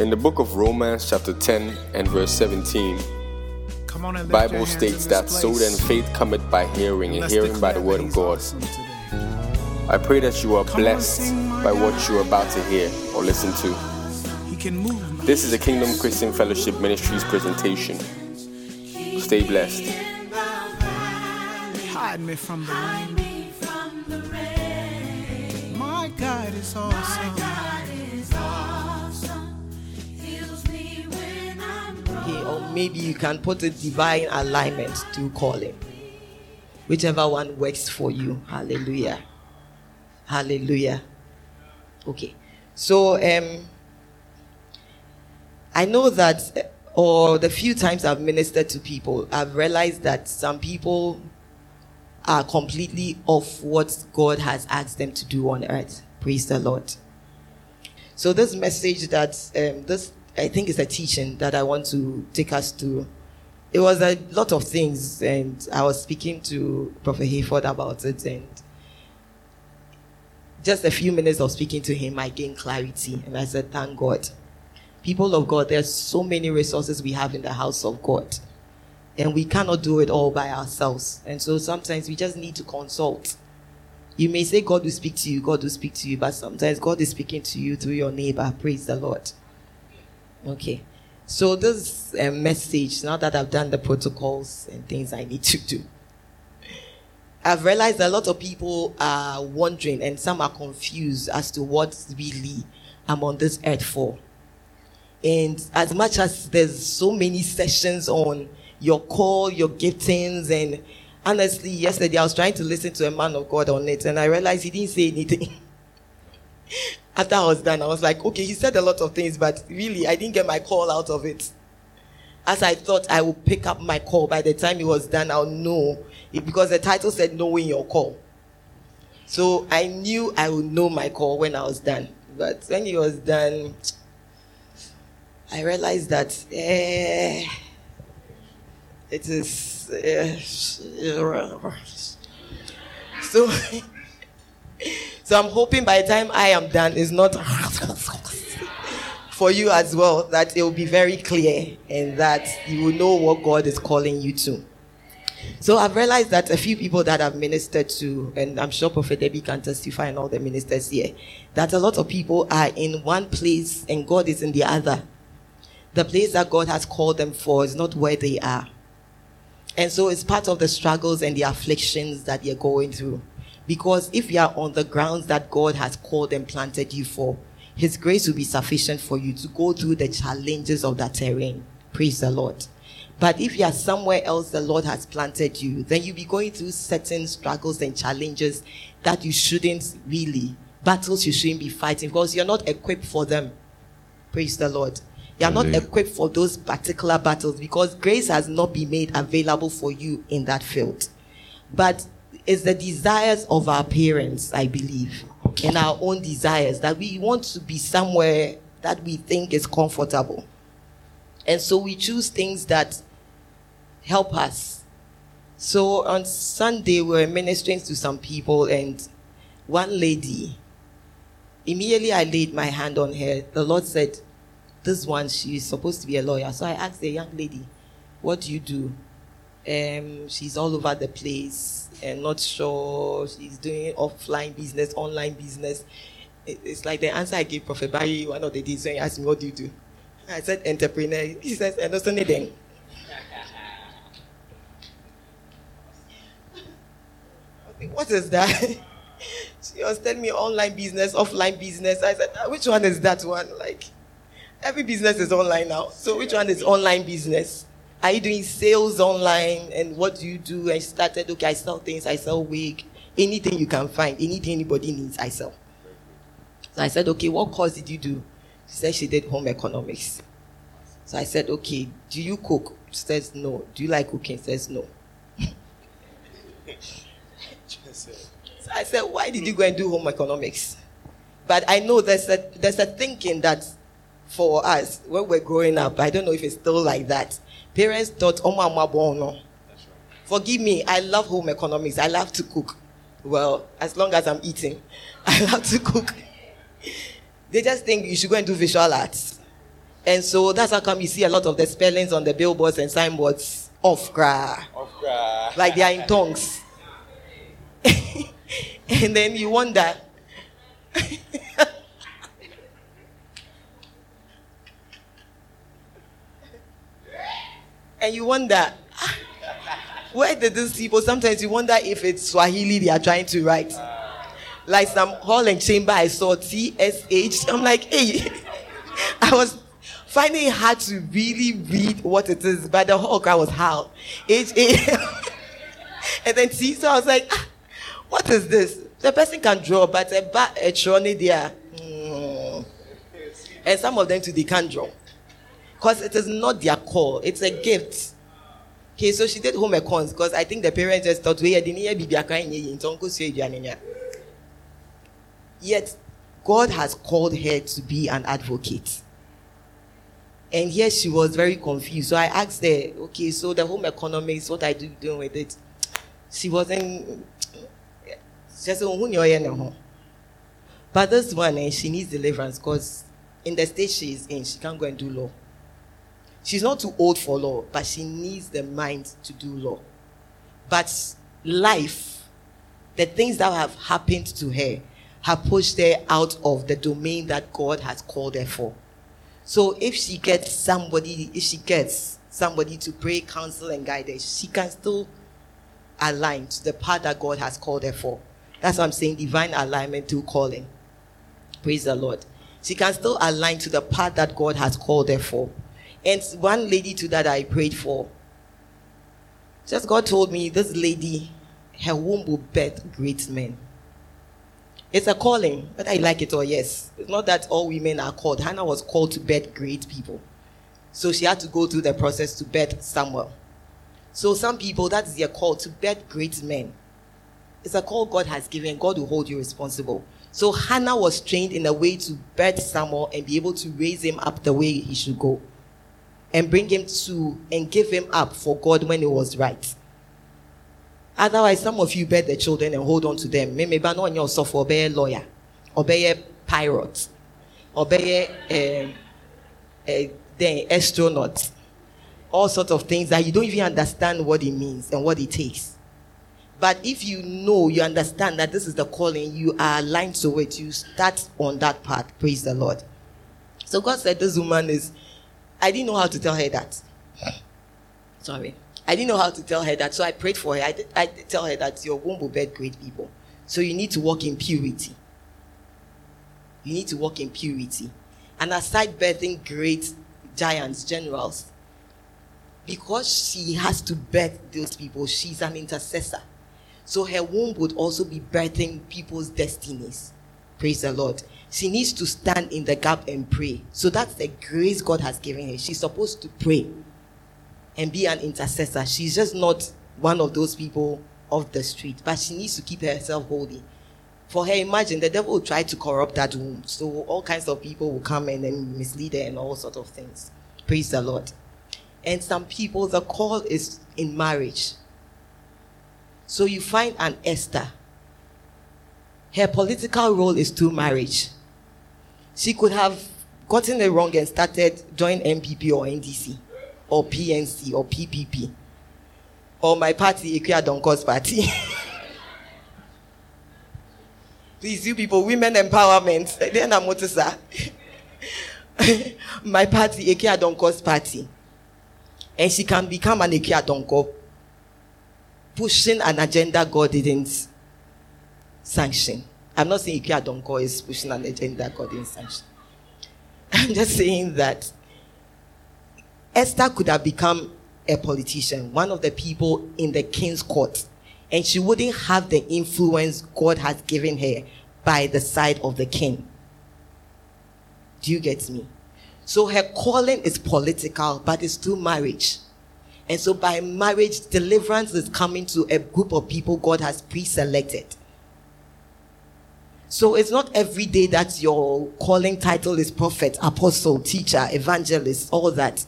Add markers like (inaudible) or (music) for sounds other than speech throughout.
In the book of Romans, chapter 10 and verse 17, Come on and lift Bible states that this so then faith cometh by hearing, and Let's hearing by the word of God. awesome. I pray that you are Come blessed by what you are about to hear or listen to. He can move. This is a Kingdom Christian Fellowship Ministries presentation. Stay blessed. Hide me from the rain. My God is awesome. Maybe you can put a divine alignment to calling. Whichever one works for you. Hallelujah. Hallelujah. Okay. So um I know that or the few times I've ministered to people, I've realized that some people are completely off what God has asked them to do on earth. Praise the Lord. So this message that um, this I think it's a teaching that I want to take us to. It was a lot of things, and I was speaking to Prophet Hayford about it, and just a few minutes of speaking to him, I gained clarity, and I said, "Thank God." People of God, there's so many resources we have in the house of God, and we cannot do it all by ourselves. And so sometimes we just need to consult. You may say God will speak to you, God will speak to you, but sometimes God is speaking to you through your neighbor. Praise the Lord. Okay. So this uh, message, now that I've done the protocols and things I need to do, I've realized a lot of people are wondering and some are confused as to what really I'm on this earth for. And as much as there's so many sessions on your call, your giftings, and honestly, yesterday I was trying to listen to a man of God on it, and I realized he didn't say anything. (laughs) After I was done, I was like, okay, he said a lot of things, but really, I didn't get my call out of it. As I thought I would pick up my call, by the time it was done, I'll know it, because the title said knowing your call. So I knew I would know my call when I was done. But when it was done, I realized that eh, it is. eh, so, (laughs) so I'm hoping by the time I am done, it's not for you as well, that it will be very clear and that you will know what God is calling you to. So I've realized that a few people that I've ministered to, and I'm sure Prophet Debbie can testify and all the ministers here, that a lot of people are in one place and God is in the other. The place that God has called them for is not where they are. And so it's part of the struggles and the afflictions that you're going through. Because if you are on the grounds that God has called and planted you for, His grace will be sufficient for you to go through the challenges of that terrain. Praise the Lord. But if you are somewhere else the Lord has planted you, then you'll be going through certain struggles and challenges that you shouldn't really, battles you shouldn't be fighting because you're not equipped for them. Praise the Lord. You are not equipped for those particular battles because grace has not been made available for you in that field. But it's the desires of our parents, I believe, and our own desires that we want to be somewhere that we think is comfortable. And so we choose things that help us. So on Sunday, we were ministering to some people, and one lady, immediately I laid my hand on her. The Lord said, This one, she's supposed to be a lawyer. So I asked the young lady, What do you do? Um, she's all over the place and not sure. She's doing offline business, online business. It- It's like the answer I gave Prophet Barry one of the days when he asked me, What do you do? I said, Entrepreneur. He says, And also, then. (laughs) What is that? (laughs) she was telling me online business, offline business. I said, "Ah, which one is that one? Like, every business is online now. So which one is online business? Are you doing sales online? And what do you do? I started, okay, I sell things, I sell wig, anything you can find, anything anybody needs, I sell. So I said, okay, what course did you do? She said she did home economics. So I said, okay, do you cook? She says no. Do you like cooking? She says no. (laughs) So I said, why did you go and do home economics? But I know there's a there's a thinking that for us when we're growing up, I don't know if it's still like that. Parents thought, oh mama bono. Forgive me, I love home economics. I love to cook. Well, as long as I'm eating, (laughs) I love to cook. They just think you should go and do visual arts. And so that's how come you see a lot of the spellings on the billboards and signboards off gra. (laughs) Like they are in tongues. (laughs) and then you wonder. And you wonder ah, where did these people sometimes you wonder if it's swahili they are trying to write. Like some hall and chamber i saw tsh i'm like hey (laughs) i was finding it hard to really read what it is but the whole crowd was how h a (laughs) and then t so i was like ah, what is this? The person can draw but a ba a there mm. and some of them too they can't draw because it is not their call. It's a gift. Okay so she did home econs because i think the parents just thought we didn't hear crying yet god has called her to be an advocate. And here she was very confused. So i asked her okay so the home economics what are you doing with it? She wasn't she said oh, but this one eh, she needs deliverance because in the state she is in she can't go and do law She's not too old for law, but she needs the mind to do law. But life, the things that have happened to her, have pushed her out of the domain that God has called her for. So if she gets somebody, if she gets somebody to pray, counsel, and guide her, she can still align to the path that God has called her for. That's what I'm saying, divine alignment through calling. Praise the Lord. She can still align to the path that God has called her for. And one lady to that I prayed for, just God told me this lady, her womb will birth great men. It's a calling, whether I like it or yes. It's not that all women are called. Hannah was called to birth great people. So she had to go through the process to birth Samuel. So some people, that's their call to birth great men. It's a call God has given. God will hold you responsible. So Hannah was trained in a way to birth Samuel and be able to raise him up the way he should go and bring him to and give him up for God when it was right. Otherwise, some of you bear the children and hold on to them. Maybe but not on your software, be a lawyer, obey a pirate, obey be a, a, a astronaut. All sorts of things that you don't even understand what it means and what it takes. But if you know, you understand that this is the calling, you are aligned to it, you start on that path. Praise the Lord. So God said this woman is I didn't know how to tell her that. Sorry. I didn't know how to tell her that. So I prayed for her. I did, I did tell her that your womb will bear great people. So you need to walk in purity. You need to walk in purity. And aside birthing great giants, generals, because she has to birth those people, she's an intercessor. So her womb would also be birthing people's destinies. Praise the Lord. She needs to stand in the gap and pray. So that's the grace God has given her. She's supposed to pray and be an intercessor. She's just not one of those people off the street, but she needs to keep herself holy. For her, imagine the devil will try to corrupt that womb. So all kinds of people will come and then mislead her and all sorts of things. Praise the Lord. And some people, the call is in marriage. So you find an Esther. Her political role is through marriage she could have gotten it wrong and started join NPP or NDC or PNC or PPP or my party, Akua Donkor's party. (laughs) Please, you people, women empowerment. Then I'm what My party, Akua Donkor's party. And she can become an Akua Donkor, pushing an agenda God didn't sanction. I'm not saying Akua Donkor is pushing an agenda according to I'm just saying that Esther could have become a politician, one of the people in the king's court, and she wouldn't have the influence God has given her by the side of the king. Do you get me? So her calling is political, but it's through marriage. And so by marriage, deliverance is coming to a group of people God has pre selected. So it's not every day that your calling title is prophet, apostle, teacher, evangelist, all that.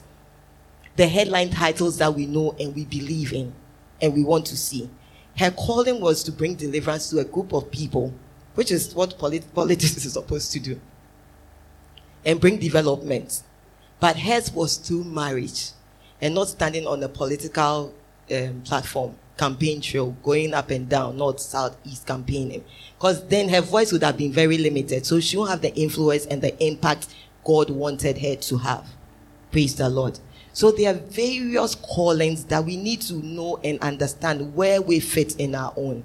The headline titles that we know and we believe in and we want to see. Her calling was to bring deliverance to a group of people, which is what polit- politics (laughs) is supposed to do, and bring development. But hers was through marriage and not standing on a political um, platform, campaign trail, going up and down, north, south, east campaigning. Because then her voice would have been very limited. So she won't have the influence and the impact God wanted her to have. Praise the Lord. So there are various callings that we need to know and understand where we fit in our own.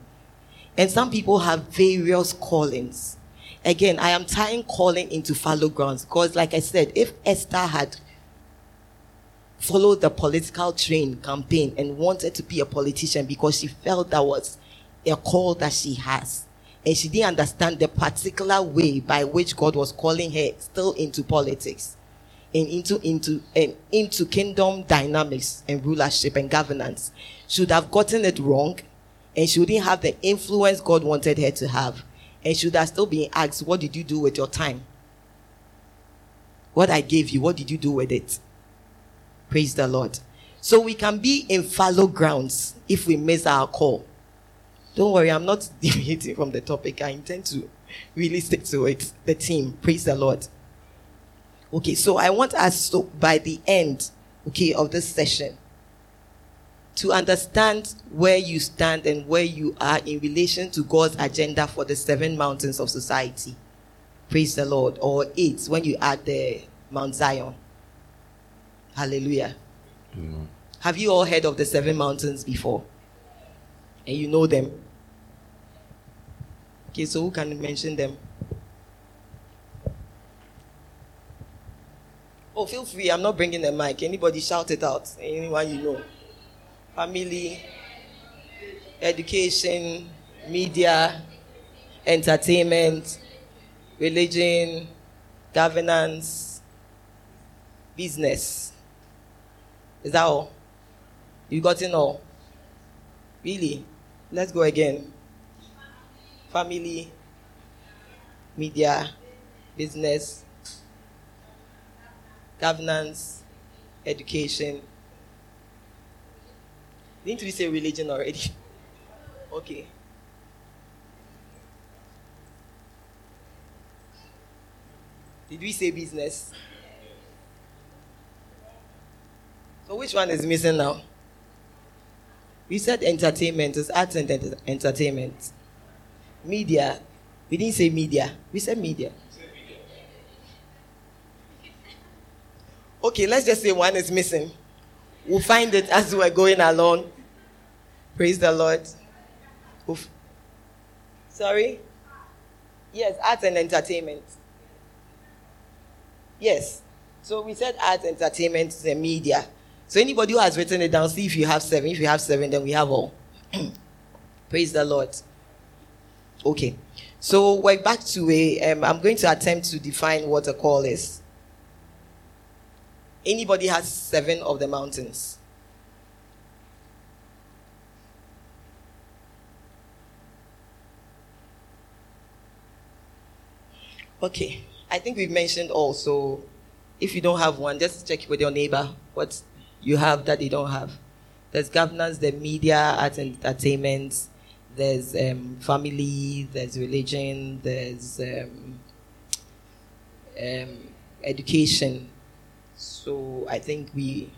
And some people have various callings. Again, I am tying calling into fallow grounds because, like I said, if Esther had followed the political train campaign and wanted to be a politician because she felt that was a call that she has, and she didn't understand the particular way by which God was calling her still into politics and into into and into kingdom dynamics and rulership and governance, should have gotten it wrong and she wouldn't have the influence God wanted her to have. And she would have still been asked, What did you do with your time? What I gave you, what did you do with it? Praise the Lord. So we can be in fallow grounds if we miss our call. Don't worry, I'm not (laughs) deviating from the topic. I intend to really stick to it. The team. Praise the Lord. Okay, so I want us to, by the end, okay, of this session, to understand where you stand and where you are in relation to God's agenda for the seven mountains of society. Praise the Lord. Or eight when you add the Mount Zion. Hallelujah. Have you all heard of the seven mountains before? And you know them? Okay, so who can mention them? Oh, feel free. I'm not bringing the mic. Anybody shout it out. Anyone you know family, education, media, entertainment, religion, governance, business. Is that all? You got it all? Really? Let's go again. Family, media, business, governance, education, didn't we say religion already? (laughs) okay. Did we say business? So which one is missing now? We said entertainment, it's arts and ent- entertainment. Media. We didn't say media. We said media. Okay, let's just say one is missing. We'll find it as we're going along. Praise the Lord. Oof. Sorry? Yes, arts and entertainment. Yes. So we said arts, entertainment, and media. So anybody who has written it down, see if you have seven. If you have seven, then we have all. (clears throat) Praise the Lord. Okay. So we're back to a. am um, going to attempt to define what a call is. Anybody has seven of the mountains? Okay. I think we've mentioned also, if you don't have one, just check with your neighbor what you have that they don't have. There's governance, the media, art and entertainment, there's um, family, there's religion, there's um, um, education. So I think we.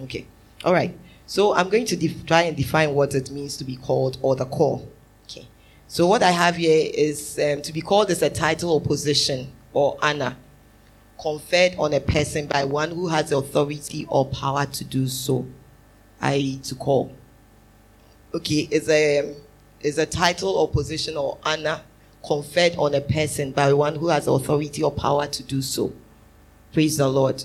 Okay. All right. So I'm going to def- try and define what it means to be called or the call. Okay. So what I have here is um, to be called as a title or position or honor conferred on a person by one who has authority or power to do so. i.e., to call. Okay, is a is a title or position or honor conferred on a person by one who has authority or power to do so. Praise the Lord.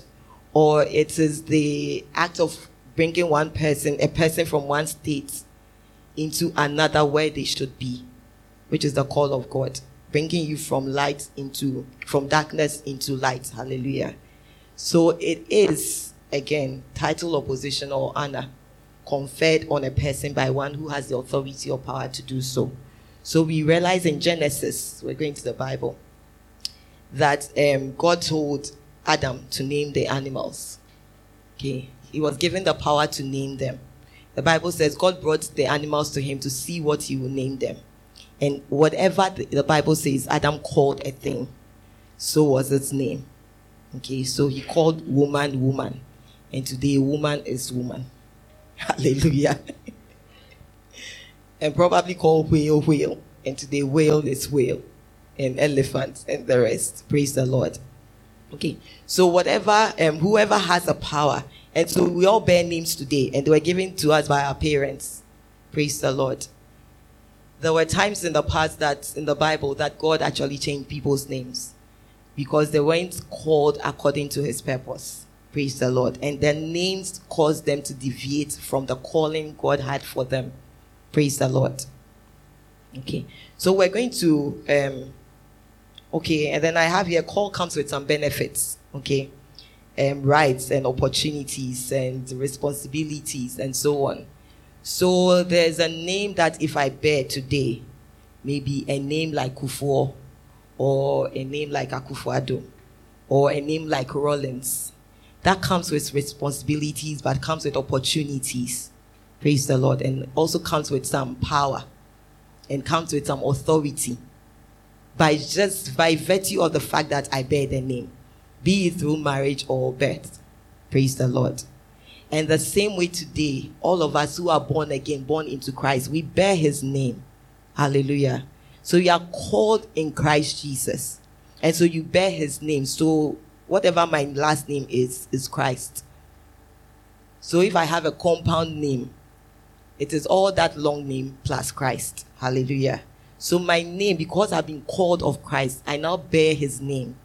Or it is the act of bringing one person, a person from one state, into another where they should be which is the call of God, bringing you from light into, from darkness into light. Hallelujah. So it is, again, title or position or honor conferred on a person by one who has the authority or power to do so. So we realize in Genesis, we're going to the Bible, that um, God told Adam to name the animals. Okay. He was given the power to name them. The Bible says God brought the animals to him to see what he would name them. And whatever the, Bible says, Adam called a thing, so was its name. Okay, so he called woman woman, and today woman is woman. (laughs) Hallelujah. (laughs) and probably called whale whale, and today whale is whale, and elephant and the rest. Praise the Lord. Okay, so whatever, um, whoever has a power, and so we all bear names today, and they were given to us by our parents. Praise the Lord. There were times in the past that in the Bible that God actually changed people's names because they weren't called according to his purpose. Praise the Lord. And their names caused them to deviate from the calling God had for them. Praise the Lord. Okay. So we're going to um okay, and then I have here call comes with some benefits. Okay. Um, rights and opportunities and responsibilities and so on. So there's a name that if I bear today, maybe a name like Kufuor or a name like Akufo-Addo or a name like Rollins. That comes with responsibilities, but comes with opportunities. Praise the Lord. And also comes with some power and comes with some authority. By just by virtue of the fact that I bear the name, be it through marriage or birth. Praise the Lord. And the same way today, all of us who are born again, born into Christ, we bear his name. Hallelujah. So you are called in Christ Jesus. And so you bear his name. So whatever my last name is, is Christ. So if I have a compound name, it is all that long name plus Christ. Hallelujah. So my name, because I've been called of Christ, I now bear his name.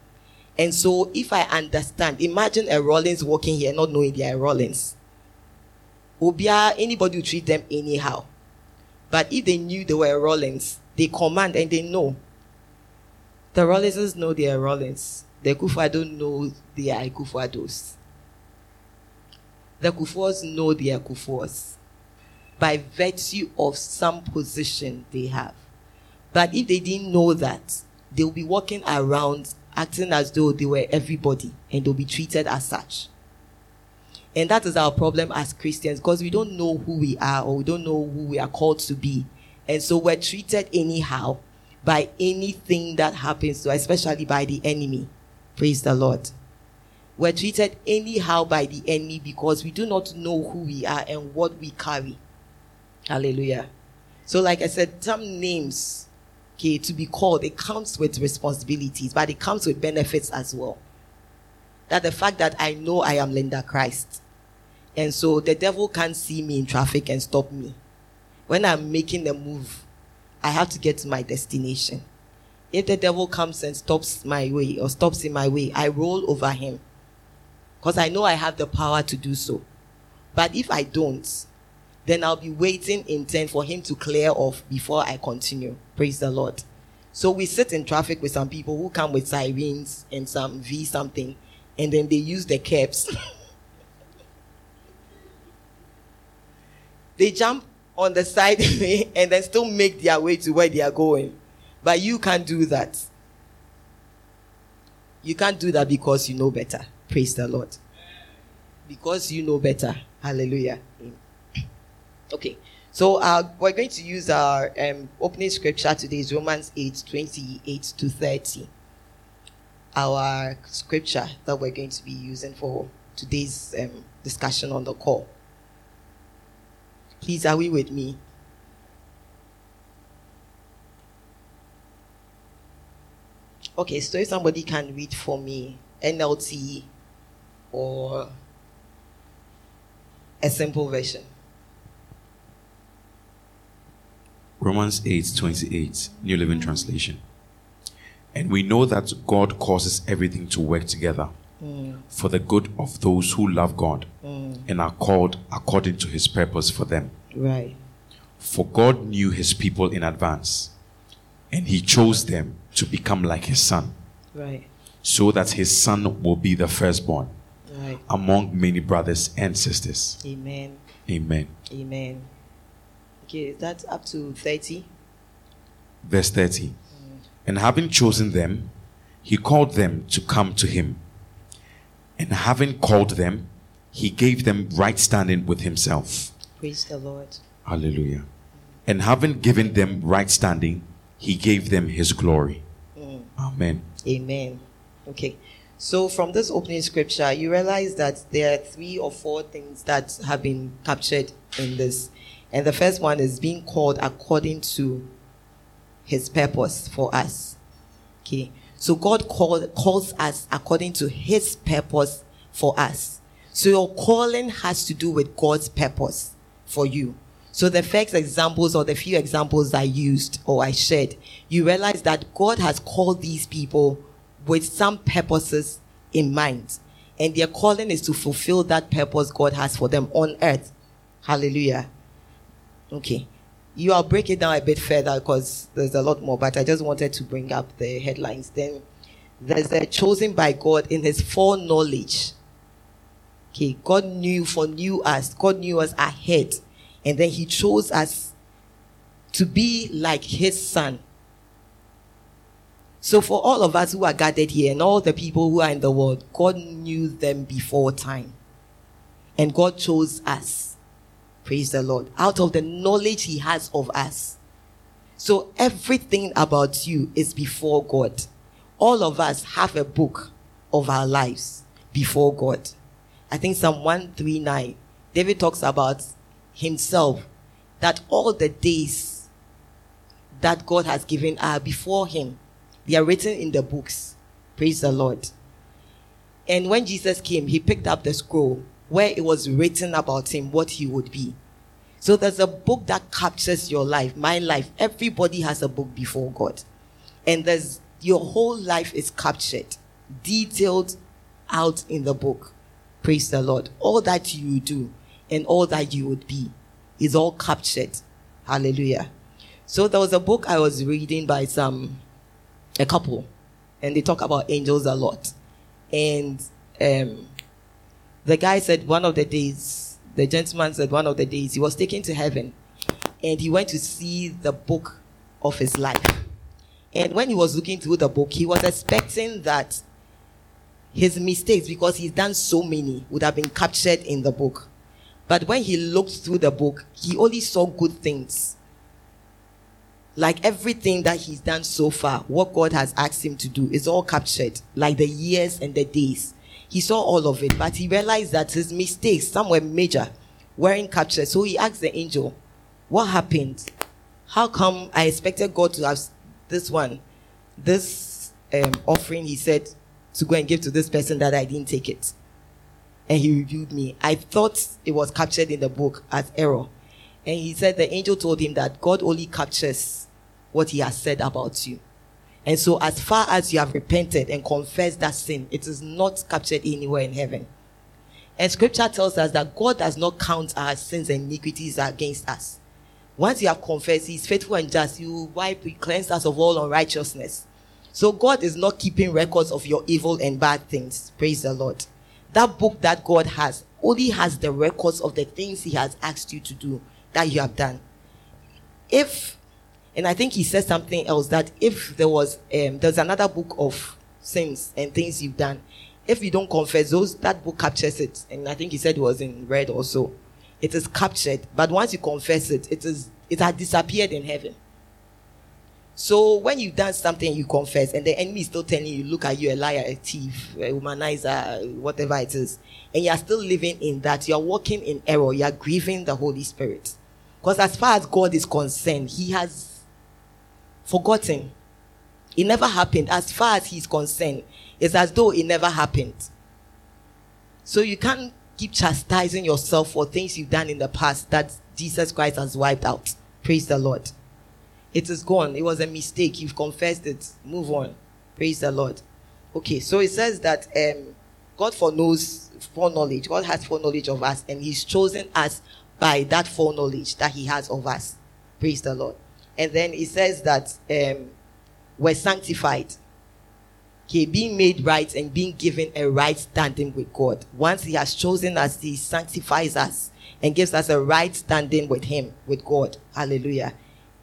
And so if I understand, imagine a Rollins walking here not knowing they are Rollins. Obia, anybody will treat them anyhow. But if they knew they were Rollins, they command and they know. The Rollinses know they are Rollins. The Kufuor-Addo know they are Kufuor-Addos. The Kufuors know they are Kufuors by virtue of some position they have. But if they didn't know that, they'll be walking around acting as though they were everybody and they'll be treated as such. And that is our problem as Christians because we don't know who we are or we don't know who we are called to be. And so we're treated anyhow by anything that happens to us, especially by the enemy. Praise the Lord. We're treated anyhow by the enemy because we do not know who we are and what we carry. Hallelujah. So, like I said, some names, okay, to be called, it comes with responsibilities, but it comes with benefits as well. That the fact that I know I am Linda Christ. And so the devil can't see me in traffic and stop me when I'm making a move, I have to get to my destination. If the devil comes and stops my way or stops in my way, I roll over him. Because I know I have the power to do so. But if I don't, then I'll be waiting in turn for him to clear off before I continue. Praise the Lord. So we sit in traffic with some people who come with sirens and some V something, and then they use the caps. (laughs) they jump on the side (laughs) and then still make their way to where they are going. But you can't do that. You can't do that because you know better. Praise the Lord. Because you know better. Hallelujah. (clears throat) Okay. So uh, we're going to use our um, opening scripture today is Romans 8, 28 to 30. Our scripture that we're going to be using for today's um, discussion on the call. Please, are we with me? Okay, so if somebody can read for me NLT or a simple version. Romans 8 28, New Living Translation. And we know that God causes everything to work together mm. for the good of those who love God mm. And are called according to his purpose for them. Right. For God knew his people in advance and he chose them to become like his son. Right. So that his son will be the firstborn right. among many brothers and sisters. Amen. Amen. Amen. Okay, that's up to 30. Verse 30. Mm. And having chosen them, he called them to come to him and having called them, he gave them right standing with himself. Praise the Lord. Hallelujah. And having given them right standing, he gave them his glory. Mm. Amen. Amen. Okay. So, from this opening scripture, you realize that there are three or four things that have been captured in this. And the first one is being called according to his purpose for us. Okay. So, God called, calls us according to his purpose for us. So, your calling has to do with God's purpose for you. So, the first examples or the few examples I used or I shared, you realize that God has called these people with some purposes in mind. And their calling is to fulfill that purpose God has for them on earth. Hallelujah. Okay. You will break it down a bit further because there's a lot more, but I just wanted to bring up the headlines. Then there's a chosen by God in his foreknowledge. Okay, God knew for knew us. God knew us ahead. And then he chose us to be like his son. So, for all of us who are gathered here and all the people who are in the world, God knew them before time. And God chose us. Praise the Lord. Out of the knowledge He has of us. So, everything about you is before God. All of us have a book of our lives before God. I think Psalm 139, David talks about himself that all the days that God has given are before him they are written in the books. Praise the Lord. And when Jesus came, he picked up the scroll where it was written about him what he would be. So there's a book that captures your life, my life. Everybody has a book before God. And there's your whole life is captured, detailed out in the book. Praise the Lord. All that you do and all that you would be is all captured. Hallelujah. So there was a book I was reading by some a couple, and they talk about angels a lot. And um, the guy said one of the days, the gentleman said one of the days he was taken to heaven, and he went to see the book of his life. And when he was looking through the book, he was expecting that his mistakes, because he's done so many, would have been captured in the book. But when he looked through the book, he only saw good things like everything that he's done so far, what God has asked him to do is all captured, like the years and the days. He saw all of it, but he realized that his mistakes, some were major, weren't captured. So he asked the angel, What happened? How come I expected God to have this one, this um, offering, he said, to go and give to this person that I didn't take it? And he reviewed me. I thought it was captured in the book as error. And he said the angel told him that God only captures what he has said about you. And so, as far as you have repented and confessed that sin, it is not captured anywhere in heaven. And scripture tells us that God does not count our sins and iniquities against us. Once you have confessed, He is faithful and just. You wipe, He cleanse us of all unrighteousness. So God is not keeping records of your evil and bad things. Praise the Lord. That book that God has only has the records of the things He has asked you to do that you have done. If and I think he said something else that if there was um, there's another book of sins and things you've done, if you don't confess those, that book captures it. And I think he said it was in red also. It is captured, but once you confess it, it is it has disappeared in heaven. So when you've done something, you confess, and the enemy is still telling you, look at you, a liar, a thief, a womanizer, whatever it is, and you are still living in that. You are walking in error. You are grieving the Holy Spirit. Because as far as God is concerned, He has forgotten. It never happened. As far as he's concerned, it's as though it never happened. So you can't keep chastising yourself for things you've done in the past that Jesus Christ has wiped out. Praise the Lord. It is gone. It was a mistake. You've confessed it. Move on. Praise the Lord. Okay, so it says that um, God foreknows foreknowledge. God has foreknowledge of us, and He's chosen us by that foreknowledge that He has of us. Praise the Lord. And then it says that um, we're sanctified. Okay, being made right and being given a right standing with God. Once He has chosen us, He sanctifies us and gives us a right standing with Him, with God. Hallelujah.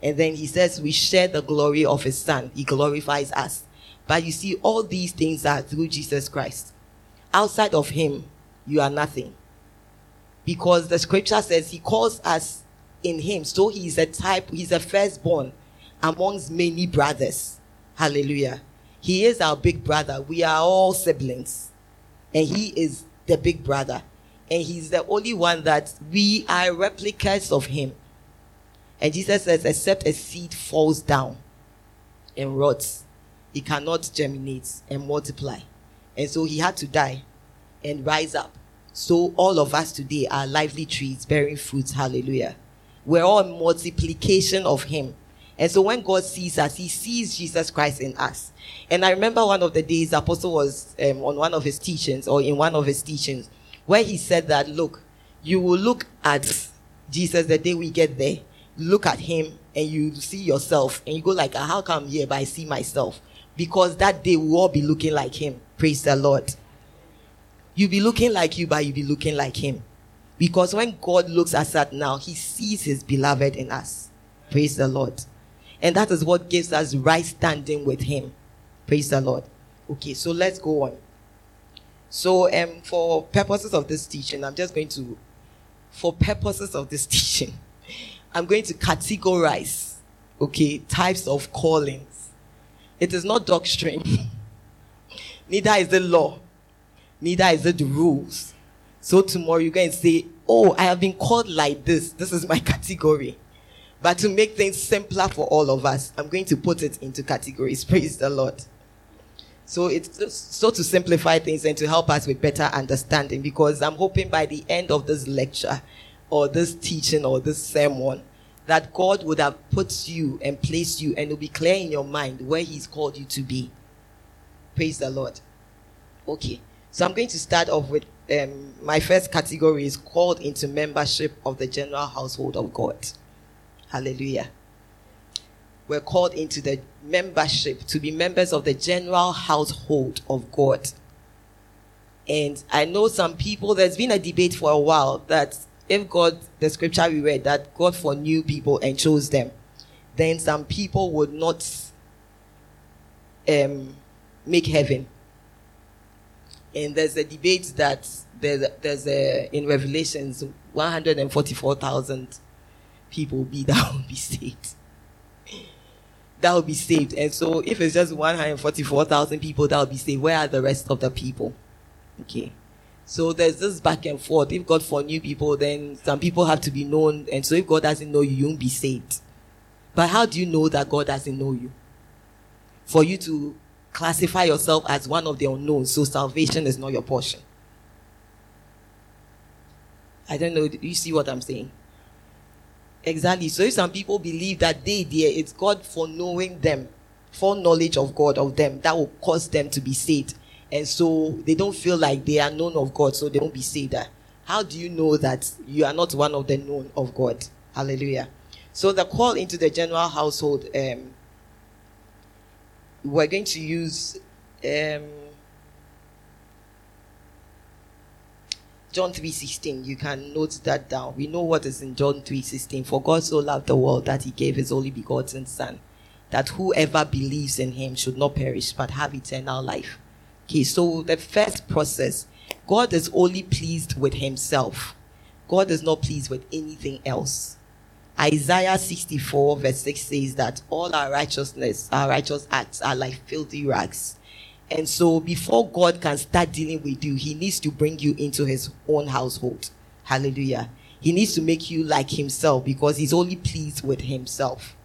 And then He says we share the glory of His Son. He glorifies us. But you see, all these things are through Jesus Christ. Outside of Him, you are nothing. Because the scripture says He calls us in him. So he is a type, he's a firstborn amongst many brothers. Hallelujah. He is our big brother. We are all siblings. And he is the big brother. And he's the only one that we are replicas of him. And Jesus says, except a seed falls down and rots, it cannot germinate and multiply. And so he had to die and rise up. So all of us today are lively trees bearing fruits. Hallelujah. We're all multiplication of him. And so when God sees us, he sees Jesus Christ in us. And I remember one of the days the apostle was um, on one of his teachings or in one of his teachings where he said that, look, you will look at Jesus the day we get there, look at him and you see yourself and you go like, how come here but I see myself? Because that day we'll all be looking like him. Praise the Lord. You'll be looking like you, but you'll be looking like him. Because when God looks at us now, he sees his beloved in us. Praise the Lord. And that is what gives us right standing with Him. Praise the Lord. Okay, so let's go on. So, um, for purposes of this teaching, I'm just going to, for purposes of this (laughs) teaching, I'm going to categorize, okay, types of callings. It is not doctrine, (laughs) neither is the law, neither is it the rules. So tomorrow you're going to say, Oh, I have been called like this. This is my (laughs) category. But to make things simpler for all of us, I'm going to put it into categories. (laughs) Praise the Lord. So it's so to simplify things and to help us with better understanding because I'm hoping by the end of this lecture or this teaching or this sermon that God would have put you and placed you and it'll be clear in your mind where He's called you to be. Praise the Lord. Okay. So I'm going to start off with um, my first category is called into membership of the general household of God. Hallelujah. We're called into the membership to be members of the general household of God. And I know some people, there's been a debate for a while that if God, the scripture we read, that God foreknew people and chose them, then some people would not um, make heaven. And there's a debate that there's there's a, in Revelations 144,000 people be (laughs) that will be saved. That will be saved. And so if it's just 144,000 people that will be saved, where are the rest of the people? Okay. So there's this back and forth. If God foreknew people, then some people have to be known. And so if God doesn't know you, you won't be saved. But how do you know that God doesn't know you? For you to classify yourself as one of the unknown, so salvation is not your portion. I don't know. You see what I'm saying? Exactly. So if some people believe that they there, it's God for knowing them, for knowledge of God of them, that will cause them to be saved. And so they don't feel like they are known of God, so they won't be saved. How do you know that you are not one of the known of God? Hallelujah. So the call into the general household, um, we're going to use um, John 3:16. You can note that down. We know what is in John 3:16. For God so loved the world that he gave his only begotten son, that whoever believes in him should not perish but have eternal life. Okay, so the first process, God is only pleased with himself. God is not pleased with anything else. Isaiah 64 verse 6 says that all our righteousness, our righteous acts are like filthy rags. And so before God can start dealing with you, he needs to bring you into his own household. Hallelujah. He needs to make you like himself because he's only pleased with himself.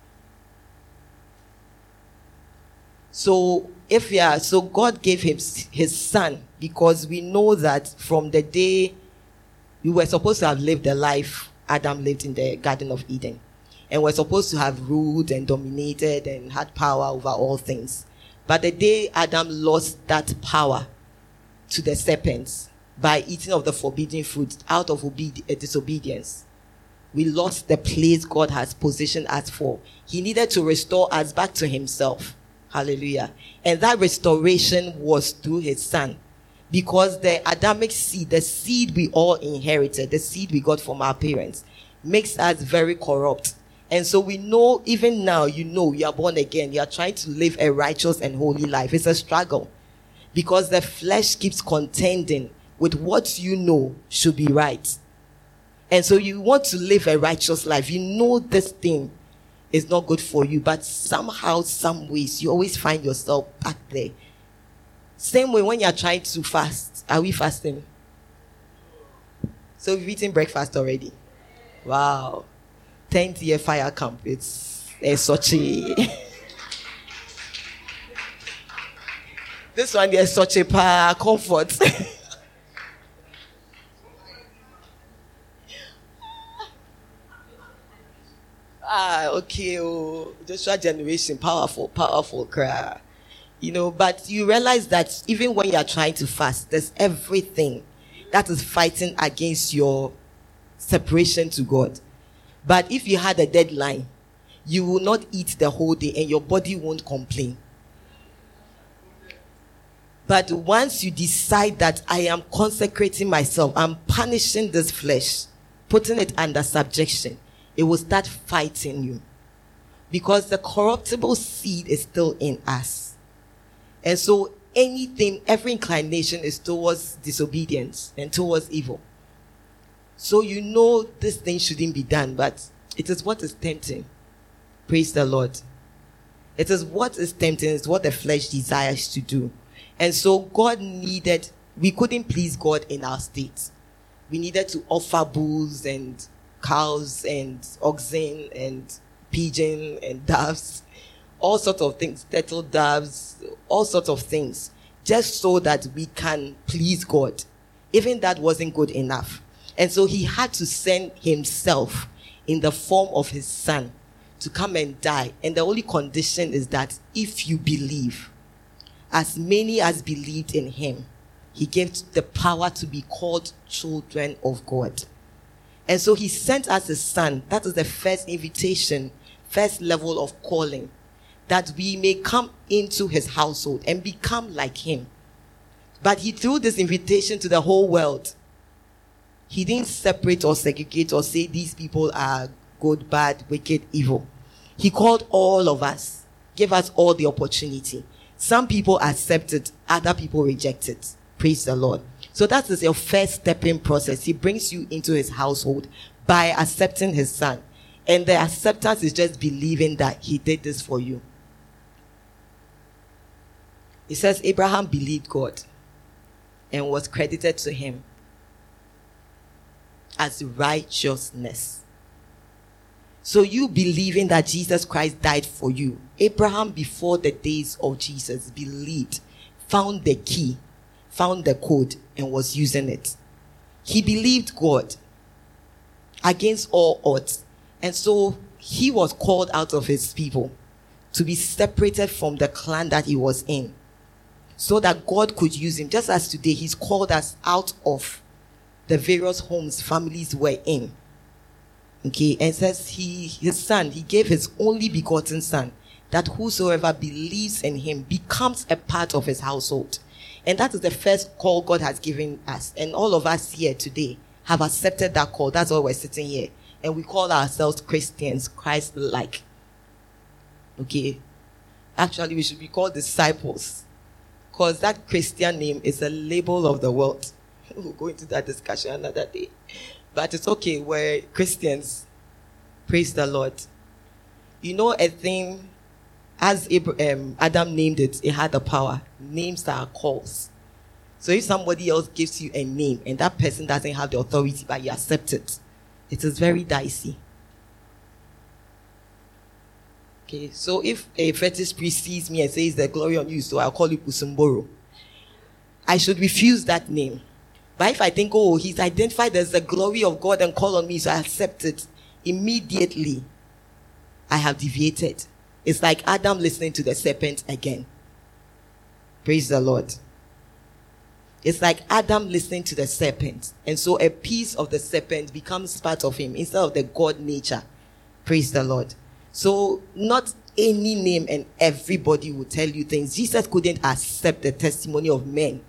So if yeah, so God gave him his son because we know that from the day we were supposed to have lived the life Adam lived in the Garden of Eden. And we're supposed to have ruled and dominated and had power over all things. But the day Adam lost that power to the serpents by eating of the forbidden fruit out of uh, disobedience, we lost the place God has positioned us for. He needed to restore us back to Himself. Hallelujah. And that restoration was through His Son. Because the Adamic seed, the seed we all inherited, the seed we got from our parents, makes us very corrupt. And so we know, even now, you know, you are born again. You are trying to live a righteous and holy life. It's a struggle because the flesh keeps contending with what you know should be right. And so you want to live a righteous life. You know this thing. Is not good for you, but somehow, some ways, you always find yourself back there. Same way when you're trying to fast. Are we fasting? So we've eaten breakfast already. Wow. 10th year fire camp. It's, it's such a. (laughs) this one, there's such a comfort. (laughs) ah, okay. Oh, Joshua generation, powerful, powerful cry. You know, but you realize that even when you are trying to fast, there's everything that is fighting against your separation to God. But if you had a deadline, you will not eat the whole day and your body won't complain. But once you decide that I am consecrating myself, I'm punishing this flesh, putting it under subjection, it will start fighting you. Because the corruptible seed is still in us. And so anything, every inclination is towards disobedience and towards evil. So you know this thing shouldn't be done, but it is what is tempting. Praise the Lord. It is what is tempting, it's what the flesh desires to do. And so God needed, we couldn't please God in our state. We needed to offer bulls and cows and oxen and pigeon and doves all sorts of things, turtle doves, all sorts of things, just so that we can please God. Even that wasn't good enough. And so he had to send himself in the form of his son to come and die. And the only condition is that if you believe, as many as believed in him, he gave the power to be called children of God. And so he sent us his son. That is the first invitation, first level of calling that we may come into his household and become like him. But he threw this invitation to the whole world. He didn't separate or segregate or say these people are good, bad, wicked, evil. He called all of us, gave us all the opportunity. Some people accepted, other people rejected. Praise the Lord. So that is your first stepping process. He brings you into his household by accepting his son. And the acceptance is just believing that he did this for you. It says Abraham believed God and was credited to him as righteousness. So you believing that Jesus Christ died for you. Abraham before the days of Jesus believed, found the key, found the code and was using it. He believed God against all odds. And so he was called out of his people to be separated from the clan that he was in so that God could use him. Just as today, he's called us out of the various homes families were in. Okay, and says he, his son, he gave his only begotten son, that whosoever believes in him becomes a part of his household. And that is the first call God has given us. And all of us here today have accepted that call. That's why we're sitting here. And we call ourselves Christians, Christ like. Okay. Actually, we should be called disciples because that Christian name is a label of the world. (laughs) We'll go into that discussion another day. But it's okay, we're Christians. Praise the Lord. You know, a thing, as Abraham, um, Adam named it, it had the power. Names are calls. So if somebody else gives you a name and that person doesn't have the authority, but you accept it, it is very dicey. Okay, so if a fetish priest sees me and says the glory on you, so I'll call you Pusumboro. I should refuse that name. But if I think, oh, he's identified as the glory of God and call on me, so I accept it, immediately I have deviated. It's like Adam listening to the serpent again. Praise the Lord. It's like Adam listening to the serpent. And so a piece of the serpent becomes part of him instead of the God nature. Praise the Lord. So not any name and everybody will tell you things. Jesus couldn't accept the testimony of men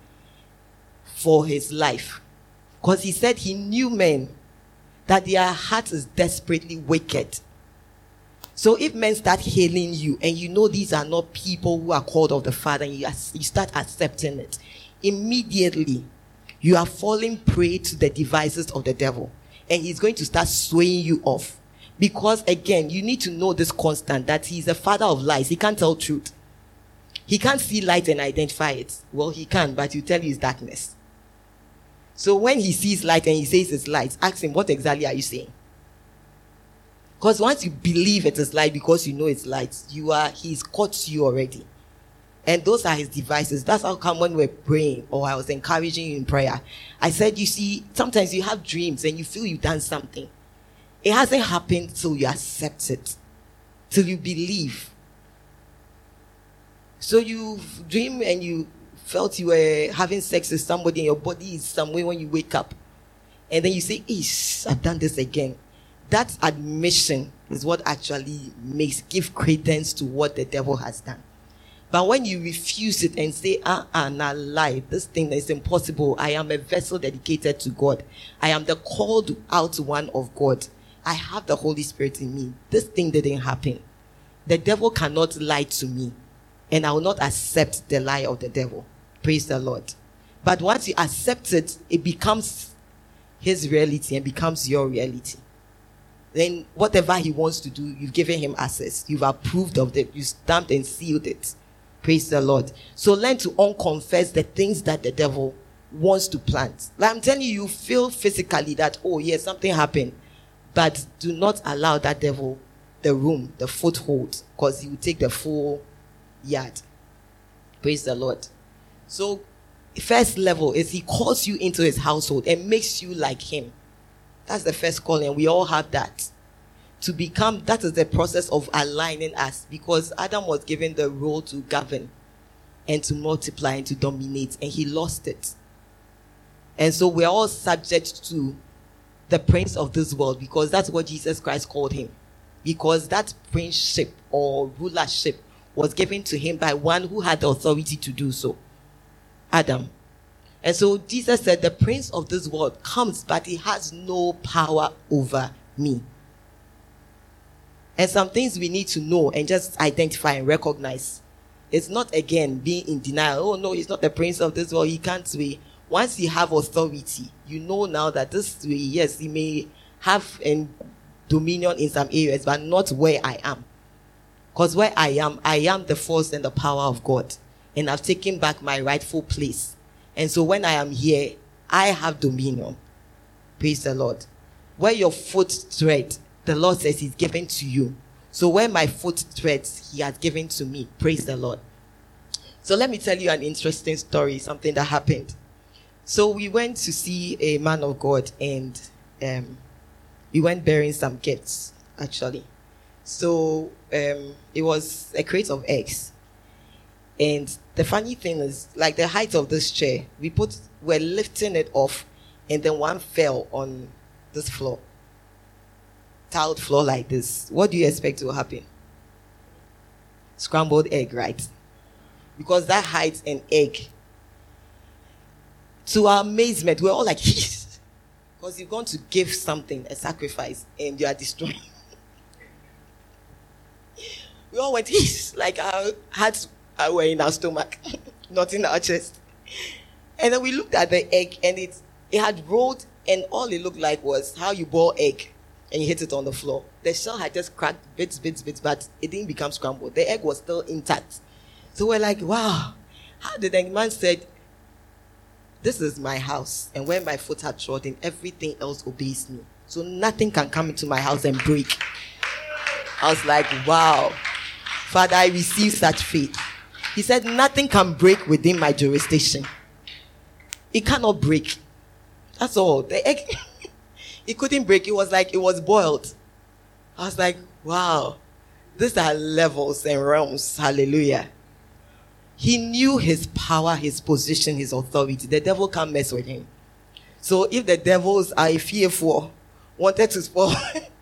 for his life. Because he said he knew men that their heart is desperately wicked. So if men start hailing you and you know these are not people who are called of the Father and you, you start accepting it, immediately you are falling prey to the devices of the devil. And he's going to start swaying you off Because again, you need to know this constant that he's a father of lies. He can't tell truth. He can't see light and identify it. Well, he can, but you tell you it's darkness. So when he sees light and he says it's light, ask him, what exactly are you saying? Because once you believe it is light because you know it's light, you are he's caught you already. And those are his devices. That's how come when we're praying or I was encouraging you in prayer. I said, you see, sometimes you have dreams and you feel you've done something. It hasn't happened till you accept it, till you believe. So you dream and you felt you were having sex with somebody and your body is somewhere when you wake up. And then you say, Ish, I've done this again. That admission is what actually makes give credence to what the devil has done. But when you refuse it and say, ah, ah, nah, lie, this thing is impossible. I am a vessel dedicated to God. I am the called out one of God. I have the Holy Spirit in me. This thing didn't happen. The devil cannot lie to me. And I will not accept the lie of the devil. Praise the Lord. But once you accept it, it becomes his reality and becomes your reality. Then whatever he wants to do, you've given him access. You've approved of it. You stamped and sealed it. Praise the Lord. So learn to unconfess the things that the devil wants to plant. Like I'm telling you, you feel physically that, oh, yes, something happened. But do not allow that devil the room, the foothold, because he will take the full yard. Praise the Lord. So, first level is he calls you into his household and makes you like him. That's the first calling. We all have that. To become, that is the process of aligning us because Adam was given the role to govern and to multiply and to dominate, and he lost it. And so we're all subject to the prince of this world because that's what Jesus Christ called him. Because that princeship or rulership was given to him by one who had the authority to do so Adam. And so Jesus said, The prince of this world comes, but he has no power over me. And some things we need to know and just identify and recognize. It's not again being in denial. Oh no, he's not the prince of this world. He can't be once you have authority, you know now that this way, yes, he may have a dominion in some areas, but not where I am. Because where I am, I am the force and the power of God. And I've taken back my rightful place. And so when I am here, I have dominion. Praise the Lord. Where your foot tread, the Lord says He's given to you. So where my foot treads, He has given to me. Praise the Lord. So let me tell you an interesting story, something that happened. So we went to see a man of God and um, we went bearing some gifts, actually. So um, it was a crate of eggs. And the funny thing is, like the height of this chair, we put, we're lifting it off, and then one fell on this floor. Tiled floor like this. What do you expect will happen? Scrambled egg, right? Because that height and egg to our amazement, we're all like. (laughs) Because you've gone to give something, a sacrifice, and you are destroying. (laughs) we all went. Like our hearts were in our stomach, (laughs) not in our chest. And then we looked at the egg, and it, it had rolled, and all it looked like was how you boil egg and you hit it on the floor. The shell had just cracked bits, bits, bits, but it didn't become scrambled. The egg was still intact. So we're like, wow, how did the man said this is my house, and where my foot had trodden, everything else obeys me. So nothing can come into my house and break. I was like, wow. Father, I receive such faith. He said, nothing can break within my jurisdiction. It cannot break. That's all. The egg, (laughs) it couldn't break. It was like it was boiled. I was like, wow. These are levels and realms. Hallelujah. He knew his power, his position, his authority. The devil can't mess with him. So if the devils are fearful, wanted to spoil, (laughs)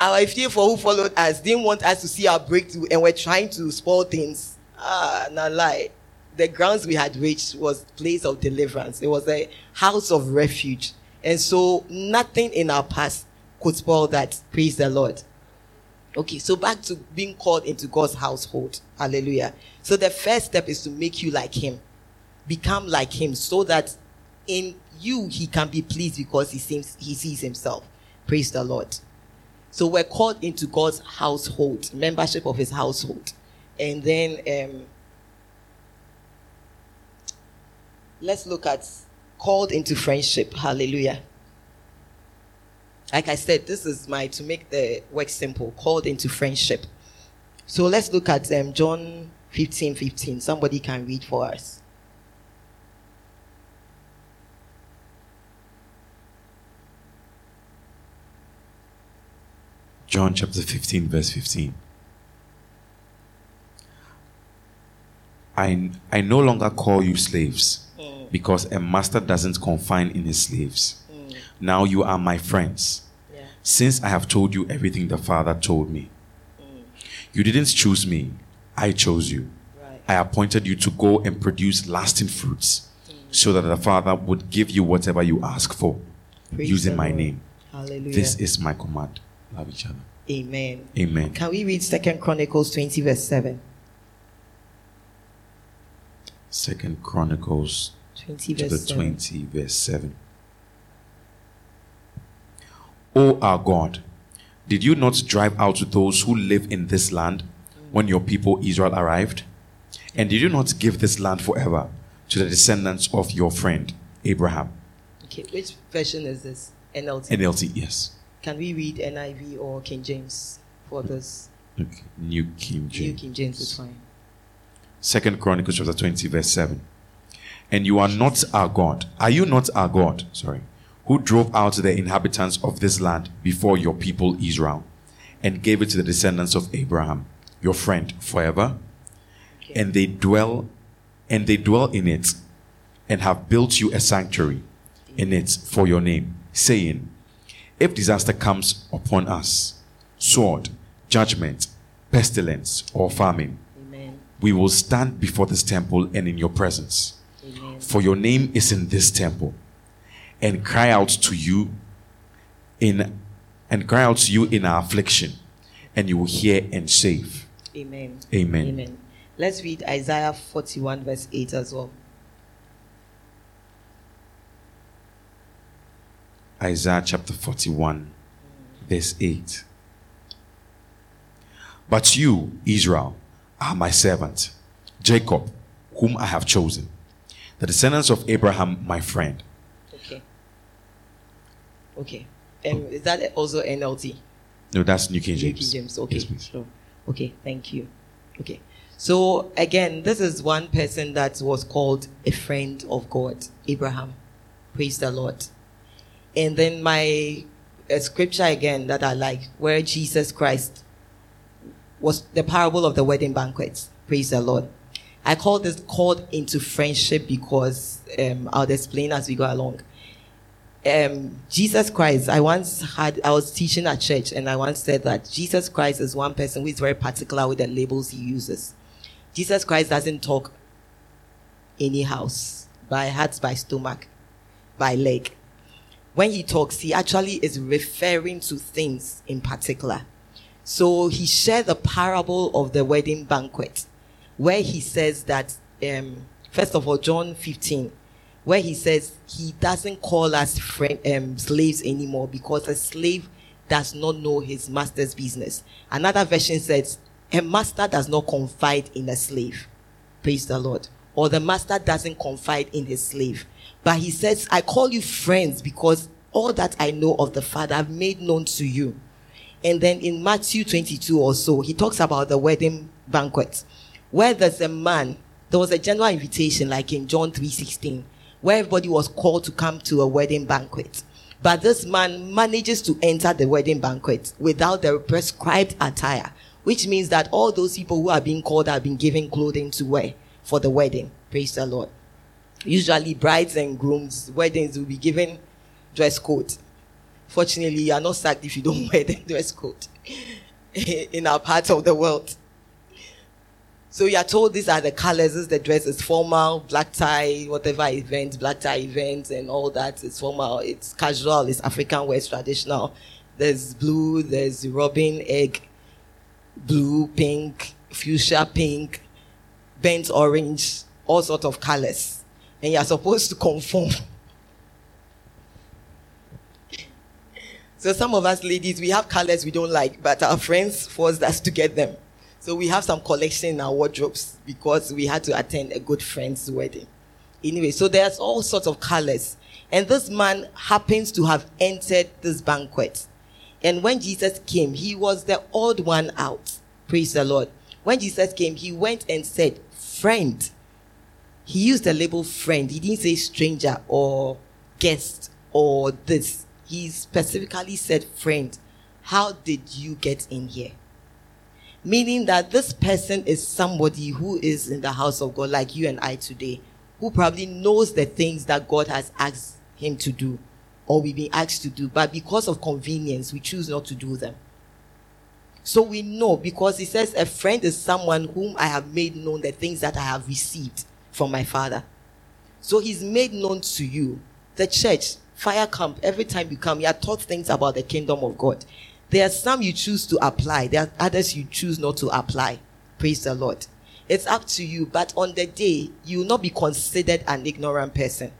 our fearful who followed us didn't want us to see our breakthrough and were trying to spoil things. Ah, not lie. The grounds we had reached was place of deliverance. It was a house of refuge. And so nothing in our past could spoil that. Praise the Lord. Okay, so back to being called into God's household. Hallelujah. So the first step is to make you like Him, become like Him, so that in you He can be pleased because He seems He sees Himself. Praise the Lord. So we're called into God's household, membership of his household. And then um, let's look at called into friendship. Hallelujah. Like I said, this is my to make the work simple, called into friendship. So let's look at um, John 15 15. Somebody can read for us. John chapter 15, verse 15. I, I no longer call you slaves oh. because a master doesn't confine in his slaves. Oh. Now you are my friends Yeah. since I have told you everything the Father told me. Oh. You didn't choose me, I chose you. Right. I appointed you to go and produce lasting fruits mm. so that the Father would give you whatever you ask for Praise using my name. Hallelujah. This is my command. Love each other. Amen. Amen. Can we read Second Chronicles 20, verse 7? Second Chronicles 20, chapter verse 7. 20, verse 7. O our God, did you not drive out those who live in this land when your people Israel arrived? And did you not give this land forever to the descendants of your friend Abraham? Okay, which version is this? NLT. NLT, yes. Can we read NIV or King James for this? Okay. New King James. New. King James is fine. Second Chronicles chapter 20, verse 7. And you are not our God. Are you not our God? Sorry. Who drove out the inhabitants of this land before your people Israel and gave it to the descendants of Abraham, your friend, forever? Okay. And they dwell and they dwell in it and have built you a sanctuary in it for your name, saying, If disaster comes upon us, sword, judgment, pestilence, or famine, Amen. we will stand before this temple and in your presence. Amen. For your name is in this temple, and cry out to you in and cry out to you in our affliction, and you will hear and save. Amen. Amen. Amen. Let's read Isaiah 41, verse 8 as well. Isaiah chapter 41, verse 8. But you, Israel, are my servant, Jacob, whom I have chosen, the descendants of Abraham, my friend. Okay. Okay. Um, is that also NLT? No, that's New King James. New. King James. Okay. Yes, please. Sure. Okay. Thank you. Okay. So again, this is one person that was called a friend of God, Abraham. Praise the Lord. And then my scripture again that I like, where Jesus Christ was the parable of the wedding banquet. Praise the Lord. I call this called into friendship because um, I'll explain as we go along um, Jesus Christ, I once had, I was teaching at church and I once said that Jesus Christ is one person who is very particular with the labels he uses. Jesus Christ doesn't talk any house, by heart, by stomach, by leg. When he talks, he actually is referring to things in particular. So he shared the parable of the wedding banquet, where he says that, um, first of all, John 15, where he says he doesn't call us friend, um, slaves anymore because a slave does not know his master's business. Another version says a master does not confide in a slave. Praise the Lord. Or the master doesn't confide in his slave. But he says, I call you friends because all that I know of the Father I've made known to you. And then in Matthew 22 or so, he talks about the wedding banquet, where there's a man, there was a general invitation, like in John 3:16, where everybody was called to come to a wedding banquet. But this man manages to enter the wedding banquet without the prescribed attire, which means that all those people who are being called have been given clothing to wear for the wedding. Praise the Lord. Usually, brides and grooms' weddings will be given dress code. Fortunately, you are not sacked if you don't (laughs) wear the dress code (laughs) in our part of the world. So you are told these are the colors, this is the dress, it's formal, black tie, whatever event, black tie events and all that is formal, it's casual, it's African wear, traditional. There's blue, there's robin egg, blue, pink, fuchsia pink, burnt orange, all sorts of colors. And you're supposed to conform. So some of us ladies, we have colors we don't like, but our friends forced us to get them. So we have some collection in our wardrobes because we had to attend a good friend's wedding. Anyway, so there's all sorts of colors. And this man happens to have entered this banquet. And when Jesus came, he was the odd one out. Praise the Lord. When Jesus came, he went and said, Friend. He used the label friend. He didn't say stranger or guest or this. He specifically said, Friend, how did you get in here? Meaning that this person is somebody who is in the house of God, like you and I today, who probably knows the things that God has asked him to do or we've been asked to do, but because of convenience, we choose not to do them. So we know because he says, A friend is someone whom I have made known the things that I have received from my father. So he's made known to you. The church, fire camp, every time you come, you are taught things about the kingdom of God. There are some you choose to apply, there are others you choose not to apply. Praise the Lord. It's up to you, but on the day, you will not be considered an ignorant person.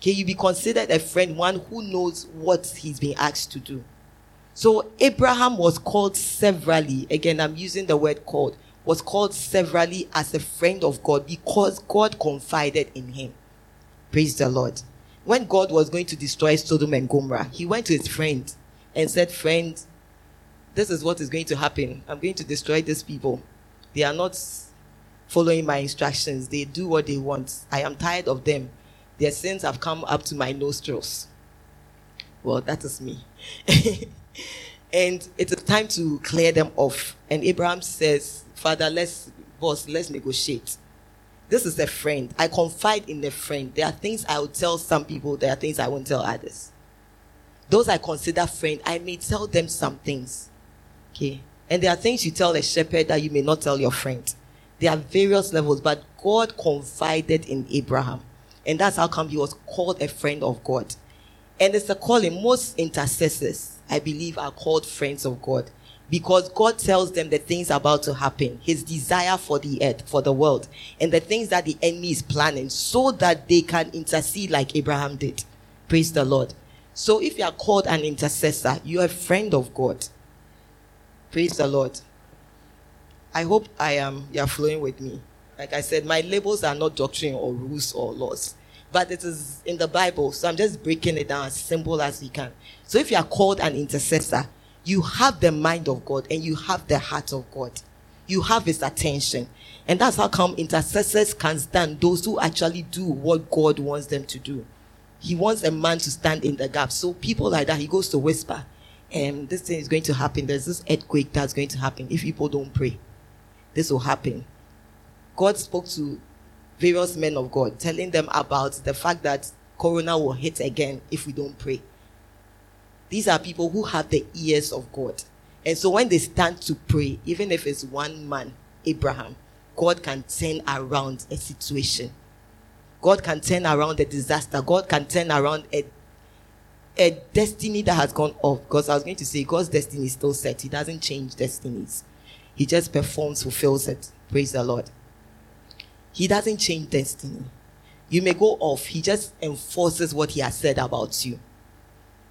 Can you be considered a friend, one who knows what he's being asked to do? So Abraham was called severally. Again, I'm using the word called. Was called severally as a friend of God because God confided in him. Praise the Lord. When God was going to destroy Sodom and Gomorrah, he went to his friend and said, Friend, this is what is going to happen. I'm going to destroy these people. They are not following my instructions. They do what they want. I am tired of them. Their sins have come up to my nostrils. Well, that is me. (laughs) and it is a time to clear them off. And Abraham says, Father, let's, boss, let's negotiate. This is a friend. I confide in a friend. There are things I will tell some people, there are things I won't tell others. Those I consider friend, I may tell them some things. Okay. And there are things you tell a shepherd that you may not tell your friend. There are various levels, but God confided in Abraham. And that's how come he was called a friend of God. And it's a calling. Most intercessors, I believe, are called friends of God because God tells them the things about to happen, his desire for the earth, for the world, and the things that the enemy is planning so that they can intercede like Abraham did. Praise the Lord. So if you are called an intercessor, you are a friend of God. Praise the Lord. I hope I am you are flowing with me. Like I said, my labels are not doctrine or rules or laws, but it is in the Bible. So I'm just breaking it down as simple as we can. So if you are called an intercessor, you have the mind of God and you have the heart of God. You have his attention. And that's how come intercessors can stand those who actually do what God wants them to do. He wants a man to stand in the gap. So people like that, he goes to whisper, and um, this thing is going to happen. There's this earthquake that's going to happen if people don't pray. This will happen. God spoke to various men of God, telling them about the fact that Corona will hit again if we don't pray. These are people who have the ears of God. And so when they stand to pray, even if it's one man, Abraham, God can turn around a situation. God can turn around a disaster. God can turn around a, a destiny that has gone off. Because I was going to say, God's destiny is still set. He doesn't change destinies, He just performs, fulfills it. Praise the Lord. He doesn't change destiny. You may go off, he just enforces what he has said about you.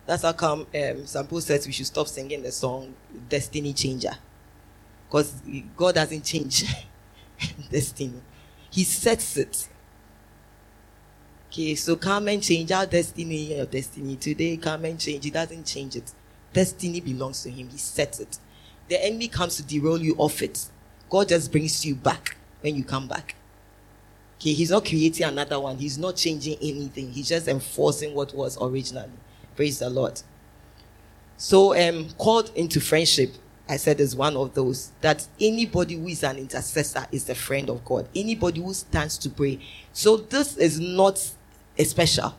That's how come um, says we should stop singing the song Destiny Changer. Because God doesn't change (laughs) destiny. He sets it. Okay, so come and change our destiny, your destiny today. Come and change. He doesn't change it. Destiny belongs to him. He sets it. The enemy comes to derail you off it. God just brings you back when you come back. Okay, he's not creating another one. He's not changing anything. He's just enforcing what was originally. Praise the Lord. So, um, called into friendship, I said is one of those that anybody who is an intercessor is a friend of God. Anybody who stands to pray. So this is not a special.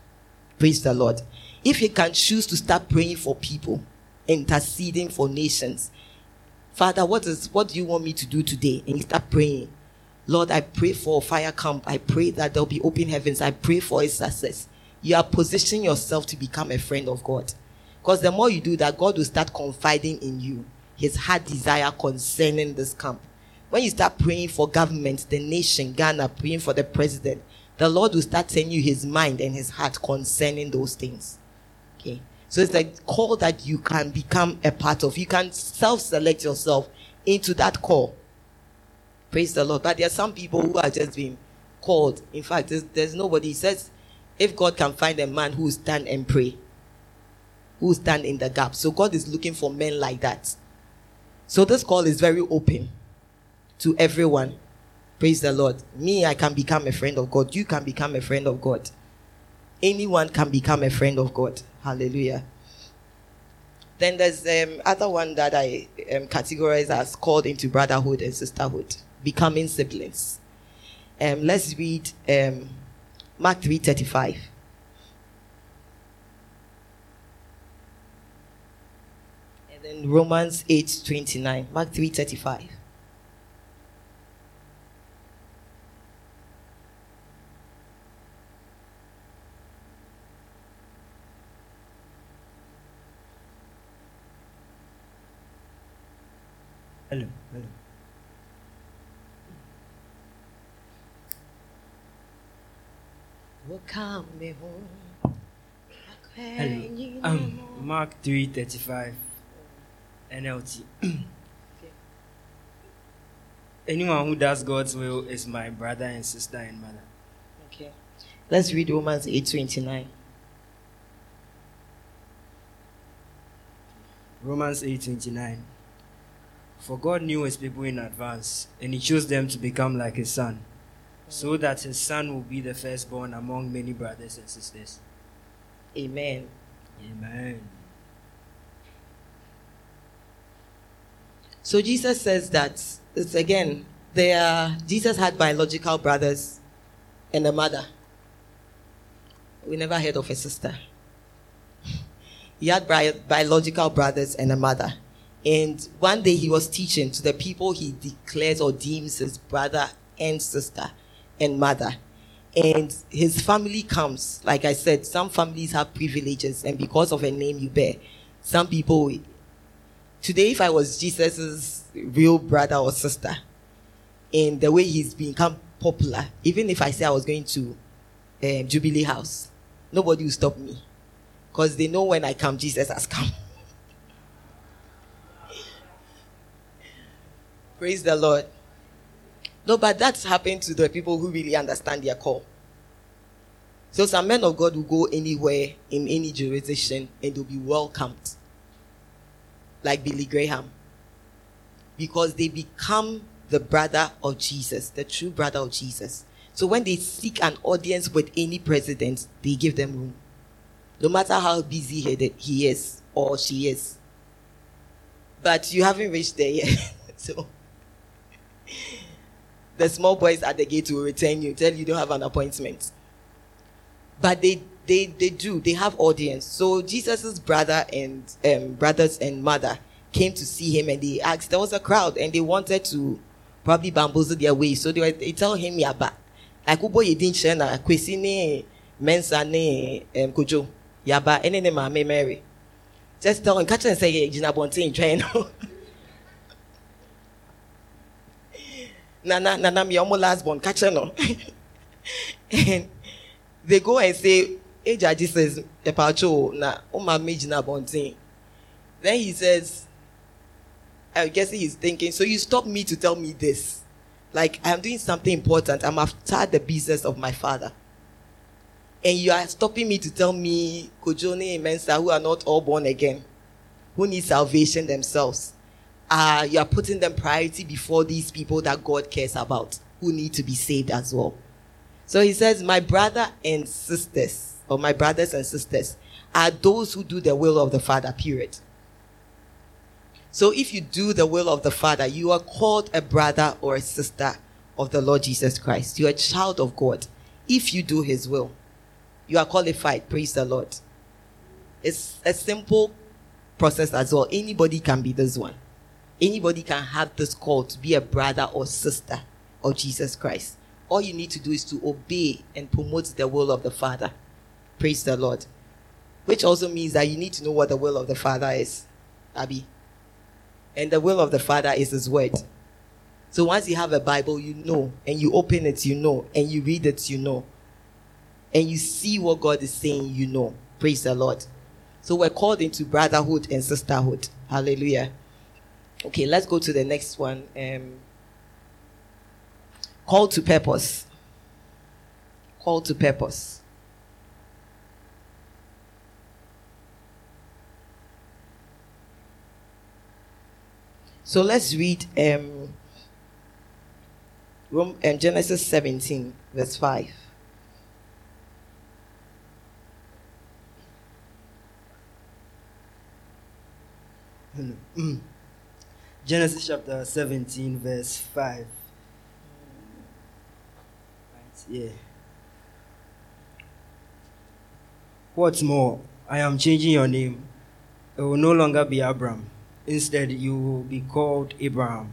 Praise the Lord. If you can choose to start praying for people, interceding for nations, Father, what is what do you want me to do today? And you start praying Lord, I pray for fire camp. I pray that there'll be open heavens. I pray for its success. You are positioning yourself to become a friend of God. Because the more you do that, God will start confiding in you his heart desire concerning this camp. When you start praying for government, the nation, Ghana, praying for the president, the Lord will start telling you his mind and his heart concerning those things. Okay. So it's a call that you can become a part of. You can self select yourself into that call. Praise the Lord. But there are some people who are just being called. In fact, there's, there's nobody. He says, if God can find a man who will stand and pray, who will stand in the gap. So God is looking for men like that. So this call is very open to everyone. Praise the Lord. Me, I can become a friend of God. You can become a friend of God. Anyone can become a friend of God. Hallelujah. Then there's um, other one that I um, categorize as called into brotherhood and sisterhood, becoming siblings. Um, let's read um, Mark 3:35. And then Romans 8:29. Mark 3:35. Hello. Um, Mark 3:35 NLT. (clears throat) Anyone who does God's will is my brother and sister and mother. Okay. Let's read Romans 8:29. Romans 8:29. For God knew his people in advance, and he chose them to become like his son, so that his son will be the firstborn among many brothers and sisters. Amen. Amen. So Jesus says that it's again, there Jesus had biological brothers and a mother. We never heard of a sister. He had bi- biological brothers and a mother. And one day he was teaching to the people he declares or deems his brother and sister and mother. And his family comes, like I said, some families have privileges, and because of a name you bear, some people. Today, if I was Jesus's real brother or sister, in the way he's become popular, even if I say I was going to um, Jubilee House, nobody will stop me, because they know when I come, Jesus has come. (laughs) Praise the Lord. No, but that's happened to the people who really understand their call. So some men of God will go anywhere in any jurisdiction and they'll be welcomed. Like Billy Graham. Because they become the brother of Jesus, the true brother of Jesus. So when they seek an audience with any president, they give them room. No matter how busy he is or she is. But you haven't reached there yet. (laughs) so the small boys at the gate will return you, tell you don't have an appointment. But they they they do, they have audience. So Jesus's brother and um, brothers and mother came to see him and they asked, there was a crowd and they wanted to probably bamboozle their way. So they, they tell him, Yaba, like ubo yedin chena, kwesi ne mensa ne um, Yaba, ene ne mame Mary. Just tell him, catch and say, Jina Bonte train. (laughs) Nana, Nana, me almost last born, catch no. and they go and say, Hey, Jaji says, Epacho, na, oh, Oma Mijina Bonte. Then he says, I guess he's thinking, so you stop me to tell me this. Like, I'm doing something important. I'm after the business of my father. And you are stopping me to tell me, Kojone and Mensa, who are not all born again, who need salvation themselves. Uh, you are putting them priority before these people that God cares about, who need to be saved as well. So he says, My brother and sisters, or my brothers and sisters, are those who do the will of the Father, period. So if you do the will of the Father, you are called a brother or a sister of the Lord Jesus Christ. You are a child of God. If you do his will, you are qualified. Praise the Lord. It's a simple process as well. Anybody can be this one. Anybody can have this call to be a brother or sister of Jesus Christ. All you need to do is to obey and promote the will of the Father. Praise the Lord. Which also means that you need to know what the will of the Father is. Abby. And the will of the Father is His Word. So once you have a Bible, you know, and you open it, you know, and you read it, you know, and you see what God is saying, you know. Praise the Lord. So we're called into brotherhood and sisterhood. Hallelujah. Okay, let's go to the next one. Um, call to purpose. Call to purpose. So let's read um, Rom- um, Genesis 17, verse 5. Genesis chapter 17, verse 5. Right, yeah. What's more, I am changing your name. It will no longer be Abram. Instead, you will be called Abraham,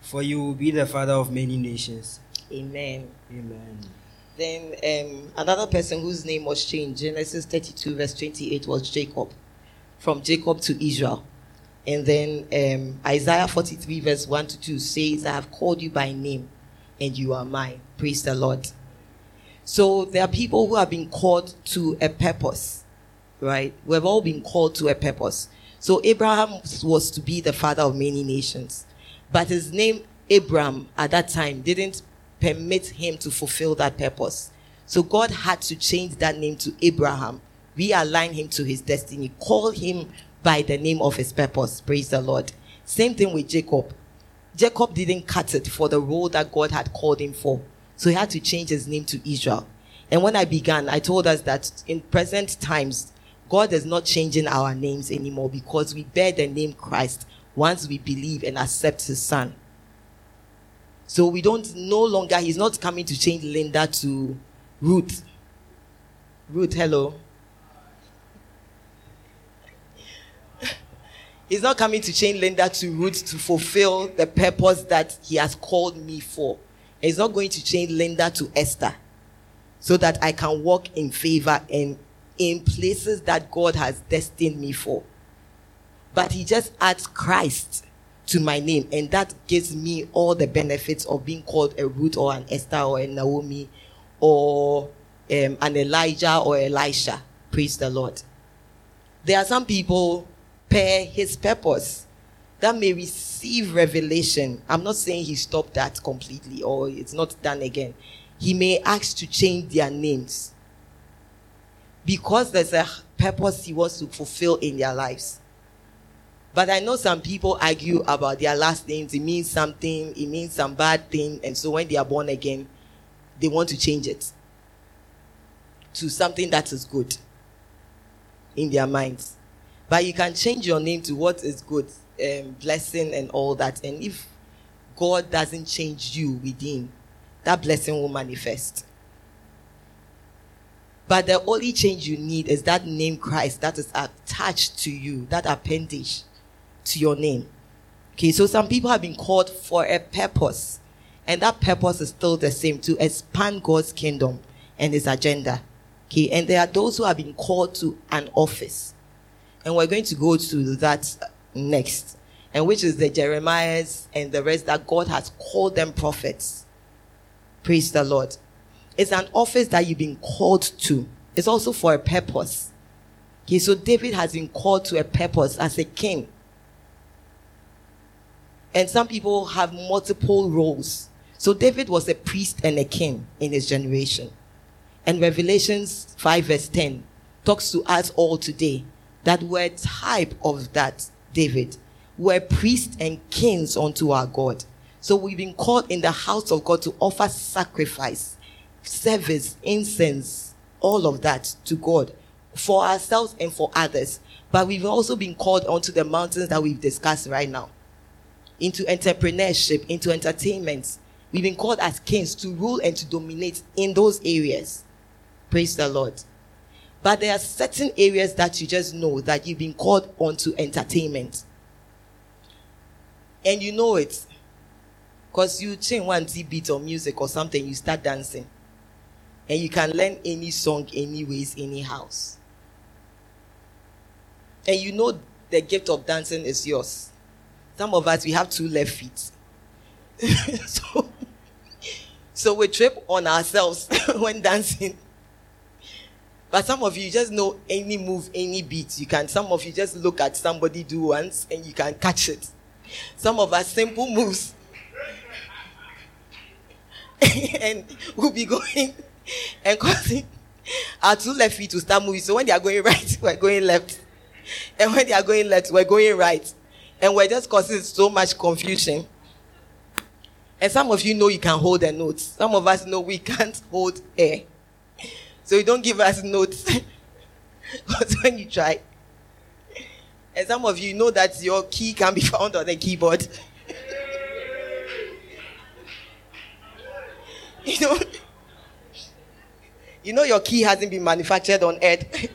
for you will be the father of many nations. Amen. Amen. Then um, another person whose name was changed, Genesis 32, verse 28, was Jacob. From Jacob to Israel. And then um, Isaiah 43, verse 1 to 2 says, I have called you by name and you are mine. Praise the Lord. So there are people who have been called to a purpose, right? We've all been called to a purpose. So Abraham was to be the father of many nations. But his name, Abram, at that time, didn't permit him to fulfill that purpose. So God had to change that name to Abraham, realign him to his destiny, call him by the name of his purpose. Praise the Lord. Same thing with Jacob. Jacob didn't cut it for the role that God had called him for. So he had to change his name to Israel. And when I began, I told us that in present times, God is not changing our names anymore because we bear the name Christ once we believe and accept his son. So we don't no longer, he's not coming to change Linda to Ruth. Ruth, hello. He's not coming to change Linda to Ruth to fulfill the purpose that he has called me for. He's not going to change Linda to Esther so that I can walk in favor and in places that God has destined me for. But he just adds Christ to my name, and that gives me all the benefits of being called a Ruth or an Esther or a Naomi or um, an Elijah or Elisha. Praise the Lord. There are some people per his purpose that may receive revelation. I'm not saying he stopped that completely or it's not done again. He may ask to change their names because there's a purpose he wants to fulfill in their lives. But I know some people argue about their last names. It means something, it means some bad thing. And so when they are born again, they want to change it to something that is good in their minds. But you can change your name to what is good, um, blessing, and all that. And if God doesn't change you within, that blessing will manifest. But the only change you need is that name Christ that is attached to you, that appendage to your name. Okay, so some people have been called for a purpose, and that purpose is still the same to expand God's kingdom and his agenda. Okay, and there are those who have been called to an office. And we're going to go to that next, and which is the Jeremiahs and the rest that God has called them prophets. Praise the Lord. It's an office that you've been called to. It's also for a purpose. Okay, so David has been called to a purpose as a king. And some people have multiple roles. So David was a priest and a king in his generation. And Revelations 5 verse 10 talks to us all today that we're type of that David. We're priests and kings unto our God. So we've been called in the house of God to offer sacrifice, service, incense, all of that to God for ourselves and for others. But we've also been called onto the mountains that we've discussed right now, into entrepreneurship, into entertainment. We've been called as kings to rule and to dominate in those areas. Praise the Lord. But there are certain areas that you just know that you've been called onto entertainment. And you know it. Because you change one T beat or music or something, you start dancing. And you can learn any song, anyways, any house. And you know the gift of dancing is yours. Some of us, we have two left feet. (laughs) so, so we trip on ourselves (laughs) when dancing. But some of you just know any move, any beat. You can. Some of you just look at somebody do once and you can catch it. Some of us simple moves, (laughs) and we'll be going (laughs) and causing our two left feet to start moving. So when they are going right, (laughs) we're going left, and when they are going left, we're going right, and we're just causing so much confusion. And some of you know you can hold a note. Some of us know we can't hold air. So you don't give us notes. (laughs) Because when you try, and some of you know that your key can be (laughs) found on the keyboard. (laughs) you know, you know your key hasn't been manufactured on earth,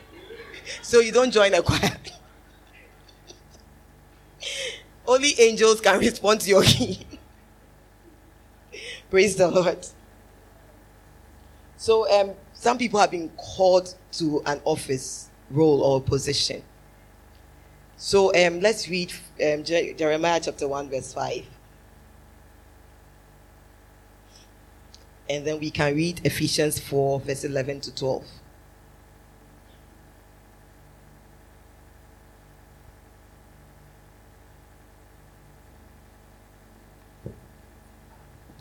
so you don't join a choir. Only angels can respond to your key. Praise the Lord. So, um, some people have been called to an office, role, or position. So, um, let's read um, Je- Jeremiah chapter 1, verse 5. And then we can read Ephesians 4, verse 11 to 12.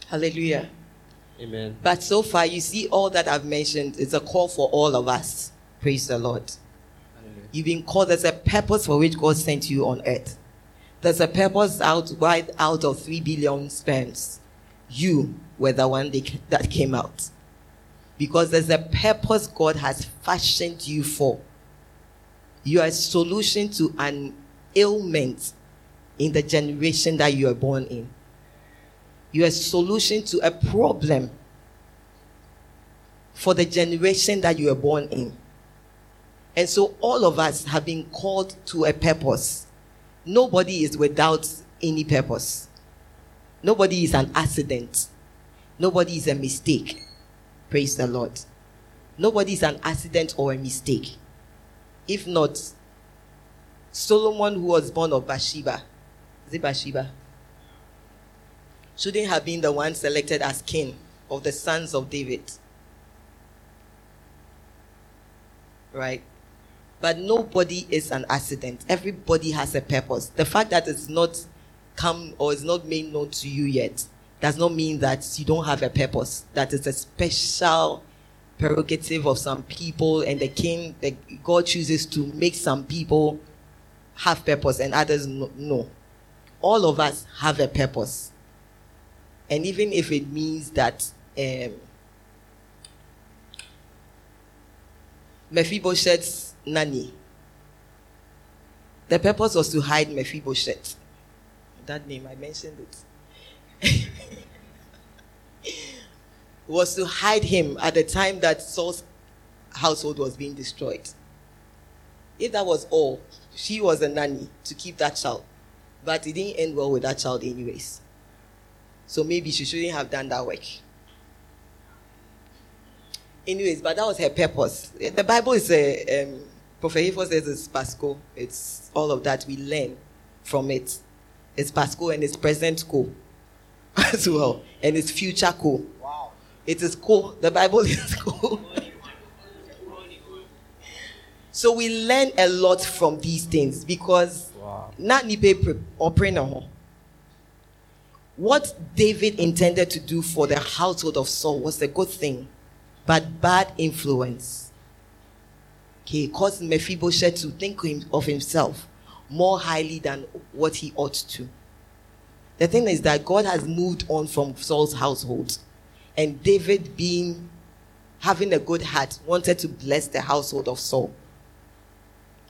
Hallelujah. Amen. But so far, you see, all that I've mentioned is a call for all of us. Praise the Lord. You've been called. There's a purpose for which God sent you on earth. There's a purpose out wide out of three billion sperms. You were the one that came out. Because there's a purpose God has fashioned you for. You are a solution to an ailment in the generation that you are born in. You're a solution to a problem for the generation that you were born in. And so all of us have been called to a purpose. Nobody is without any purpose. Nobody is an accident. Nobody is a mistake. Praise the Lord. Nobody is an accident or a mistake. If not, Solomon, who was born of Bathsheba, is it Bathsheba? Shouldn't have been the one selected as king of the sons of David. Right? But nobody is an accident. Everybody has a purpose. The fact that it's not come or is not made known to you yet does not mean that you don't have a purpose. That is a special prerogative of some people, and the king, the, God chooses to make some people have purpose and others no. All of us have a purpose. And even if it means that um, Mephibosheth's nanny, the purpose was to hide Mephibosheth. That name, I mentioned it. (laughs) was to hide him at the time that Saul's household was being destroyed. If that was all, she was a nanny to keep that child. But it didn't end well with that child, anyways. So maybe she shouldn't have done that work. Anyways, but that was her purpose. The Bible is a um, Prophet Hifo says it's Pasco. It's all of that we learn from it. It's Pasco and it's present co (laughs) as well, and it's future co. Wow. It is co. The Bible (laughs) is co. so we learn a lot from these things because not nipe opera what David intended to do for the household of Saul was a good thing, but bad influence. He caused Mephibosheth to think of himself more highly than what he ought to. The thing is that God has moved on from Saul's household, and David, being having a good heart, wanted to bless the household of Saul.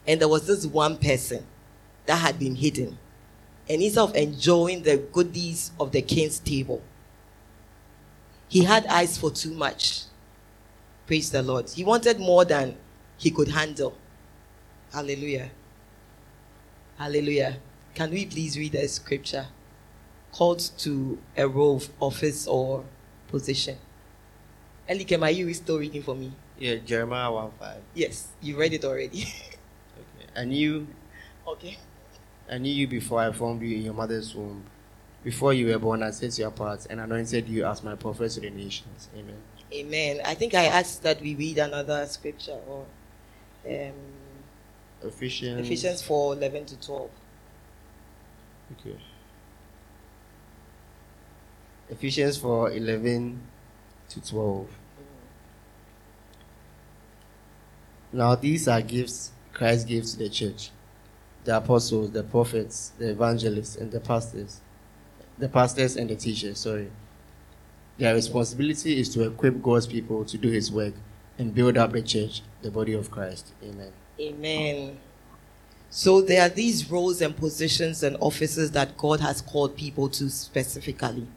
And there was this one person that had been hidden and instead of enjoying the goodies of the king's table, he had eyes for too much. Praise the Lord. He wanted more than he could handle. Hallelujah. Hallelujah. Can we please read the scripture? Called to a role of office or position. Elikem, are you still reading for me? Yeah, Jeremiah 1 5. Yes, you read it already. (laughs) okay. And you. Okay. I knew you before I formed you in your mother's womb. Before you were born, I set you apart and anointed you as my prophet to the nations. Amen. Amen. I think I asked that we read another scripture or um, Ephesians. Ephesians 4 11 to 12. Okay. Ephesians 4 11 to 12. Now, these are gifts Christ gave to the church the apostles, the prophets, the evangelists, and the pastors. The pastors and the teachers, sorry. Their responsibility is to equip God's people to do his work and build up the church, the body of Christ. Amen. Amen. So there are these roles and positions and offices that God has called people to specifically.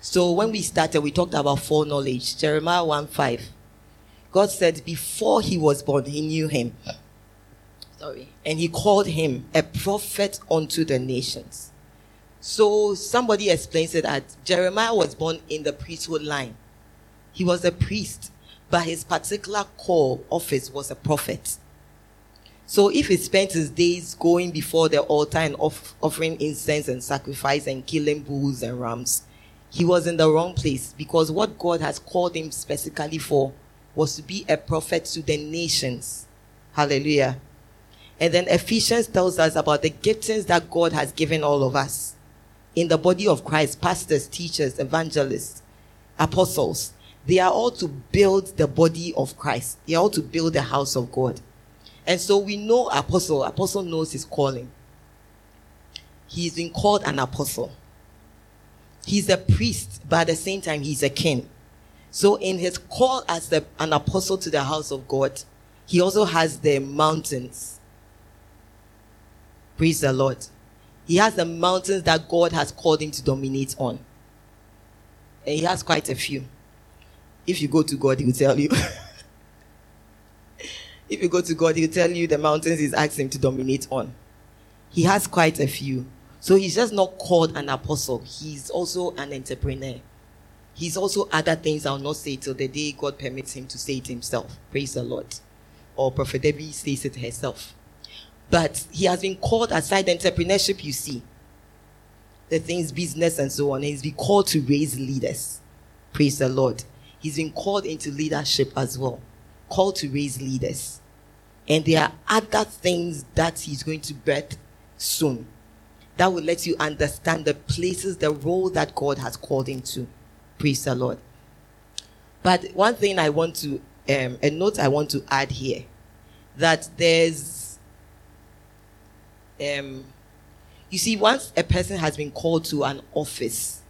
So when we started, we talked about foreknowledge. Jeremiah 1 5. God said, Before he was born, he knew him. Sorry. And he called him a prophet unto the nations. So somebody explains it that Jeremiah was born in the priesthood line. He was a priest, but his particular call office was a prophet. So if he spent his days going before the altar and off- offering incense and sacrifice and killing bulls and rams, he was in the wrong place because what God has called him specifically for was to be a prophet to the nations. Hallelujah. And then Ephesians tells us about the giftings that God has given all of us in the body of Christ pastors, teachers, evangelists, apostles. They are all to build the body of Christ, they are all to build the house of God. And so we know apostle, apostle knows his calling. He's been called an apostle. He's a priest, but at the same time, he's a king. So, in his call as the, an apostle to the house of God, he also has the mountains. Praise the Lord. He has the mountains that God has called him to dominate on. And he has quite a few. If you go to God, he will tell you. (laughs) if you go to God, he'll tell you the mountains he's asked him to dominate on. He has quite a few. So he's just not called an apostle, he's also an entrepreneur. He's also other things I'll not say till the day God permits him to say it himself. Praise the Lord. Or Prophet Debbie says it herself. But he has been called aside entrepreneurship, you see. The things, business and so on. He's been called to raise leaders. Praise the Lord. He's been called into leadership as well. Called to raise leaders. And there are other things that he's going to birth soon that will let you understand the places, the role that God has called him to. Praise the Lord. But one thing I want to, um, a note I want to add here, that there's, um, you see, once a person has been called to an office,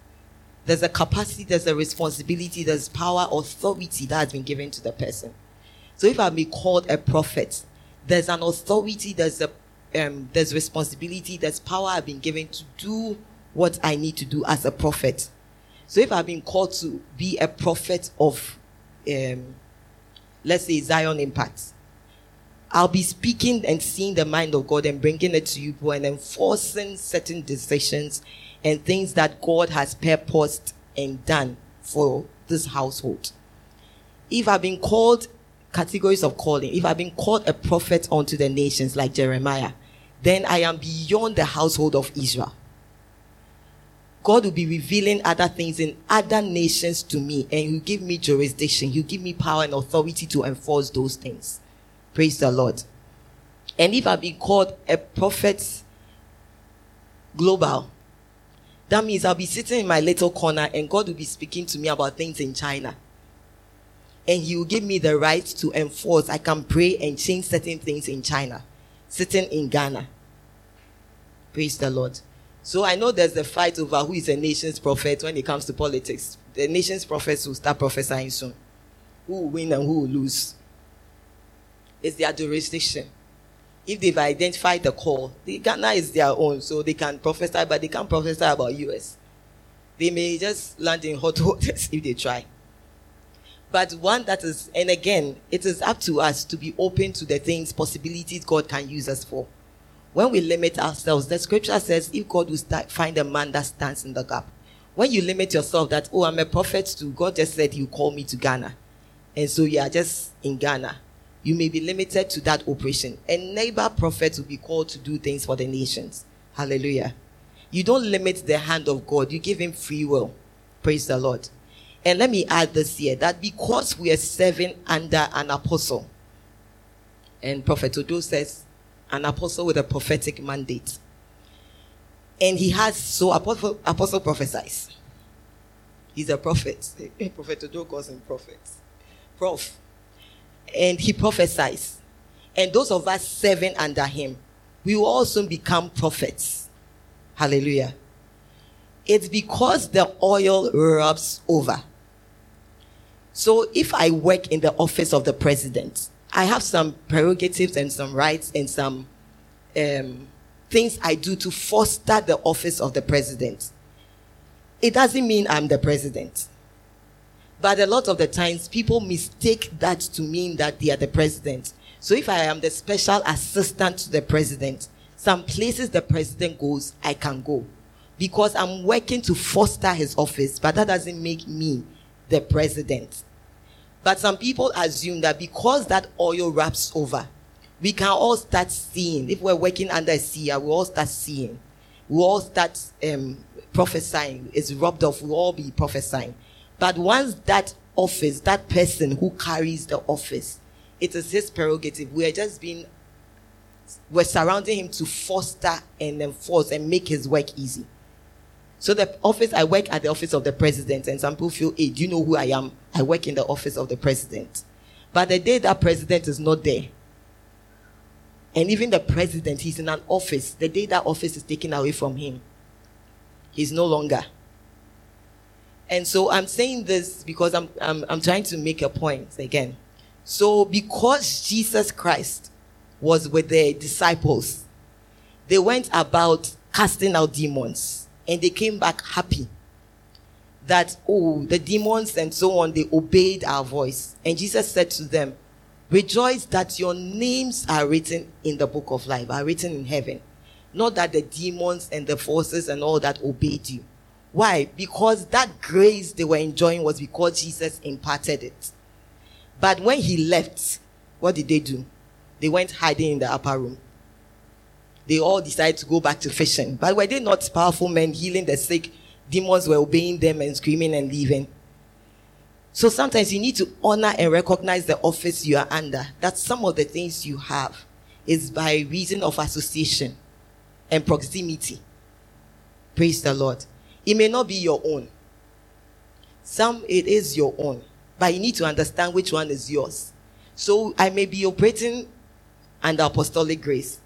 there's a capacity, there's a responsibility, there's power, authority that has been given to the person. So if I've been called a prophet, there's an authority, there's a um, there's responsibility, there's power I've been given to do what I need to do as a prophet. So if I've been called to be a prophet of, um, let's say Zion Impact, I'll be speaking and seeing the mind of God and bringing it to you and enforcing certain decisions and things that God has purposed and done for this household. If I've been called categories of calling, if I've been called a prophet unto the nations like Jeremiah, then I am beyond the household of Israel. God will be revealing other things in other nations to me, and you give me jurisdiction, you give me power and authority to enforce those things. Praise the Lord. And if I be called a prophet global, that means I'll be sitting in my little corner and God will be speaking to me about things in China. And He will give me the right to enforce. I can pray and change certain things in China, sitting in Ghana. Praise the Lord. So I know there's a fight over who is a nation's prophet when it comes to politics. The nation's prophets will start prophesying soon. Who will win and who will lose? It's their jurisdiction. If they've identified the call, the Ghana is their own, so they can prophesy, but they can't prophesy about US. They may just land in hot (laughs) waters if they try. But one that is, and again, it is up to us to be open to the things, possibilities God can use us for when we limit ourselves, the scripture says, if God will start, find a man that stands in the gap. When you limit yourself, that, oh, I'm a prophet too, God just said, you call me to Ghana. And so you are just in Ghana. You may be limited to that operation. A neighbor prophet will be called to do things for the nations. Hallelujah. You don't limit the hand of God, you give him free will. Praise the Lord. And let me add this here that because we are serving under an apostle, and Prophet Odo says, an apostle with a prophetic mandate. And he has, so apostle, apostle prophesies. He's a prophet. (laughs) prophet Odo calls him prophet. Prof. And he prophesies. And those of us serving under him, we will also become prophets. Hallelujah. It's because the oil rubs over. So if I work in the office of the president, I have some prerogatives and some rights and some um, things I do to foster the office of the president. It doesn't mean I'm the president. But a lot of the times, people mistake that to mean that they are the president. So if I am the special assistant to the president, some places the president goes, I can go. Because I'm working to foster his office, but that doesn't make me the president. But some people assume that because that oil wraps over, we can all start seeing. If we're working under a seer, we all start seeing. We all start um, prophesying. It's rubbed off. We'll all be prophesying. But once that office, that person who carries the office, it is his prerogative. We are just being, we're surrounding him to foster and enforce and make his work easy. So the office, I work at the office of the president, and some people feel, hey, do you know who I am? I work in the office of the president. But the day that president is not there, and even the president, he's in an office, the day that office is taken away from him, he's no longer. And so I'm saying this because I'm, I'm, I'm trying to make a point again. So, because Jesus Christ was with the disciples, they went about casting out demons and they came back happy that, oh, the demons and so on, they obeyed our voice. And Jesus said to them, Rejoice that your names are written in the book of life, are written in heaven. Not that the demons and the forces and all that obeyed you. Why? Because that grace they were enjoying was because Jesus imparted it. But when he left, what did they do? They went hiding in the upper room they all decided to go back to fishing. But were they not powerful men healing the sick? Demons were obeying them and screaming and leaving. So sometimes you need to honor and recognize the office you are under. That some of the things you have is by reason of association and proximity. Praise the Lord. It may not be your own. Some it is your own, but you need to understand which one is yours. So I may be operating under apostolic grace,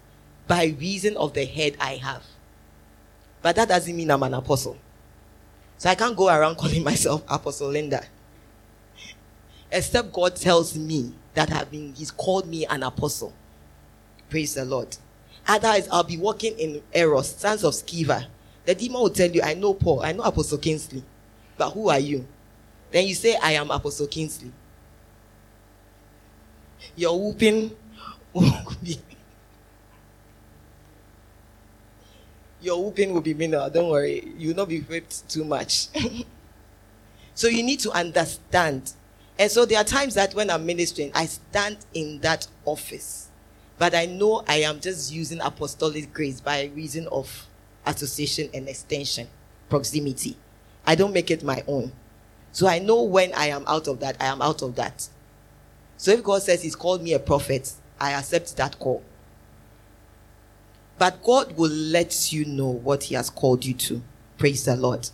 by reason of the head I have. But that doesn't mean I'm an apostle. So I can't go around (laughs) calling myself Apostle Linda. Except God tells me that I've been, He's called me an apostle. Praise the Lord. Otherwise, I'll be walking in errors, sons of Sceva. The demon will tell you, I know Paul, I know Apostle Kingsley. But who are you? Then you say, I am Apostle Kingsley. Your whooping will be your whooping will be minimal. Don't worry. You will not be whipped too much. (laughs) so you need to understand. And so there are times that when I'm ministering, I stand in that office. But I know I am just using apostolic grace by reason of association and extension, proximity. I don't make it my own. So I know when I am out of that, I am out of that. So if God says He's called me a prophet, I accept that call. But God will let you know what He has called you to. Praise the Lord.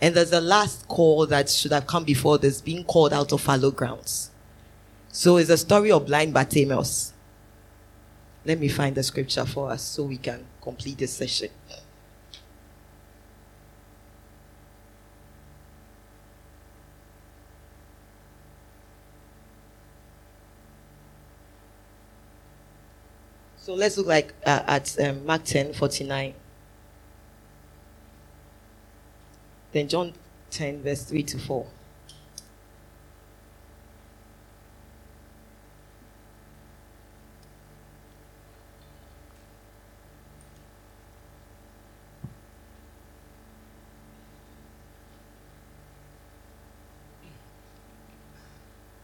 And there's a last call that should have come before this, being called out of fallow grounds. So it's a story of blind Bartimaeus. Let me find the scripture for us so we can complete this session. So let's look like uh, at um, Mark 10 49. Then John 10, verse 3 to 4.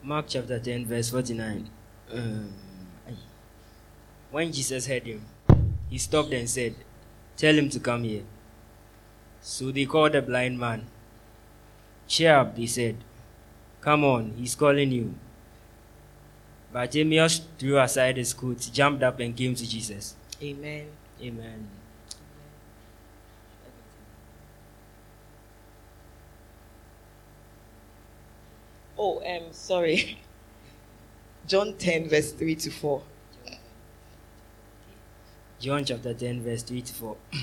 Mark chapter 10, verse 49. Um, when Jesus heard him, he stopped and said, Tell him to come here. So they called the blind man. Cheer up, they said. Come on, he's calling you. But Bartimaeus threw aside his coat, jumped up, and came to Jesus. Amen. Amen. Oh, um, sorry. (laughs) John 10, verse 3 to 4. John chapter 10, verse 24. (clears throat)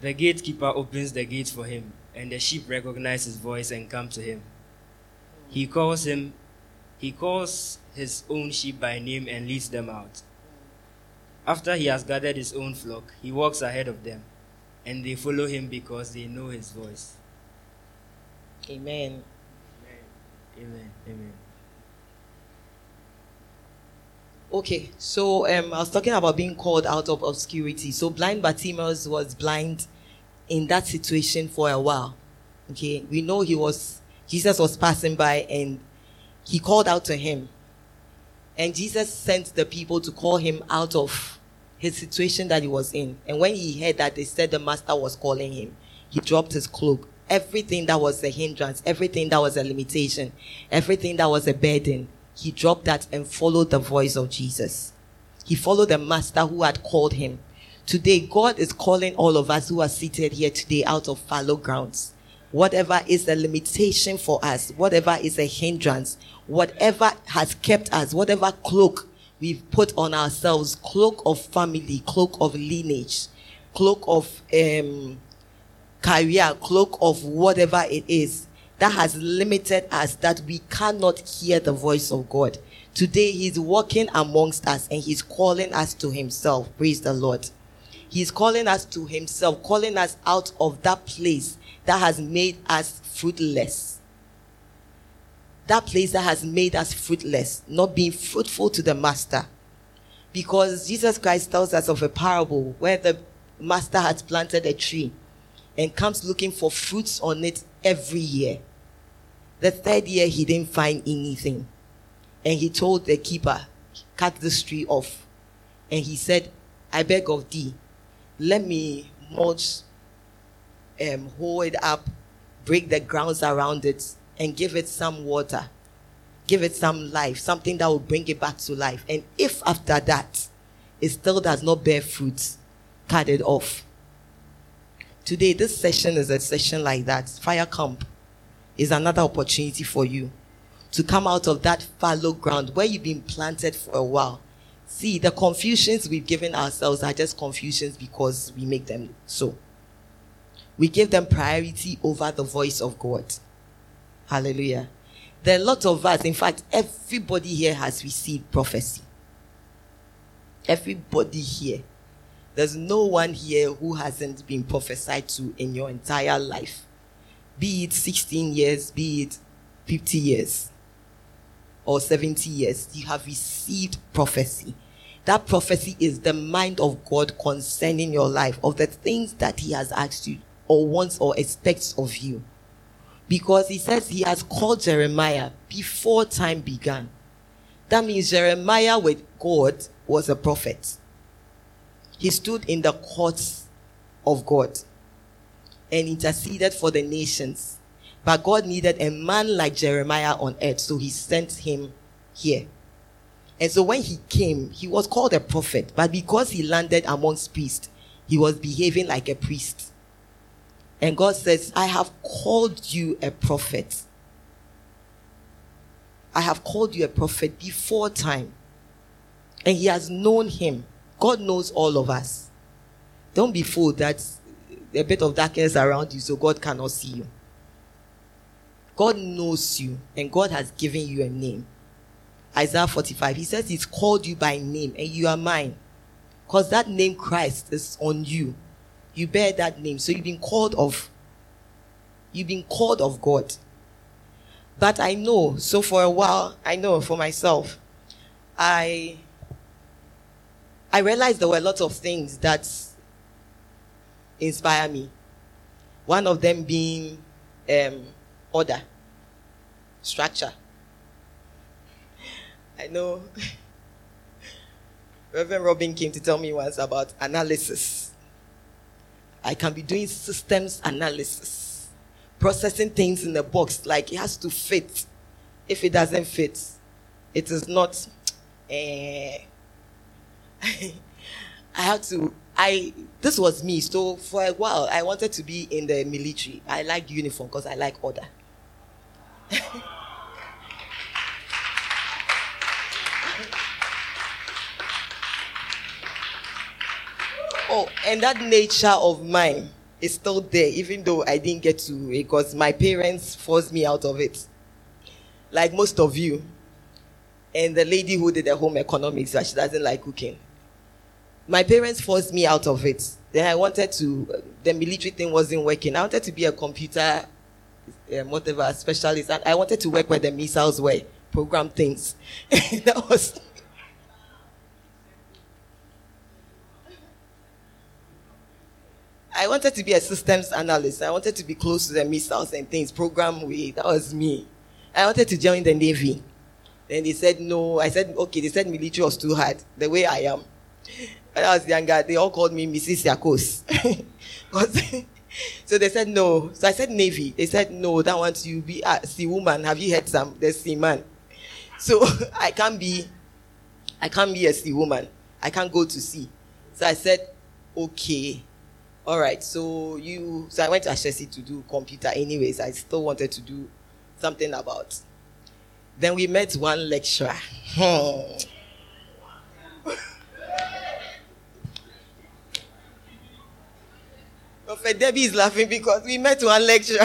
the gatekeeper opens the gate for him, and the sheep recognize his voice and come to him. He calls him he calls his own sheep by name and leads them out. After he has gathered his own flock, he walks ahead of them, and they follow him because they know his voice. Amen. Amen. Amen. Amen. Okay, so um, I was talking about being called out of obscurity. So blind Bartimaeus was blind in that situation for a while. Okay, we know he was Jesus was passing by and he called out to him. And Jesus sent the people to call him out of his situation that he was in. And when he heard that they said the master was calling him, he dropped his cloak. Everything that was a hindrance, everything that was a limitation, everything that was a burden, he dropped that and followed the voice of Jesus. He followed the master who had called him. Today, God is calling all of us who are seated here today out of fallow grounds. Whatever is a limitation for us, whatever is a hindrance, whatever has kept us, whatever cloak we've put on ourselves, cloak of family, cloak of lineage, cloak of um, career, cloak of whatever it is that has limited us that we cannot hear the voice of God. Today he's walking amongst us and he's calling us to himself. Praise the Lord. He's calling us to himself, calling us out of that place that has made us fruitless. That place that has made us fruitless, not being fruitful to the master. Because Jesus Christ tells us of a parable where the master has planted a tree and comes looking for fruits on it every year. The third year, he didn't find anything. And he told the keeper, cut this tree off. And he said, I beg of thee, let me mulch, um, hold it up, break the grounds around it, and give it some water. Give it some life, something that will bring it back to life. And if after that it still does not bear fruit, cut it off. Today, this session is a session like that. Fire camp is another opportunity for you to come out of that fallow ground where you've been planted for a while. See, the confusions we've given ourselves are just confusions because we make them so. We give them priority over the voice of God. Hallelujah. There are a lot of us, in fact, everybody here has received prophecy. Everybody here. There's no one here who hasn't been prophesied to in your entire life. Be it 16 years, be it 50 years, or 70 years. You have received prophecy. That prophecy is the mind of God concerning your life, of the things that He has asked you, or wants, or expects of you because he says he has called Jeremiah before time began. That means Jeremiah with God was a prophet. He stood in the courts of God and interceded for the nations. But God needed a man like Jeremiah on earth, so he sent him here. And so when he came, he was called a prophet, but because he landed amongst priests, he was behaving like a priest. And God says, I have called you a prophet. I have called you a prophet before time. And he has known him. God knows all of us. Don't be fooled that a bit of darkness around you so God cannot see you. God knows you and God has given you a name. Isaiah 45, he says he's called you by name and you are mine. Because that name Christ is on you. You bear that name. So you've been called of you've been called of God. But I know, so for a while, I know for myself, I I realized there were a lot of things that inspire me. One of them being um, order, structure. I know (laughs) Reverend Robin came to tell me once about analysis I can be doing systems analysis, processing things in a box. Like it has to fit. If it doesn't fit, it is not. Uh, (laughs) I have to. I this was me. So for a while, I wanted to be in the military. I like uniform because I like order. (laughs) oh, and that nature of mine is still there, even though I didn't get to because my parents forced me out of it. Like most of you. And the lady who did the home economics, she doesn't like cooking. My parents forced me out of it. Then I wanted to, the military thing wasn't working. I wanted to be a computer, um, whatever, specialist. I wanted to work where the missiles were, program things. (laughs) that was. I wanted to be a systems analyst. I wanted to be close to the missiles and things, program way. That was me. I wanted to join the Navy. Then they said no. I said, okay. They said military was too hard, the way I am. When I was younger, they all called me Mrs. Yakos. (laughs) (laughs) so they said no. So I said Navy. They said no, that wants you be ah, a sea woman. Have you heard some? The sea man. So (laughs) I can't be, I can't be a sea woman. I can't go to sea. So I said, okay. All right. So you, so I went to Ashesi to do computer. Anyways, I still wanted to do something about. Then we met one lecturer. Hmm. Prophet Debbie is laughing because we met one lecturer. (laughs)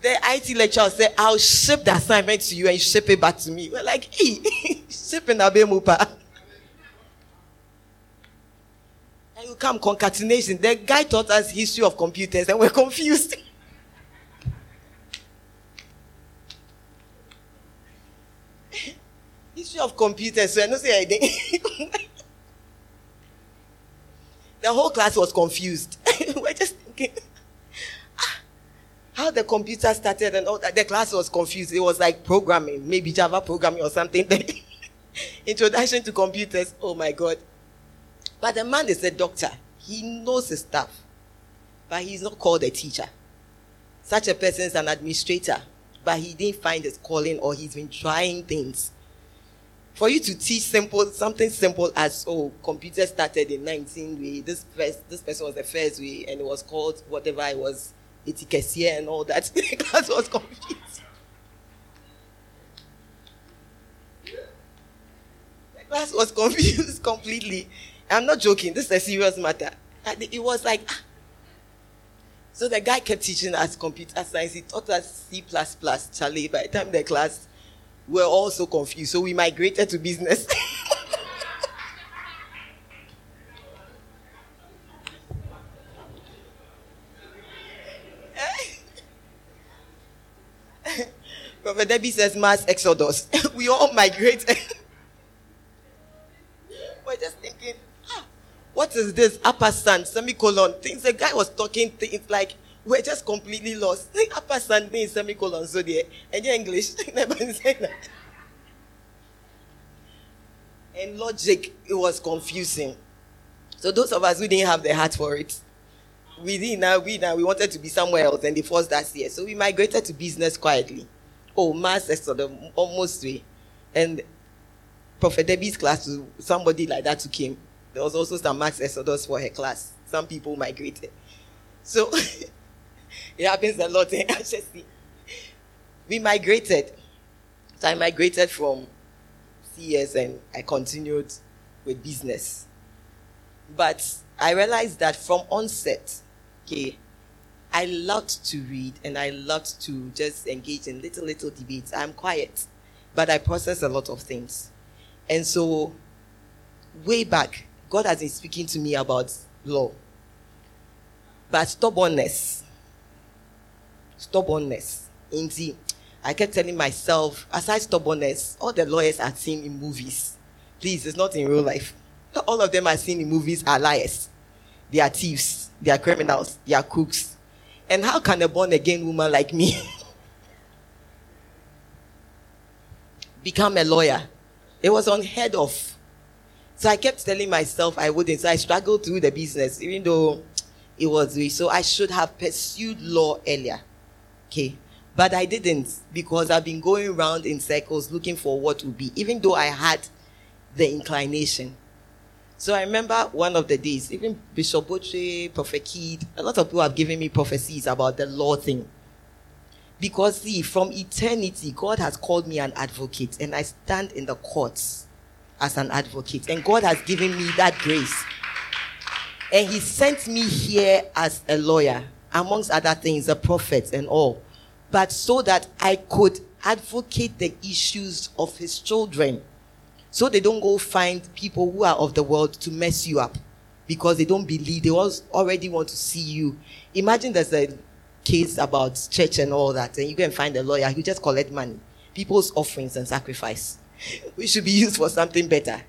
the IT lecturer said, I'll ship the assignment to you and ship it back to me. We're like, hey, (laughs) shipping Abemupa. And you come concatenation. The guy taught us history of computers and we're confused. (laughs) history of computers. So I don't say anything. The whole class was confused. (laughs) we're just thinking ah, how the computer started and all that. The class was confused. It was like programming, maybe Java programming or something. (laughs) Introduction to computers. Oh my God. But the man is a doctor. He knows his stuff. But he's not called a teacher. Such a person is an administrator. But he didn't find his calling or he's been trying things. For you to teach simple something simple as oh computer started in 19 way, this first this person was the first way and it was called whatever it was, etiquette and all that. (laughs) class was confused. Class (laughs) was confused completely. I'm not joking. This is a serious matter. And it was like, ah. so the guy kept teaching us computer science. He taught us C++, Charlie. By the time the class, we were all so confused. So we migrated to business. (laughs) Prophet Debbie says mass exodus. (laughs) we all migrated. (laughs) We're just thinking, ah, what is this? Ampersand, semicolon. Things the guy was talking things like we're just completely lost. Ampersand thing, semicolon, so there. And your English. (laughs) And logic, it was confusing. So those of us who didn't have the heart for it, we didn't now we now we wanted to be somewhere else and they forced us here. So we migrated to business quietly. Oh, mass exodus, almost way. And Prophet Debbie's class, to somebody like that who came. There was also some mass exodus for her class. Some people migrated. So (laughs) it happens a lot (laughs) eh, in Ashesi. We migrated. So I migrated from CS and I continued with business. But I realized that from onset, okay, I loved to read and I loved to just engage in little, little debates. I'm quiet, but I process a lot of things. And so, way back, God has been speaking to me about law. But stubbornness, stubbornness, indeed. I kept telling myself, aside stubbornness, all the lawyers I've seen in movies, please, it's not in real life. All of them I've seen in movies are liars. They are thieves. They are criminals. They are crooks. And how can a born again woman like me (laughs) become a lawyer? It was unheard of. So I kept telling myself I wouldn't. So I struggled through the business, even though it was weak. So I should have pursued law earlier. Okay. But I didn't because I've been going around in circles looking for what would be, even though I had the inclination. So I remember one of the days, even Bishop Boche, Prophet Kid, a lot of people have given me prophecies about the law thing. Because see, from eternity, God has called me an advocate, and I stand in the courts as an advocate. And God has given me that grace. And He sent me here as a lawyer, amongst other things, the prophets and all. But so that I could advocate the issues of His children. So they don't go find people who are of the world to mess you up because they don't believe, they already want to see you. Imagine there's a case about church and all that, and you and find a lawyer who just collect money, people's offerings and sacrifice. (laughs) We should be used for something better.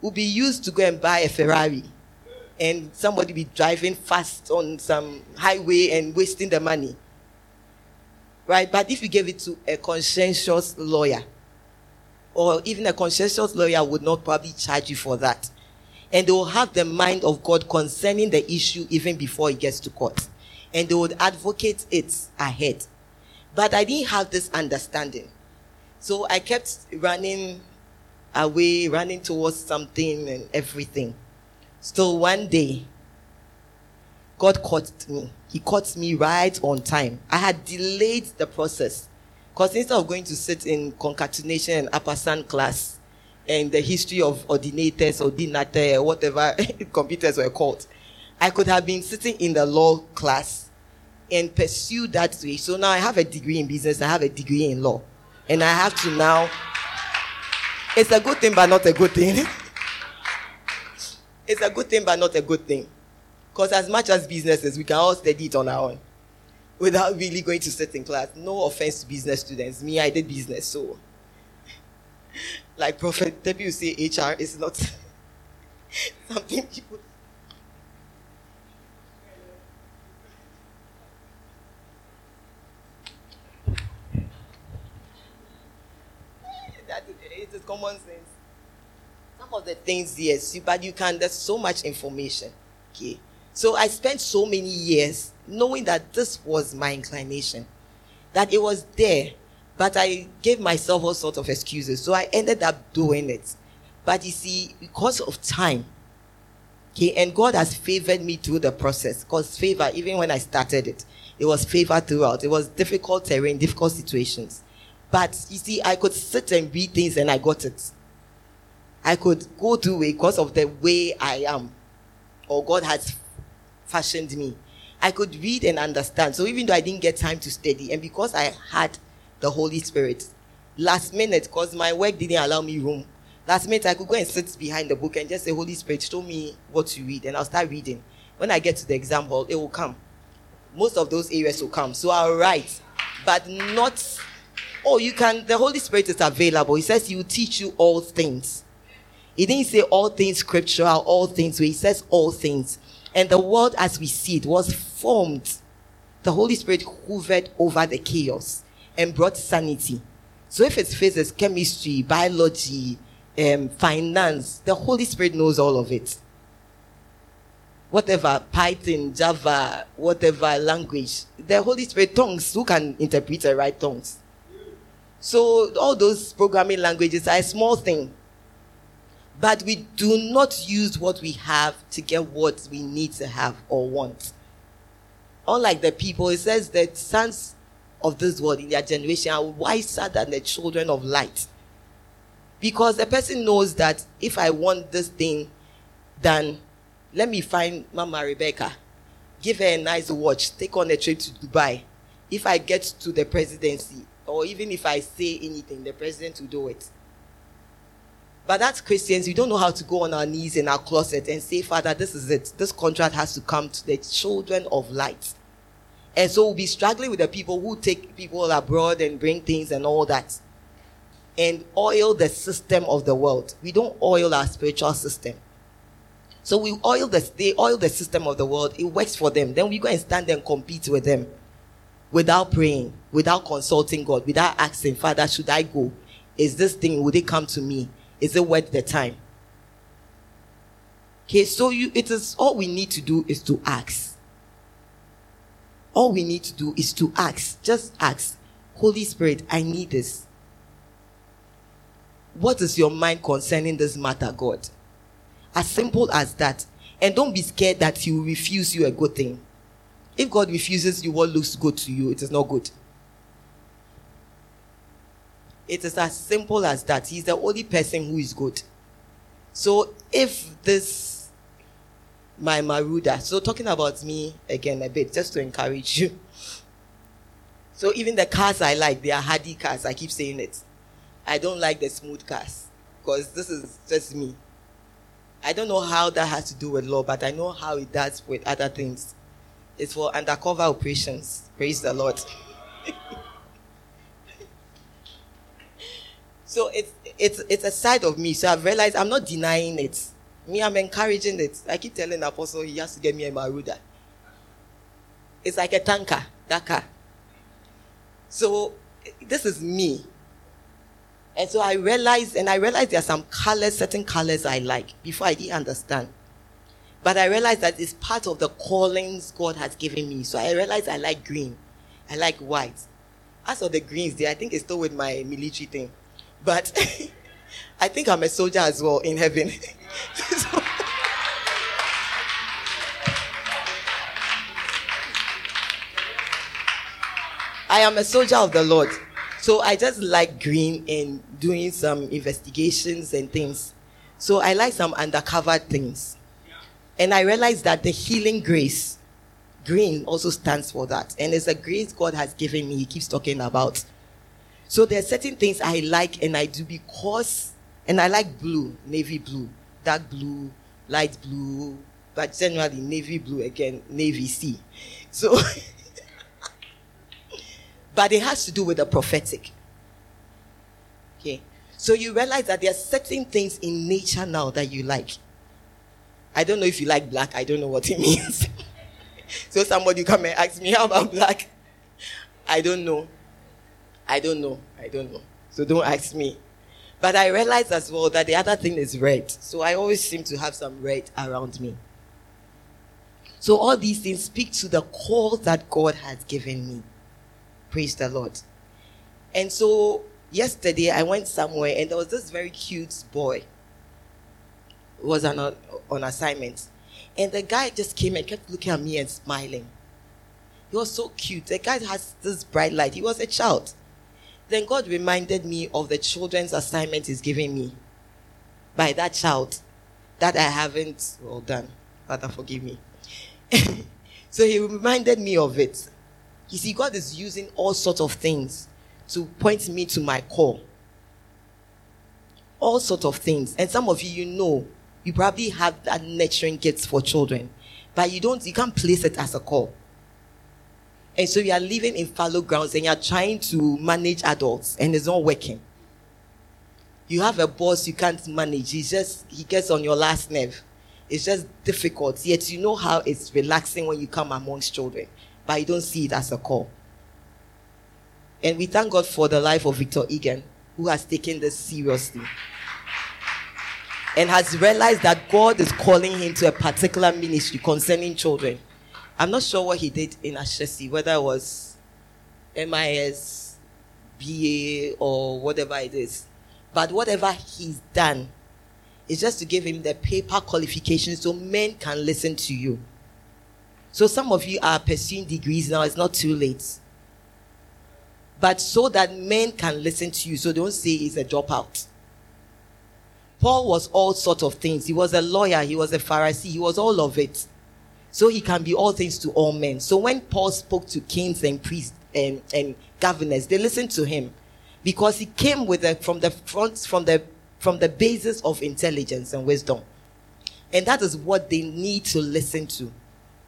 We'll be used to go and buy a Ferrari, and somebody be driving fast on some highway and wasting the money. Right? But if you gave it to a conscientious lawyer, or even a conscientious lawyer would not probably charge you for that. And they will have the mind of God concerning the issue even before it gets to court and they would advocate it ahead. But I didn't have this understanding. So I kept running away, running towards something and everything. So one day, God caught me. He caught me right on time. I had delayed the process. Because instead of going to sit in concatenation and upper class and the history of ordinators, ordinate, whatever (laughs) computers were called, I could have been sitting in the law class and pursue that way. So now I have a degree in business, I have a degree in law. And I have to now. It's a good thing, but not a good thing. (laughs) it's a good thing, but not a good thing. Because as much as businesses, we can all study it on our own without really going to sit in class. No offense to business students. Me, I did business, so. (laughs) Like Prophet W say, HR is not (laughs) something people that (laughs) it is common sense. Of the things, yes, but you can, there's so much information. Okay. So I spent so many years knowing that this was my inclination, that it was there, but I gave myself all sorts of excuses. So I ended up doing it. But you see, because of time, okay, and God has favored me through the process. Because favor, even when I started it, it was favor throughout. It was difficult terrain, difficult situations. But you see, I could sit and read things and I got it. I could go through it because of the way I am, or God has fashioned me. I could read and understand. So even though I didn't get time to study, and because I had the Holy Spirit, last minute, because my work didn't allow me room, last minute I could go and sit behind the book and just say, Holy Spirit, show me what to read, and I'll start reading. When I get to the exam hall, it will come. Most of those areas will come. So I'll write, but not Oh, you can, the Holy Spirit is available. He says, He will teach you all things. He didn't say all things scriptural, all things, he says all things. And the world as we see it was formed. The Holy Spirit hovered over the chaos and brought sanity. So if it's physics, chemistry, biology, um, finance, the Holy Spirit knows all of it. Whatever, Python, Java, whatever language, the Holy Spirit tongues, who can interpret the right tongues? So all those programming languages are a small thing. But we do not use what we have to get what we need to have or want. Unlike the people, it says that sons of this world in their generation are wiser than the children of light. Because the person knows that if I want this thing, then let me find Mama Rebecca, give her a nice watch, take on a trip to Dubai. If I get to the presidency, or even if I say anything, the president will do it. But as Christians, we don't know how to go on our knees in our closet and say, Father, this is it. This contract has to come to the children of light. And so we'll be struggling with the people who take people abroad and bring things and all that. And oil the system of the world. We don't oil our spiritual system. So we oil the they oil the system of the world. It works for them. Then we go and stand and compete with them without praying, without consulting God, without asking, Father, should I go? Is this thing, would it come to me? Is it worth the time? Okay, so you it is all we need to do is to ask. All we need to do is to ask. Just ask. Holy Spirit, I need this. What is your mind concerning this matter, God? As simple as that. And don't be scared that He will refuse you a good thing. If God refuses you what looks good to you, it is not good. It is as simple as that. He's the only person who is good. So if this, my Marauder, so talking about me again a bit, just to encourage you. (laughs) So even the cars I like, they are hardy cars. I keep saying it. I don't like the smooth cars because this is just me. I don't know how that has to do with law, but I know how it does with other things. It's for undercover operations. Praise the Lord. (laughs) so it's it's it's a side of me. So I've realized I'm not denying it. Me, I'm encouraging it. I keep telling the apostle he has to get me a Marauder. It's like a tanker, that car. So this is me. And so I realized, and I realized there are some colors, certain colors I like before I didn't understand. But I realized that it's part of the callings God has given me. So I realized I like green. I like white. As for the greens there, I think it's still with my military thing. But (laughs) I think I'm a soldier as well in heaven. so, (laughs) I am a soldier of the Lord. So I just like green and doing some investigations and things. So I like some undercover things. And I realized that the healing grace, green also stands for that. And it's a grace God has given me, He keeps talking about. So there are certain things I like and I do because, and I like blue, navy blue, dark blue, light blue, but generally navy blue again, navy sea. So, (laughs) but it has to do with the prophetic. Okay. So you realize that there are certain things in nature now that you like. I don't know if you like black. I don't know what it (laughs) means. so somebody come and ask me, how about black? I don't know. I don't know. I don't know. So don't ask me. But I realize as well that the other thing is red. So I always seem to have some red around me. So all these things speak to the call that God has given me. Praise the Lord. And so yesterday I went somewhere and there was this very cute boy. Who was on, on assignment. And the guy just came and kept looking at me and smiling. He was so cute. The guy has this bright light. He was a child. Then God reminded me of the children's assignment He's giving me by that child that I haven't well done. Father, forgive me. (laughs) so He reminded me of it. You see, God is using all sorts of things to point me to my call. All sorts of things. And some of you, you know, you probably have that nurturing gift for children, but you don't, you can't place it as a call. And so you are living in fallow grounds and you are trying to manage adults and it's not working. You have a boss you can't manage. He just, he gets on your last nerve. It's just difficult. Yet you know how it's relaxing when you come amongst children, but you don't see it as a call. And we thank God for the life of Victor Egan, who has taken this seriously and has realized that God is calling him to a particular ministry concerning children. I'm not sure what he did in Ashesi, whether it was MIS, BA, or whatever it is. But whatever he's done is just to give him the paper qualifications so men can listen to you. So some of you are pursuing degrees now, it's not too late. But so that men can listen to you, so don't say he's a dropout. Paul was all sorts of things. He was a lawyer, he was a Pharisee, he was all of it so he can be all things to all men. So when Paul spoke to kings and priests and, and governors, they listened to him because he came with a, from the front, from the from the basis of intelligence and wisdom. And that is what they need to listen to.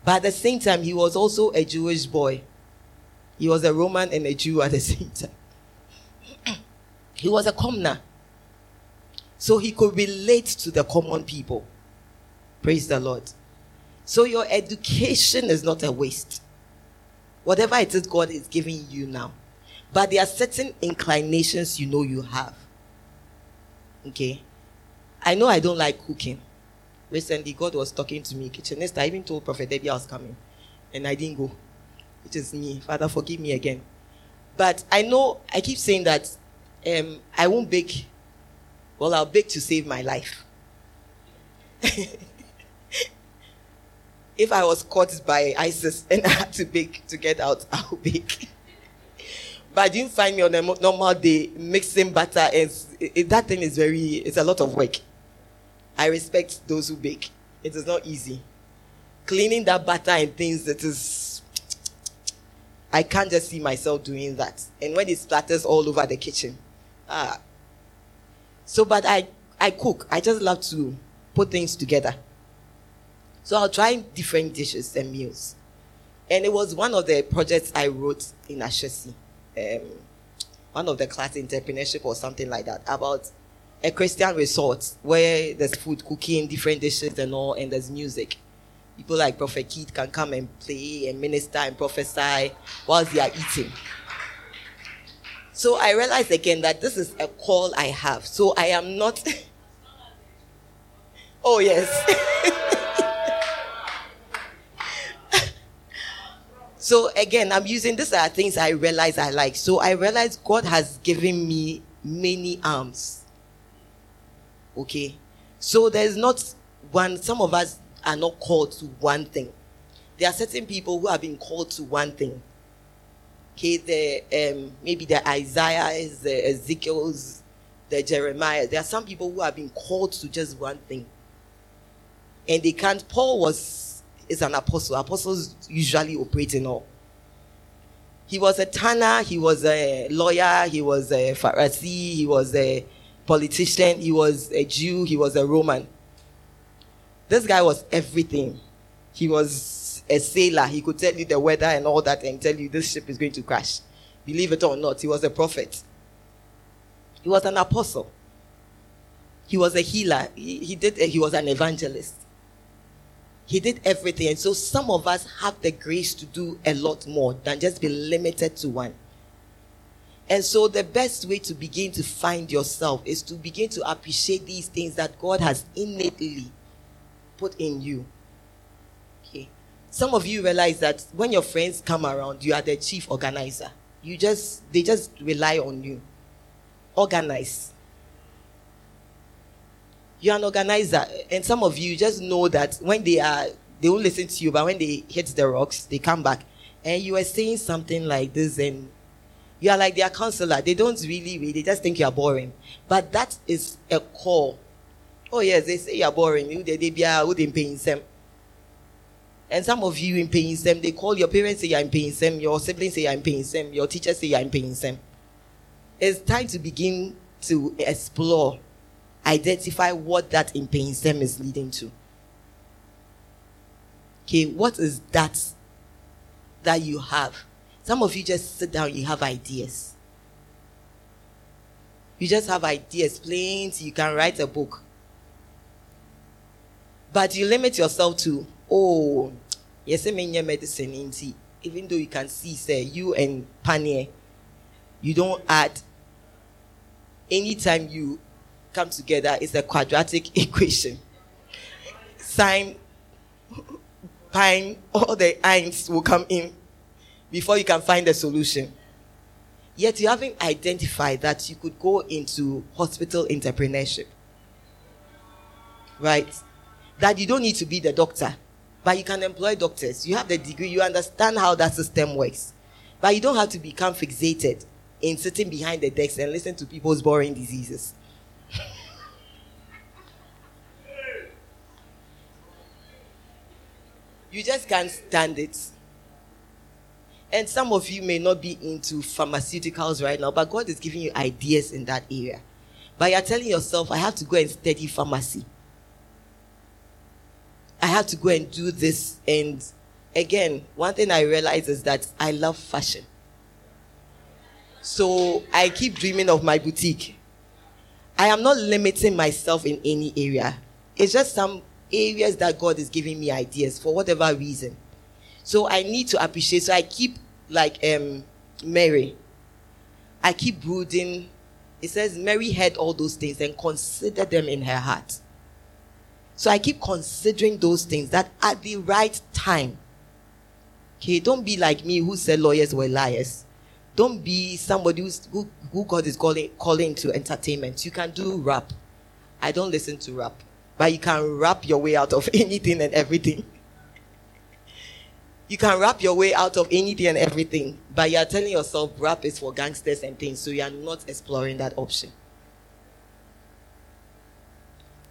But at the same time, he was also a Jewish boy. He was a Roman and a Jew at the (laughs) same time. (clears throat) he was a commoner. So he could relate to the common people. Praise the Lord. So your education is not a waste. Whatever it is God is giving you now. But there are certain inclinations you know you have. Okay? I know I don't like cooking. recently God was talking to me, kitchenist. I even told Prophet Debbie I was coming, and I didn't go, which is me. Father, forgive me again. But I know I keep saying that um, I won't bake. Well, I'll bake to save my life. (laughs) if I was caught by ISIS (laughs) and I had to bake to get out, (laughs) I'll bake. but I didn't find me on a normal day mixing butter. Is that thing is very. It's a lot of work. I respect those who bake. It is not easy. Cleaning that butter and things. It is. I can't just see myself doing that. And when it splatters all over the kitchen, ah. So, but I I cook. I just love to put things together. So I'll try different dishes and meals. And it was one of the projects I wrote in Ashesi, um, one of the class entrepreneurship or something like that about a Christian resort where there's food, cooking, different dishes and all, and there's music. People like Prophet Keith can come and play and minister and prophesy whilst they are eating. So I realized again that this is a call I have. So I am not. (laughs) oh, yes. (laughs) So again, I'm using these are things I realize I like. So I realize God has given me many arms. Okay. So there's not one, some of us are not called to one thing. There are certain people who have been called to one thing. Okay, the um, maybe the Isaiahs, the Ezekiel's, the Jeremiah. There are some people who have been called to just one thing. And they can't. Paul was is an apostle. Apostles usually operate in all. He was a tanner, he was a lawyer, he was a Pharisee, he was a politician, he was a Jew, he was a Roman. This guy was everything. He was a sailor. He could tell you the weather and all that and tell you this ship is going to crash. Believe it or not, he was a prophet. He was an apostle. He was a healer. He, he did. He was an evangelist. He did everything. And so some of us have the grace to do a lot more than just be limited to one. And so the best way to begin to find yourself is to begin to appreciate these things that God has innately put in you. Okay. Some of you realize that when your friends come around, you are the chief organizer. You just they just rely on you. Organize. You're an organizer, and some of you just know that when they are, they won't listen to you, but when they hit the rocks, they come back. And you are saying something like this, and you are like their counselor. They don't really read, they just think you're boring. But that is a call. Oh, yes, they say you're boring. You, they, they be uh, in pain them. And some of you in pain them, they call your parents say you're in pain them, your siblings say you're in pain them, your teachers say you're in pain them. It's time to begin to explore identify what that impainsem is leading to. Okay, what is that that you have? Some of you just sit down, you have ideas. You just have ideas, plain, you can write a book. But you limit yourself to, oh, yes, I mean, medicine, even though you can see, say, you and Panier, you don't add. Anytime you come together is a quadratic (laughs) equation. Sine, pine, all the ions will come in before you can find a solution. Yet you haven't identified that you could go into hospital entrepreneurship. Right? That you don't need to be the doctor, but you can employ doctors. You have the degree, you understand how that system works. But you don't have to become fixated in sitting behind the desk and listen to people's boring diseases. You just can't stand it. And some of you may not be into pharmaceuticals right now, but God is giving you ideas in that area. But you're telling yourself, I have to go and study pharmacy. I have to go and do this. And again, one thing I realize is that I love fashion. So I keep dreaming of my boutique. I am not limiting myself in any area. It's just some areas that God is giving me ideas for whatever reason. So I need to appreciate. So I keep like um Mary. I keep brooding. It says Mary heard all those things and considered them in her heart. So I keep considering those things that at the right time. Okay, don't be like me who said lawyers were liars. Don't be somebody who's, who, who God is calling, calling to entertainment. You can do rap. I don't listen to rap. But you can rap your way out of (laughs) anything and everything. You can rap your way out of anything and everything. But you are telling yourself rap is for gangsters and things. So you are not exploring that option.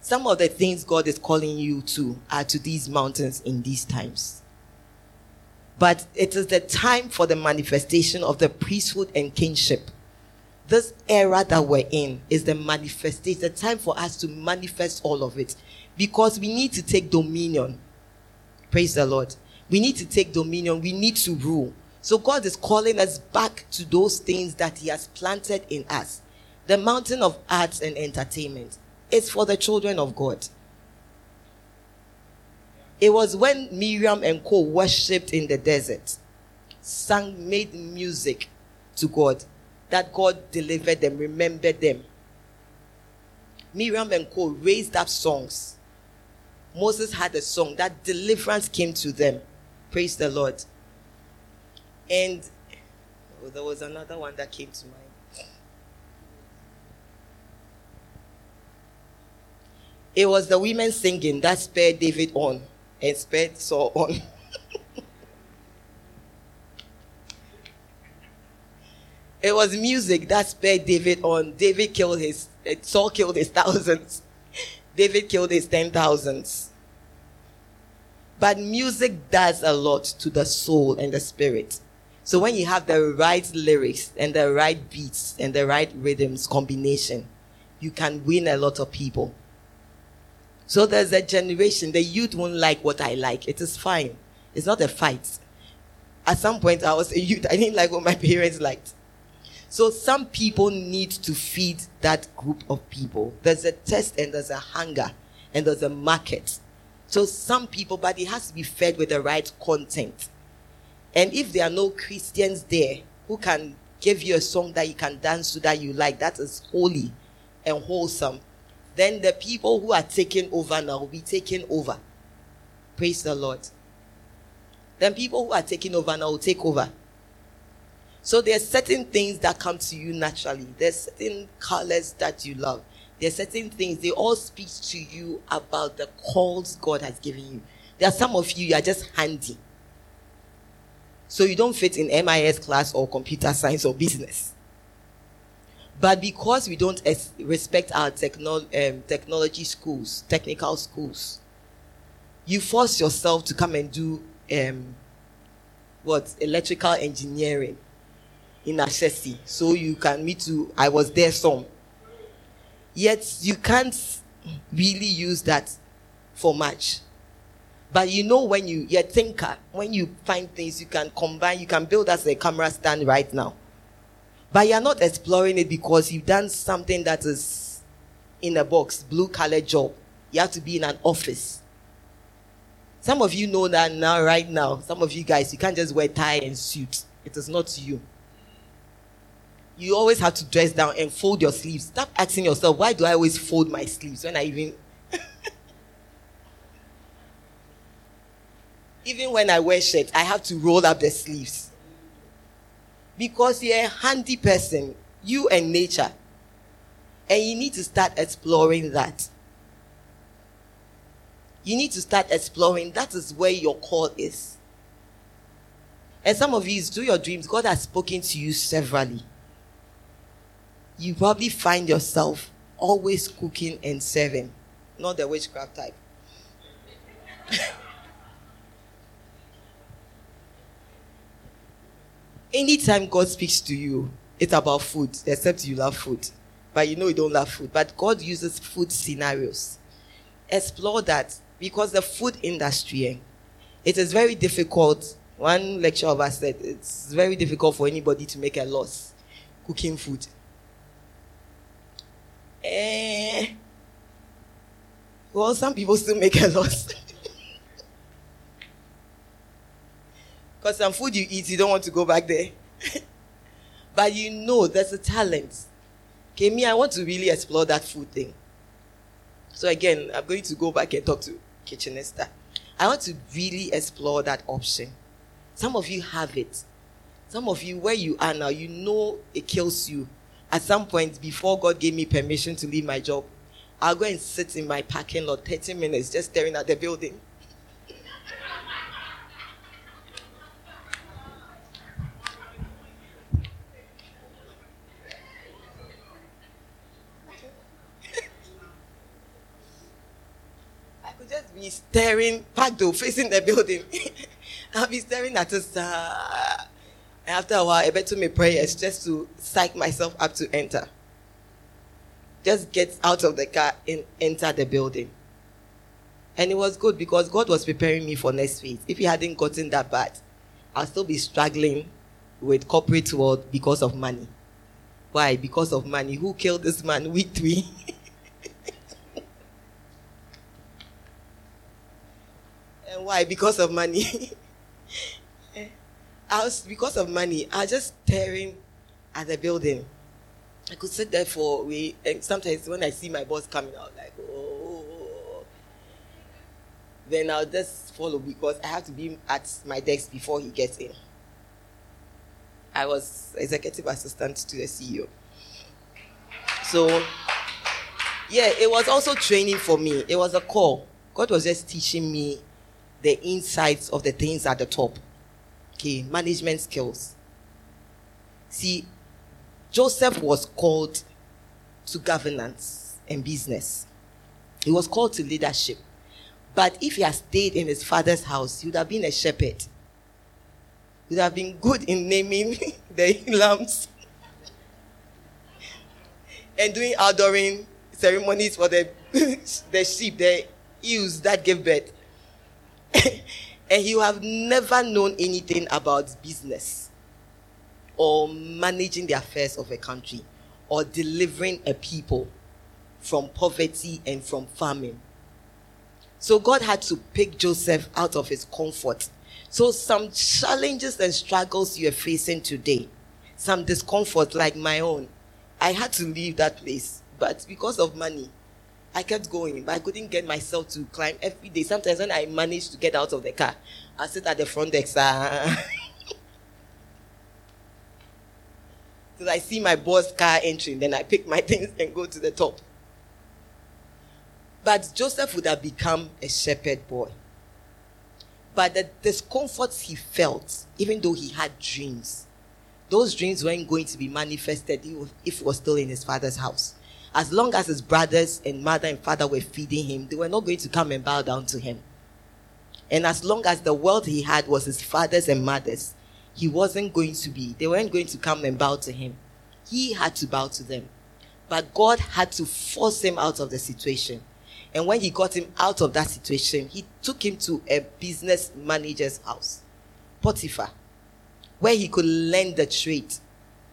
Some of the things God is calling you to are to these mountains in these times. But it is the time for the manifestation of the priesthood and kingship. This era that we're in is the manifestation, the time for us to manifest all of it. Because we need to take dominion. Praise the Lord. We need to take dominion. We need to rule. So God is calling us back to those things that He has planted in us. The mountain of arts and entertainment is for the children of God. It was when Miriam and Co worshipped in the desert, sang, made music to God, that God delivered them, remembered them. Miriam and Co raised up songs. Moses had a song that deliverance came to them. Praise the Lord. And oh, there was another one that came to mind. It was the women singing that spurred David on and spurred Saul on. (laughs) it was music that spurred David on. David killed his, uh, Saul killed his (laughs) thousands. David killed his ten thousands. But music does a lot to the soul and the spirit. So when you have the right lyrics and the right beats and the right rhythms combination, you can win a lot of people. So there's a generation, the youth won't like what I like. It is fine. It's not a fight. At some point, I was a youth. I didn't like what my (laughs) parents liked. So some people need to feed that group of people. There's a test and there's a hunger and there's a market. So some people, but it has to be fed with the right content. And if there are no Christians there who can give you a song that you can dance to that you like, that is holy and wholesome, then the people who are taking over now will be taken over. Praise the Lord. Then people who are taking over now will take over. So there are certain things that come to you naturally. There's certain colors that you love. There are certain things, they all speak to you about the calls God has given you. There are some of you, you are just handy. So you don't fit in MIS class or computer science or business. But because we don't es- respect our techno- um, technology schools, technical schools, you force yourself to come and do um, what electrical engineering in Ashesi, so you can meet to. I was there some. Yet you can't really use that for much. But you know when you you're a thinker, when you find things you can combine, you can build as a camera stand right now. But you're not exploring it because you've done something that is in a box, blue collar job. You have to be in an office. Some of you know that now, right now. Some of you guys, you can't just wear tie and suit. It is not you. You always have to dress down and fold your sleeves. Stop asking yourself, why do I always fold my sleeves when I even. (laughs) even when I wear shirts, I have to roll up the sleeves because you're a handy person, you and nature. And you need to start exploring that. You need to start exploring. That is where your call is. And some of you, through your dreams, God has spoken to you severally. You probably find yourself always cooking and serving, not the witchcraft type. (laughs) anytime God speaks to you, it's about food, except you love food. But you know you don't love food. But God uses food scenarios. Explore that because the food industry, eh, it is very difficult. One lecture of us said it's very difficult for anybody to make a loss cooking food. Eh, well, some people still make a loss. (laughs) Because some food you eat, you don't want to go back there. (laughs) but you know there's a talent. Okay, me, I want to really explore that food thing. So again, I'm going to go back and talk to Kitchen Esther. I want to really explore that option. Some of you have it. Some of you, where you are now, you know it kills you. At some point, before God gave me permission to leave my job, I'll go and sit in my parking lot 30 minutes just staring at the building. (laughs) I could just be staring, packed facing the building. (laughs) I'll be staring at us. Uh, after a while, I bet to me prayers just to psych myself up to enter. Just get out of the car and enter the building. And it was good because God was preparing me for next week. If He hadn't gotten that bad, I'll still be struggling with corporate world because of money. Why? Because of money. Who killed this man? We three. (laughs) and why? Because of money. (laughs) I was because of money. I was just staring at the building. I could sit there for we and sometimes when I see my boss coming out, like oh, then I'll just follow because I have to be at my desk before he gets in. I was executive assistant to the CEO. So, yeah, it was also training for me. It was a call. God was just teaching me the insights of the things at the top. Okay, management skills. See, Joseph was called to governance and business. He was called to leadership. But if he had stayed in his father's house, he would have been a shepherd. He would have been good in naming (laughs) the lambs (laughs) and doing outdooring ceremonies for the, (laughs) the sheep, the ewes that gave birth. And would have never known anything about business or managing the affairs of a country or delivering a people from poverty and from famine. So God had to pick Joseph out of his comfort. So some challenges and struggles you're facing today, some discomfort like my own, I had to leave that place. But because of money, I kept going, but I couldn't get myself to climb every day. Sometimes when I managed to get out of the car, I sit at the front desk. Uh, (laughs) Till I see my boss car entering, then I pick my (laughs) things and go to the top. But Joseph would have become a shepherd boy. But the discomforts he felt, even though he had dreams, those dreams weren't going to be manifested if he was still in his father's house. As long as his brothers and mother and father were feeding him, they were not going to come and bow down to him. And as long as the wealth he had was his father's and mother's, he wasn't going to be, they weren't going to come and bow to him. He had to bow to them. But God had to force him out of the situation. And when he got him out of that situation, he took him to a business manager's house, Potiphar, where he could learn the trade.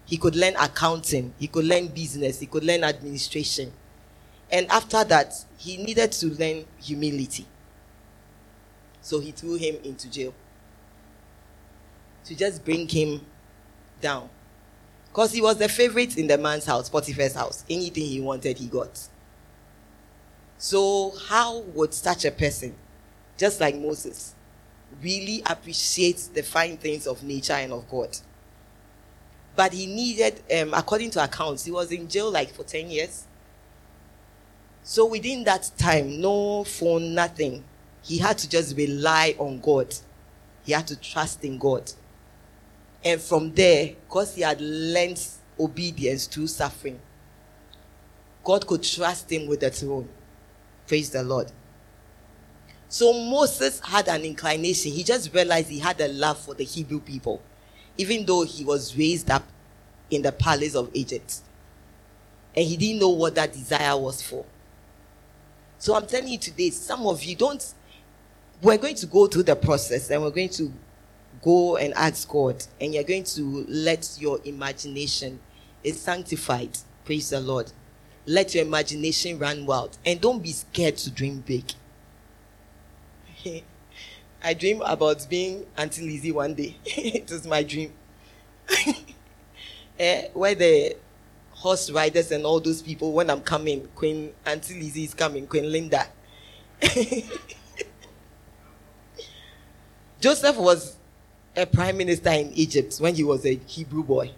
He could learn accounting, he could learn business, he could learn administration. And after that, he needed to learn humility. So he threw him into jail to just bring him down. Because he was the favorite in the man's house, Potiphar's house. Anything he wanted, he got. So, how would such a person, just like Moses, really appreciate the fine things of nature and of God? But he needed, um, according to accounts, he was in jail like for 10 years. So, within that time, no phone, nothing. He had to just rely on God. He had to trust in God. And from there, because he had learned obedience through suffering, God could trust him with the throne. Praise the Lord. So Moses had an inclination. He just realized he had a love for the Hebrew people, even though he was raised up in the palace of Egypt. And he didn't know what that desire was for. So I'm telling you today, some of you don't. We're going to go through the process and we're going to go and ask God, and you're going to let your imagination is sanctified. Praise the Lord. Let your imagination run wild, and don't be scared to dream big. (laughs) I dream about being Auntie Lizzie one day. (laughs) it was my dream. (laughs) eh, where the horse riders and all those people when I'm coming. Queen Auntie Lizzie is coming, Queen Linda. (laughs) Joseph was a prime minister in Egypt when he was a Hebrew boy.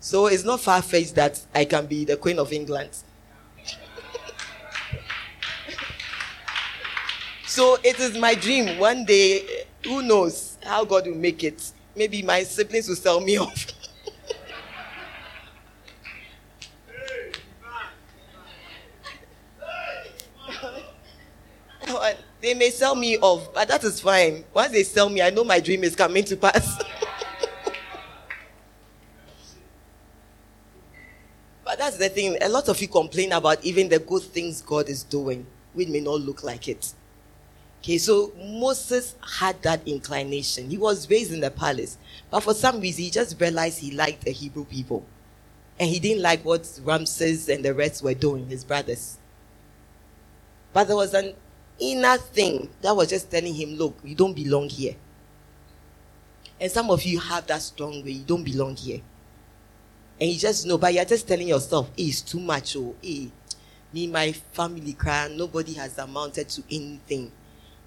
So it's not far fetched that I can be the Queen of England. So it is my dream. One day, who knows how God will make it? Maybe my siblings will sell me (laughs) off. they may sell me off, but that is fine. Once they sell me, I know my dream is coming to pass. (laughs) but that's the thing. A lot of you complain about even the good things God is doing, which may not look like it. Okay, so Moses had that inclination. He was raised in the palace, but for some reason, he just realized he liked the Hebrew people. And he didn't like what Ramses and the rest were doing, his brothers. But there was an inner thing that was just telling him, look, you don't belong here. And some of you have that strong way, you don't belong here. And you just know, but you're just telling yourself, hey, it's too much. Oh, hey, me, my family cry, nobody has amounted to anything.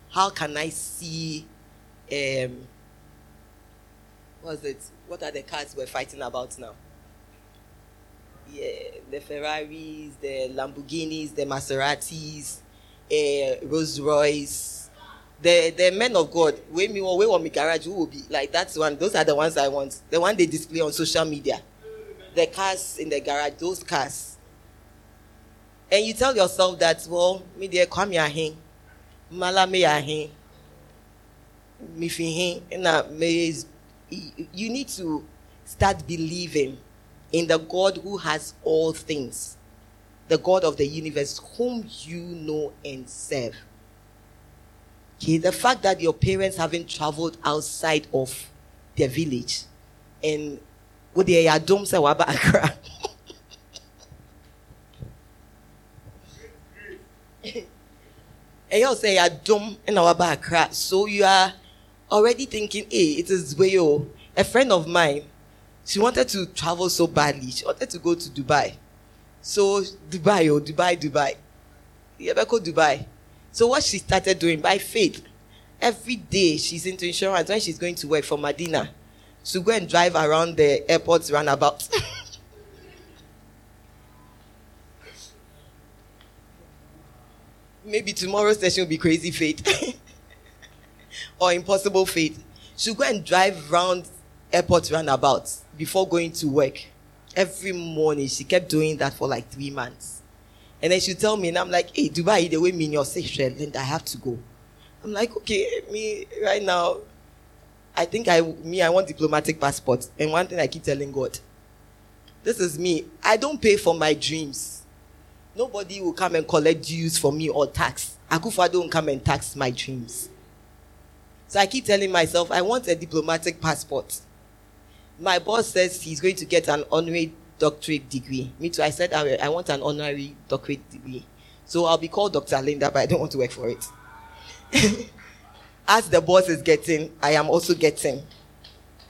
How can I see um what's it? What are the cars we're fighting about now? Yeah, the Ferraris, the Lamborghinis, the Maseratis, uh, Rolls Royce, the the men of God. Wait me, wait on me garage. Who will be like that's one? Those are the ones I want. The one they display on social media. The cars in the garage, those cars. And you tell yourself that well, me there come here, mala me fi na. You need to start believing in the God who has all things the God of the universe, whom you know and serve. Okay, the fact that your parents haven't traveled outside of their village and with the Yadom Sawaba Accra. and you say ah, Yadom in our Accra. So you are already thinking, hey, it is Wayo. Oh. A friend of mine, she wanted to travel so badly. She wanted to go to Dubai. So Dubai, oh Dubai, Dubai. Go Dubai? So what she started doing by faith, every day she's into insurance when she's going to work for Medina to go and drive around the airport's roundabout. (laughs) Maybe tomorrow's session will be crazy faith (laughs) or impossible faith. She'll go and drive around airport roundabouts before going to work every morning. She kept doing that for like three months. And then she'd tell me, and I'm like, hey, Dubai, the way me in your section, then I have to go. I'm like, okay, me right now, I think I me, I want diplomatic passport. And one thing I keep telling God, this is me. I don't pay for my dreams. Nobody will come and collect dues for me or tax. Akufa don't come and tax my dreams. So I keep telling myself, I want a diplomatic passport my boss says he's going to get an honorary doctorate degree. Me too. I said I, I want an honorary doctorate degree. So I'll be called Dr. Linda, but I don't want to work for it. (laughs) As the boss is getting, I am also getting.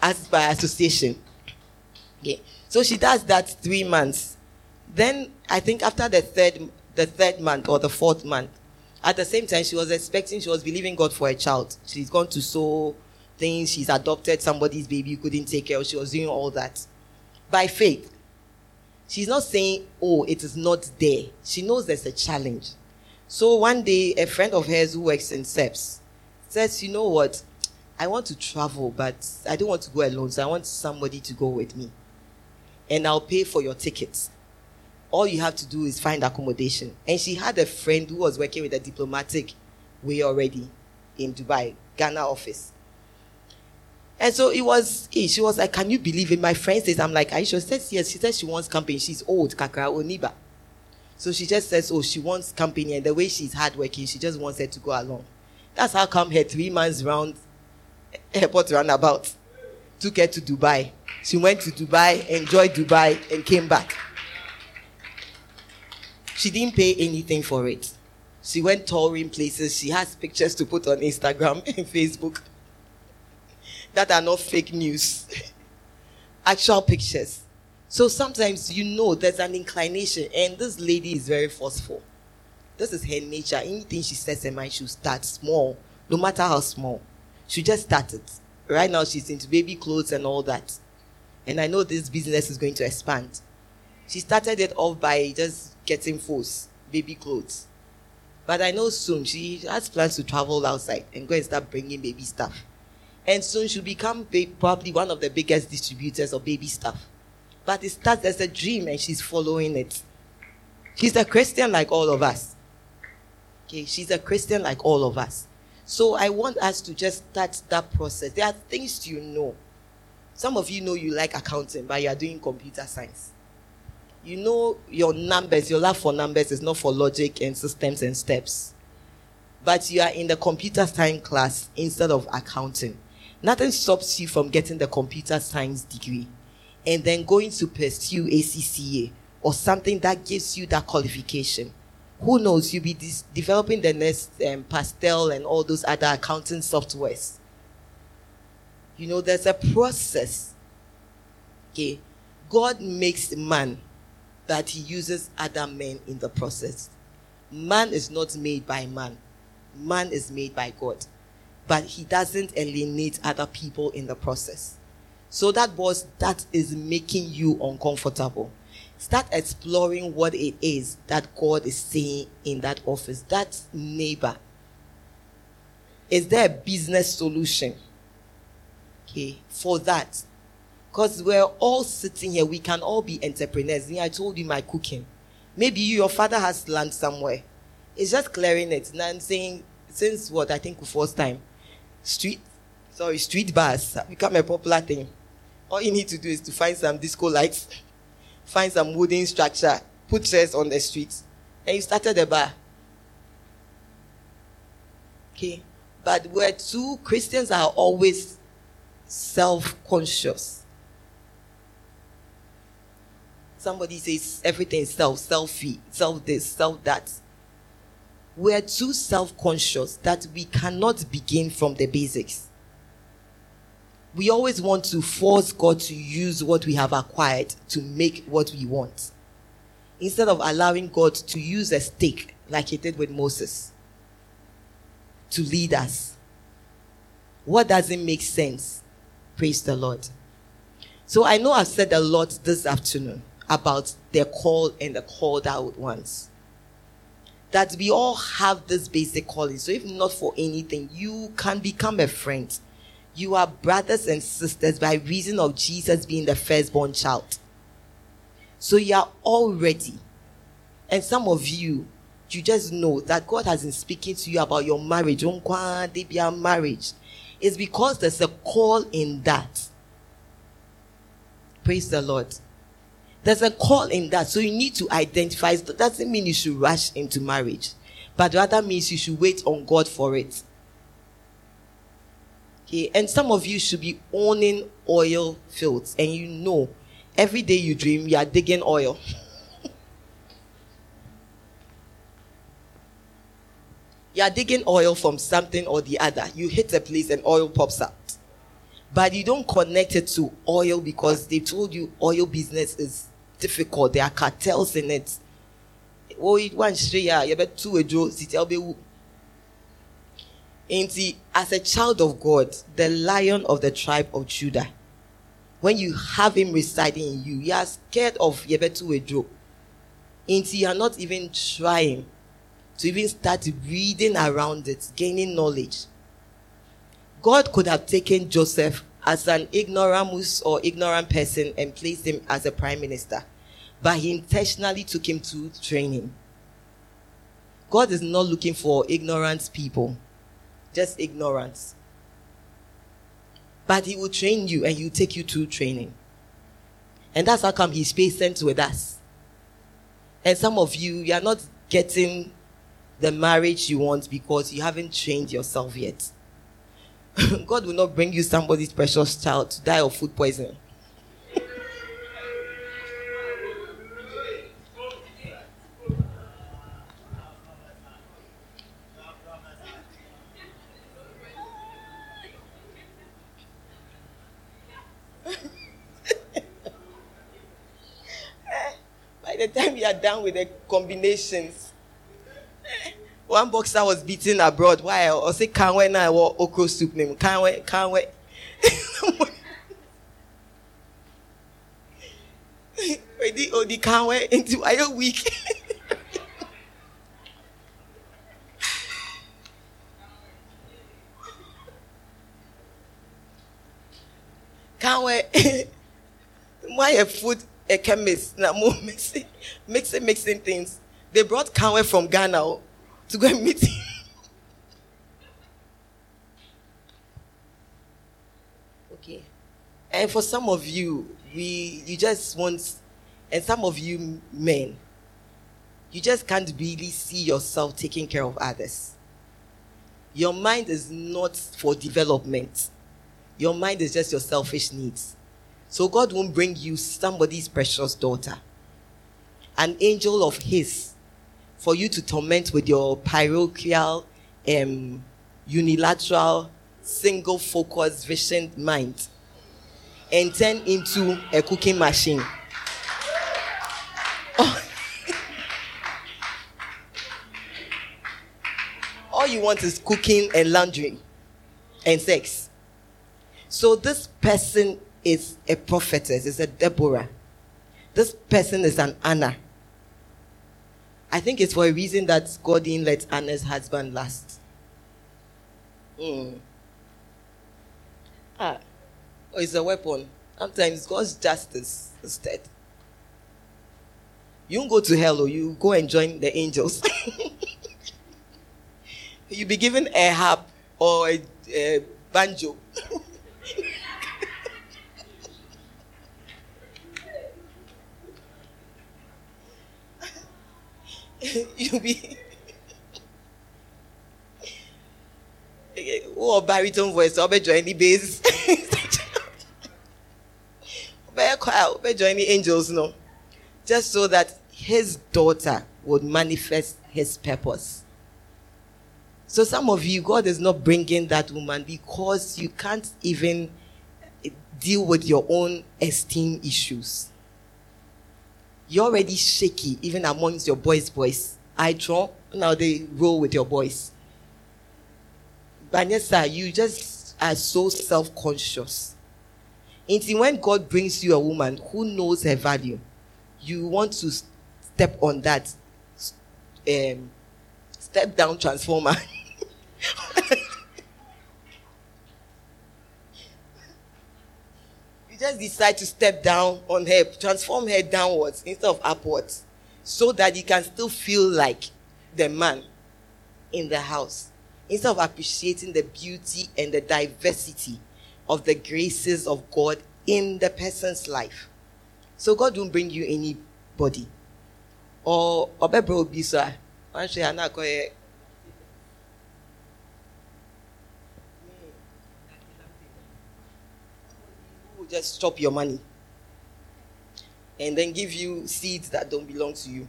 As by association. Okay. So she does that three months. Then I think after the third the third month or the fourth month, at the same time she was expecting, she was believing God for a child. She's gone to so things. She's adopted somebody's baby you couldn't take care of. She was doing all that by faith. She's not saying, oh, it is not there. She knows there's a challenge. So one day, a friend of hers who works in SEPS says, you know what? I want to travel, but I don't want to go alone. So I want somebody to go with me. And I'll pay for your tickets. All you have to do is find accommodation. And she had a friend who was working with a diplomatic way already in Dubai, Ghana office. And so it was, eh, she was like, Can you believe it? My friend says, I'm like? She says, Yes. She says she wants company. She's old, Kakra Oniba. So she just says, Oh, she wants company. And the way she's hardworking, she just wants her to go along. That's how come her three months round eh, airport roundabout took her to Dubai. She went to Dubai, enjoyed Dubai, and came back. She didn't pay anything for it. She went touring places. She has pictures to put on Instagram (laughs) and Facebook that are not fake news. (laughs) Actual pictures. So sometimes you know there's an inclination, and this lady is very forceful. This is her nature. Anything she sets her mind, she'll start small, no matter how small. She just started. Right now, she's into baby clothes and all that. And I know this business is going to expand. She started it off by just getting fools, baby clothes. But I know soon she has plans to travel outside and go and start bringing baby stuff. And soon she'll become ba- probably one of the biggest distributors of baby stuff. But it starts as a dream and she's following it. She's a Christian like all of us. Okay, she's a Christian like all of us. So I want us to just start that process. There are things you know. Some of you know you like accounting, but you are doing computer science. You know your numbers, your love for numbers is not for logic and systems and steps. But you are in the computer science class instead of accounting. Nothing stops you from getting the computer science degree and then going to pursue ACCA or something that gives you that qualification. Who knows? You'll be dis- developing the next um, Pastel and all those other accounting softwares. You know, there's a process. Okay. God makes man that he uses other men in the process. Man is not made by man, man is made by God. But he doesn't alienate other people in the process. So that boss that is making you uncomfortable. Start exploring what it is that God is saying in that office. That neighbor. Is there a business solution? Okay, for that. Because we're all sitting here, we can all be entrepreneurs. I told you my cooking. Maybe you, your father has land somewhere. It's just clearing it. And I'm saying, since what I think first time, street, sorry, street bars have become a popular thing. All you need to do is to find some disco lights, (laughs) find some wooden structure, put chairs on the street, and you started a bar. Okay, but where two Christians are always self-conscious. Somebody says everything is self, selfie, self this, self that. We're too self-conscious that we cannot begin from the basics we always want to force God to use what we have acquired to make what we want. Instead of allowing God to use a stick like he did with Moses to lead us. What doesn't make sense? Praise the Lord. So I know I've said a lot this afternoon about the call and the called out ones. That we all have this basic calling. So if not for anything, you can become a friend you are brothers and sisters by reason of Jesus being the firstborn child. So you are all ready. And some of you, you just know that God has been speaking to you about your marriage. marriage. It's because there's a call in that. Praise the Lord. There's a call in that. So you need to identify. That doesn't mean you should rush into marriage, but rather means you should wait on God for it. Okay, and some of you should be owning oil fields, and you know every day you dream you are digging oil. (laughs) you are digging oil from something or the other. You hit a place and oil pops out. But you don't connect it to oil because they told you oil business is difficult. There are cartels in it. As a child of God, the lion of the tribe of Judah, when you have him residing in you, you are scared of Yebetu. And you are not even trying to even start reading around it, gaining knowledge. God could have taken Joseph as an ignoramus or ignorant person and placed him as a prime minister, but he intentionally took him to training. God is not looking for ignorant people just ignorance. But he will train you and he will take you to training. And that's how come he's patient with us. And some of you, you are not getting the marriage you want because you haven't trained yourself yet. (coughs) God will not bring you somebody's precious child to die of food poisoning. (laughs) By the time we are done with the combinations, (laughs) one boxer was beaten abroad. Why? I say, wait now. What okra soup name? (laughs) Wait, can't wait. Ready? Oh, wait into are you weak? (laughs) wait. (laughs) Why a food a chemist now more mixing, mixing, mixing things. They brought Kanwe from Ghana oh, to go and meet him. okay. And for some of you, we you just want and some of you men, you just can't really see yourself taking care of others. Your mind is not for development. Your mind is just your selfish needs. So God won't bring you somebody's precious daughter, an angel of His, for you to torment with your parochial, um, unilateral, single focus, vision mind and turn into a cooking machine. (laughs) All you want is cooking and laundry and sex. So this person is a prophetess, is a Deborah. This person is an Anna. I think it's for a reason that God didn't let Anna's husband last. Mm. Ah, oh, it's a weapon. Sometimes God's justice instead. You don't go to hell or oh, you go and join the angels. (laughs) You'll be given a harp or a, a banjo. (laughs) (laughs) you be or baritone voice or be joining bass be joining angels? No. Just so that his daughter would manifest his purpose. So some of you god is not bringing that woman because you can't even deal with your own esteem issues you're already shaky, even amongst your boys' boys. I draw, now they roll with your boys. Vanessa, you just are so self conscious. Until when God brings you a woman who knows her value, you want to step on that um, step down transformer. (laughs) just decide to step down on her, transform her downwards instead of upwards, so that you can still feel like the man in the house. Instead of appreciating the beauty and the diversity of the graces of God in the person's life. So God won't bring you anybody. Or Obebro Bisa. Just stop your money and then give you seeds that don't belong to you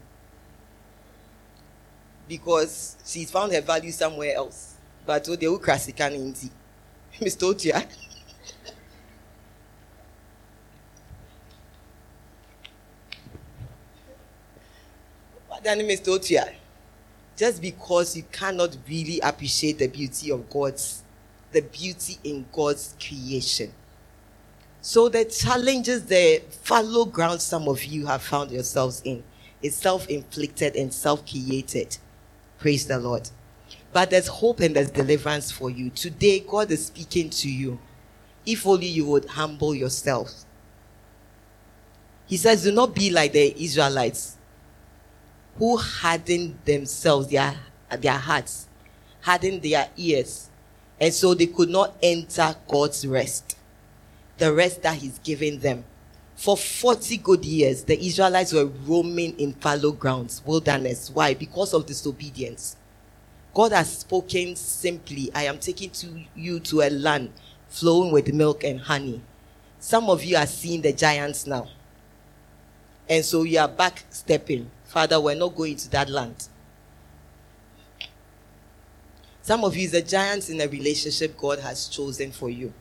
because she's found her value somewhere else. But they will crash can inti. Mr. Otia. What then, Mr. Otia? Just because you cannot really appreciate the beauty of God's, the beauty in God's creation. So the challenges, the fallow ground some of you have found yourselves in is self-inflicted and self-created. Praise the Lord. But there's hope and there's deliverance for you. Today, God is speaking to you. If only you would humble yourself. He says, do not be like the Israelites who hardened themselves, their, their hearts, hardened their ears, and so they could not enter God's rest the rest that he's given them. For 40 good years, the Israelites were roaming in fallow grounds, wilderness. Why? Because of disobedience. God has spoken simply, I am taking to you to a land flowing with milk and honey. Some of you are seeing the giants now. And so you are back stepping. Father, we're not going to that land. Some of you, the giants in a relationship God has chosen for you.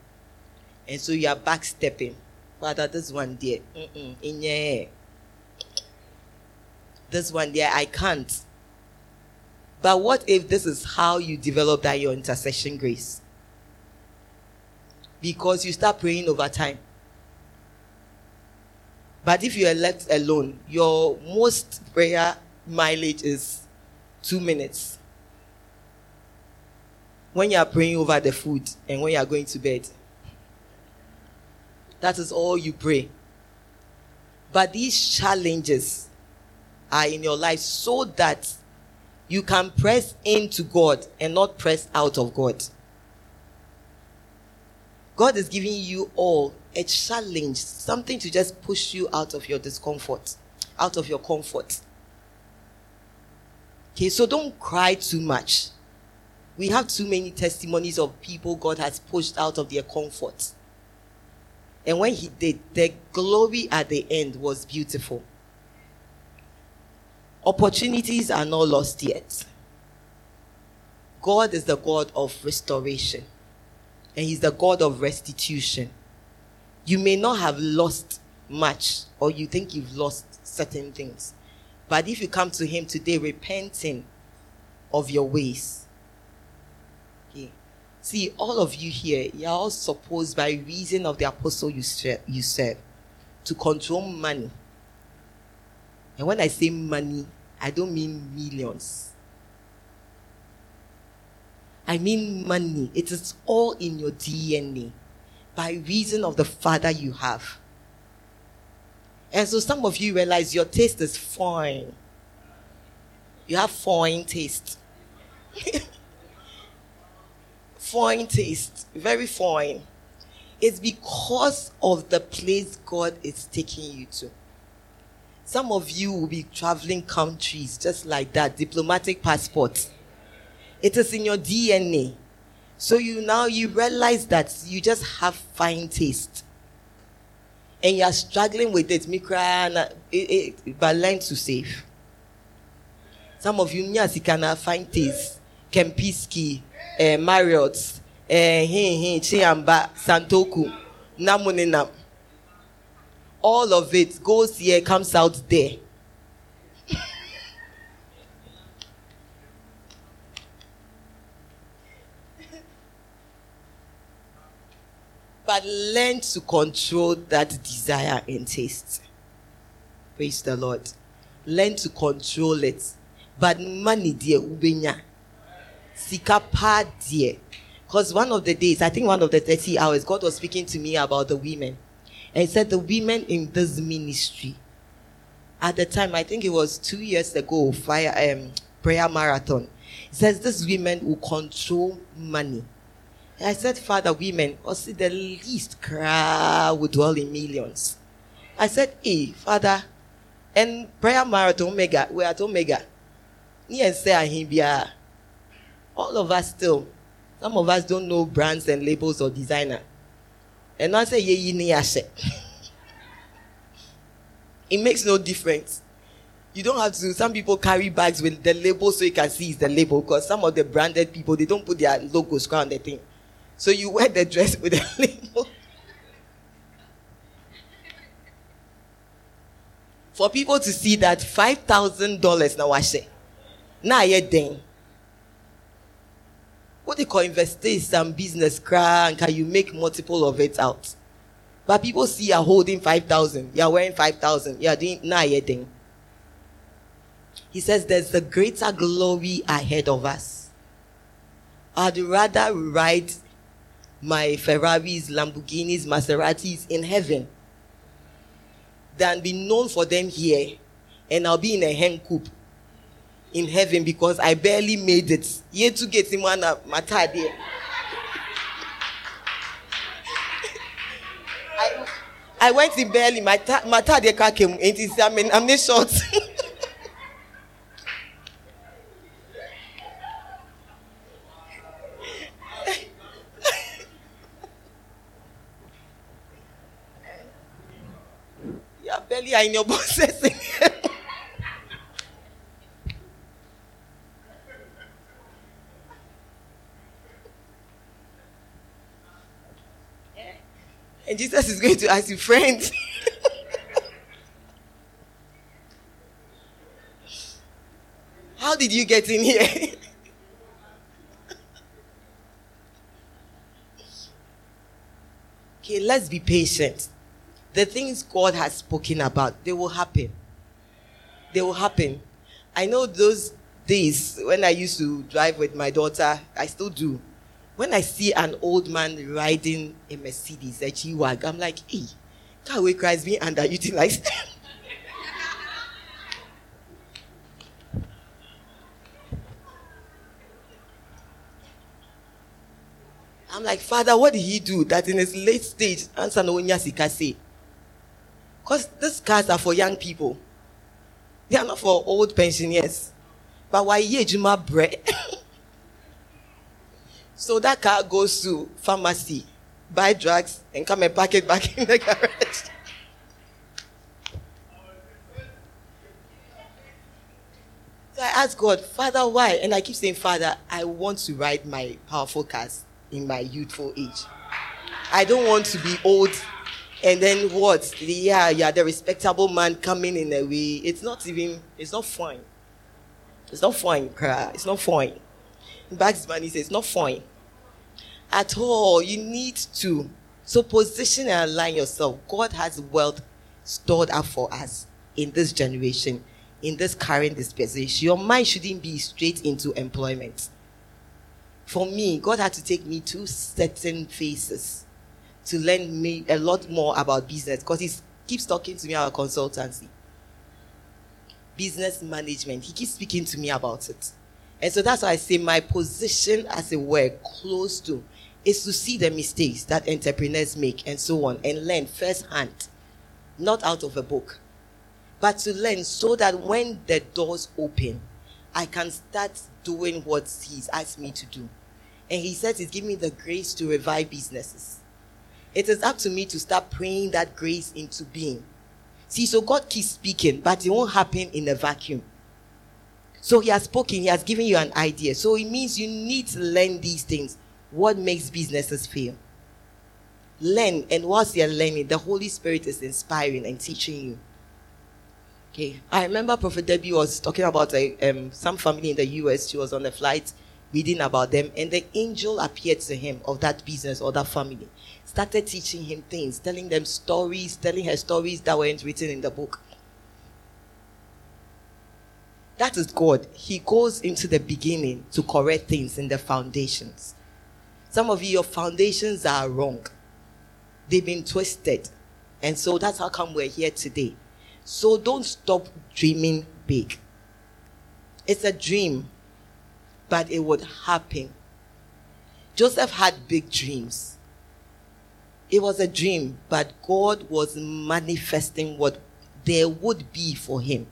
And so you are backstepping. Father, this one there. In your this one there, I can't. But what if this is how you develop that your intercession grace? Because you start praying over time. But if you are left alone, your most prayer mileage is two minutes. When you are praying over the food and when you are going to bed, that is all you pray. But these challenges are in your life so that you can press into God and not press out of God. God is giving you all a challenge, something to just push you out of your discomfort, out of your comfort. Okay, so don't cry too much. We have too many testimonies of people God has pushed out of their comfort. And when He did, the glory at the end was beautiful. Opportunities are not lost yet. God is the God of restoration, and He's the God of restitution. You may not have lost much, or you think you've lost certain things. But if you come to Him today repenting of your ways. See, all of you here, you're all supposed by reason of the apostle you serve, you serve to control money. And when I say money, I don't mean millions. I mean money. It is all in your DNA by reason of the father you have. And so some of you realize your taste is fine. You have fine taste. (laughs) fine taste. Very fine. It's because of the place God is taking you to. Some of you will be traveling countries just like that, diplomatic passports. It is in your DNA. So you now you realize that you just have fine taste. And you are struggling with it, mikra, but learn to save. Some of you, yes, you have fine taste. Kempinski, uh, Marriott, uh, Chiamba, Santoku, Namuninam all of it goes here, comes out there. but learn to control that desire and taste. Praise the Lord. Learn to control it. But money, dear, ubenya. Because one of the days, I think one of the 30 hours, God was speaking to me about the women. And he said the women in this ministry, at the time, I think it was two years ago, fire um, prayer marathon. He says these women will control money. And I said, Father, women, or see the least crowd would dwell in millions. I said, Hey, Father, and prayer marathon Omega, we're at Omega. and say All of us still, some of us don't know brands and labels or designer. And I say, ye ni (laughs) It makes no difference. You don't have to. Some people carry bags with the label so you can see it's the label. Because some of the branded people they don't put their logos around the thing. So you wear the dress with the (laughs) label. For people to see that five thousand dollars now I say. Now you're dang what they call invest in some business cry and can you make multiple of it out? But people see you're holding 5,000, you're wearing 5,000, you're doing nah. He says there's a greater glory ahead of us. I'd rather ride my Ferraris, Lamborghinis, Maseratis in heaven than be known for them here and I'll be in a hen coop in heaven because I barely made it. Yet to get him one matadi. (laughs) I, I went in barely my matadi car came he said, I mean, I'm not short. (laughs) yeah, barely I in your (laughs) bosses. And Jesus is going to ask you, friends. (laughs) How did you get in here? (laughs) okay, let's be patient. The things God has spoken about, they will happen. They will happen. I know those days when I used to drive with my daughter, I still do. When I see an old man riding a Mercedes, a G-Wag, I'm like, hey, that way Christ being underutilized. (laughs) I'm like, Father, what did he do that in his late stage, answer no sika say? Because these cars are for young people. They are not for old pensioners. But why ye juma bread? (laughs) so that car goes to pharmacy, buy drugs, and come and pack it back in the garage. So I ask God, Father, why? And I keep saying, Father, I want to ride my powerful cars in my youthful age. I don't want to be old and then what? Yeah, yeah, the respectable man coming in a way. It's not even, it's not fine. It's not fine, cry. It's not fine. Bugs Bunny says, it's not fine. At all. You need to. So position and align yourself. God has wealth stored up for us in this generation, in this current dispensation. Your mind shouldn't be straight into employment. For me, God had to take me to certain phases to learn me a lot more about business because he keeps talking to me about consultancy, business management. He keeps speaking to me about it. And so that's why I say my position, as it were, close to, is to see the mistakes that entrepreneurs make and so on and learn firsthand, not out of a book, but to learn so that when the doors open, I can start doing what he's asked me to do. And he says he's giving me the grace to revive businesses. It is up to me to start praying that grace into being. See, so God keeps speaking, but it won't happen in a vacuum. So He has spoken, He has given you an idea. So it means you need to learn these things. What makes businesses fail? Learn, and whilst you're learning, the Holy Spirit is inspiring and teaching you. Okay, I remember Prophet Debbie was talking about a, um, some family in the US. She was on a flight reading about them, and the angel appeared to him of that business or that family started teaching him things, telling them stories, telling her stories that weren't written in the book. That is God. He goes into the beginning to correct things in the foundations. Some of you, your foundations are wrong. They've been twisted. And so that's how come we're here today. So don't stop dreaming big. It's a dream, but it would happen. Joseph had big dreams. It was a dream, but God was manifesting what there would be for him.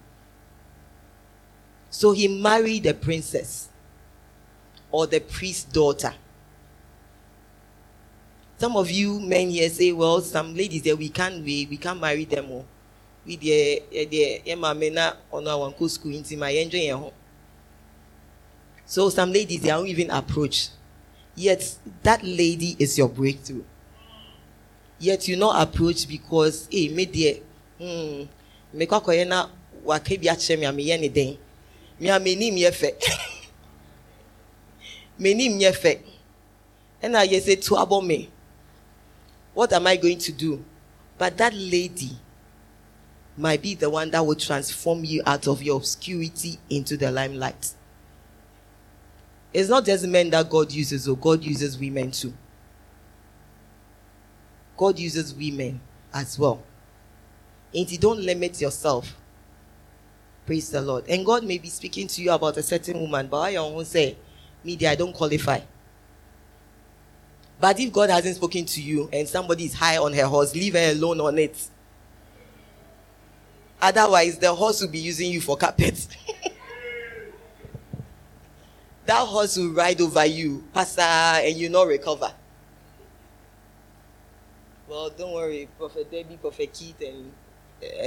So he married a princess or the priest's daughter. Some of you men here say, well, some ladies there we can't we, we can't marry them all. The the into my enjoy So some ladies they don't even approach. Yet that lady is your breakthrough yet you not approach because hey me deɛ hmm mekɔ akɔyɛ na waka bi akyerɛ me a meyɛ den me a m'anim yɛ fɛ m'anim yɛ fɛ ɛna yɛ sɛ to abɔ me what am I going to do but that lady might be the one that will transform you out of your obscurity into the limelight. It's not just men that God uses, or God uses women too. God uses women as well. And you don't limit yourself. Praise the Lord. And God may be speaking to you about a certain woman, but I won't say, media, I don't qualify. But if God hasn't spoken to you and somebody is high on her horse, leave her alone on it. Otherwise, the horse will be using you for carpet. (laughs) that horse will ride over you, pass and you not recover. Well, don't worry, Prophet Debbie, Prophet Keith, and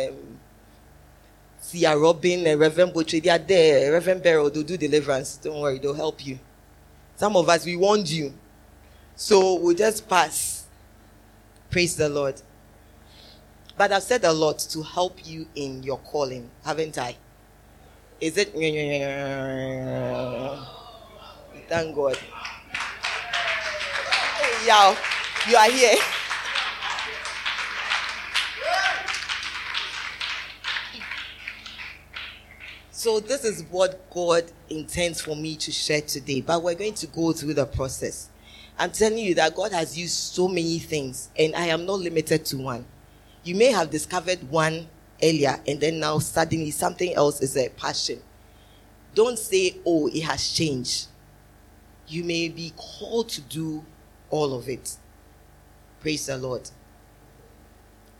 um, Sia Robin and eh, Reverend Butcher, they are there. Eh, Reverend Beryl, they'll do deliverance. Don't worry, they'll help you. Some of us, we warned you. So we'll just pass. Praise the Lord. But I've said a lot to help you in your calling, haven't I? Is it? Thank God. Yeah, you are here. So this is what God intends for me to share today, but we're going to go through the process. I'm telling you that God has used so many things, and I am not limited to one. You may have discovered one earlier, and then now suddenly something else is a passion. Don't say, Oh, it has changed. You may be called to do all of it. Praise the Lord.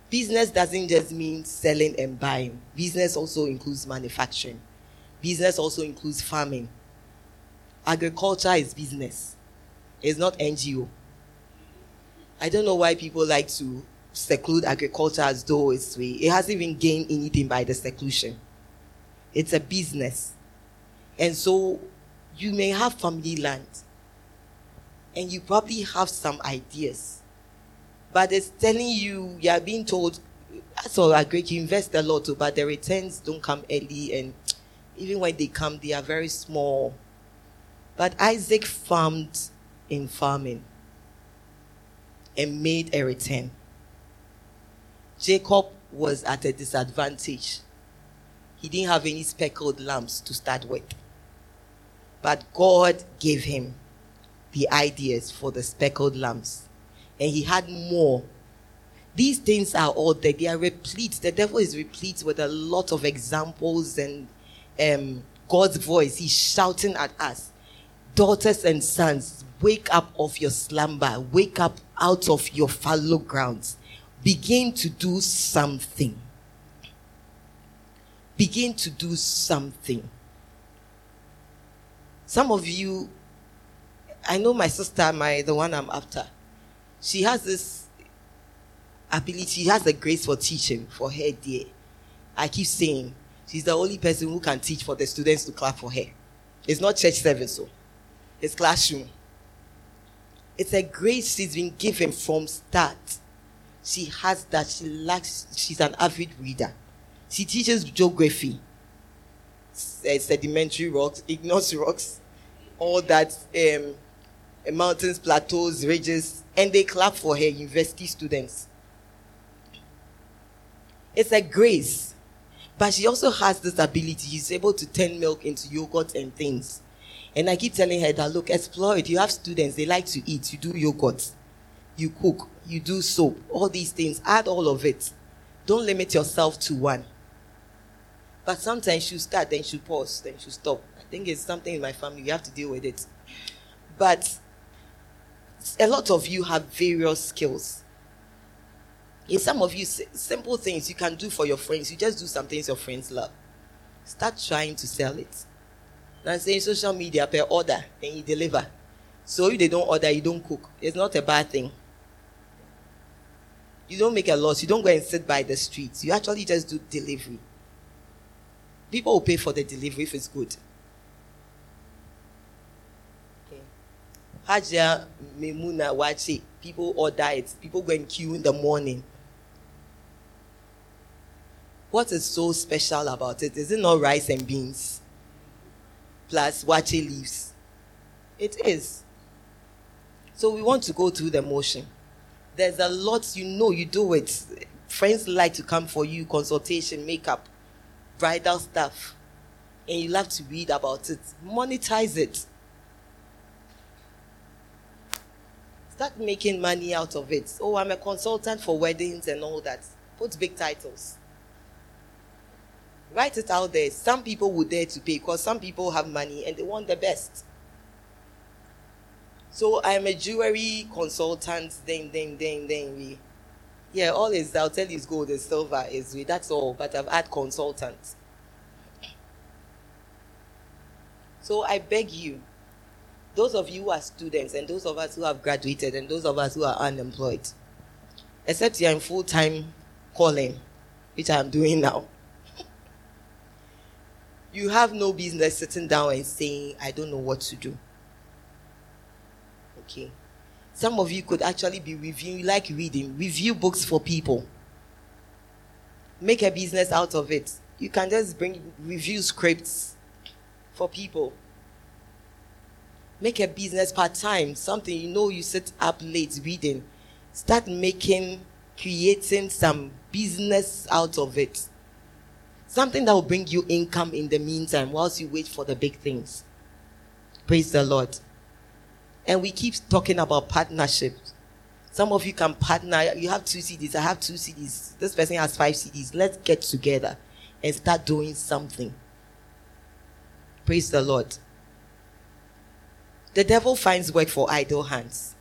Business doesn't just mean selling and buying, business also includes manufacturing, business also includes farming. Agriculture is business, it's not NGO. I don't know why people like to seclude agriculture as though it's way. It hasn't even gained anything by the seclusion. It's a business. And so you may have family land and you probably have some ideas. But it's telling you, you are being told, that's all great, you invest a lot, oh, but the returns don't come early. And even when they come, they are very small. But Isaac farmed in farming and made a return. Jacob was at a disadvantage. He didn't have any speckled lambs to start with. But God gave him the ideas for the speckled lambs. And he had more. These things are all there. They are replete. The devil is replete with a lot of examples and um, God's voice. He's shouting at us. Daughters and sons, wake up of your slumber. Wake up out of your fallow grounds. Begin to do something. Begin to do something. Some of you, I know my sister, my the one I'm after. She has this ability. She has a grace for teaching for her dear. I keep saying she's the only person who can teach for the students to clap for her. It's not church service, so it's classroom. It's a grace she's been given from start. She has that. She likes. She's an avid reader. She teaches geography, uh, sedimentary rocks, igneous rocks, all that, um, mountains, plateaus, ridges, and they clap for her, university students. It's a grace. But she also has this ability. She's able to turn milk into yogurt and things. And I keep telling her that, look, explore it. You have students, they like to eat. You do yogurt, you cook, you do soap, all these things. Add all of it. Don't limit yourself to one. But sometimes you start, then you pause, then you stop. I think it's something in my family. You have to deal with it. But a lot of you have various skills. In some of you, simple things you can do for your friends. You just do some things your friends love. Start trying to sell it. I'm saying social media per order, then you deliver. So if they don't order, you don't cook. It's not a bad thing. You don't make a loss. You don't go and sit by the streets. You actually just do delivery. People will pay for the delivery if it's good. Okay. Hajia Memuna Waakye. People order it. People go and queue in the morning. What is so special about it? Is it not rice and beans? Plus waakye leaves. It is. So we want to go through the motion. There's a lot you know, you do it. Friends like to come for you, consultation, makeup, bridal stuff. And you love to read about it. Monetize it. Start making money out of it. Oh, I'm a consultant for weddings and all that. Put big titles. Write it out there. Some people would dare to pay because some people have money and they want the best. So I'm a jewelry consultant. Then, then, then, then we. Yeah, all is I'll tell you is gold and silver is we. That's all. But I've had consultants. So I beg you, those of you who are students and those of us who have graduated and those of us who are unemployed, except you're in full time calling, which I'm doing now you have no business sitting down and saying, I don't know what to do. Okay. Some of you could actually be reviewing, like reading, review books for people. Make a business out of it. You can just bring review scripts, for people. Make a business part time, something you know you sit up late reading. Start making, creating some business out of it. Something that will bring you income in the meantime whilst you wait for the big things. Praise the Lord. And we keep talking about partnerships. Some of you can partner. You have two cedis. I have two cedis. This person has five cedis. Let's get together and start doing something. Praise the Lord. The devil finds work for idle hands.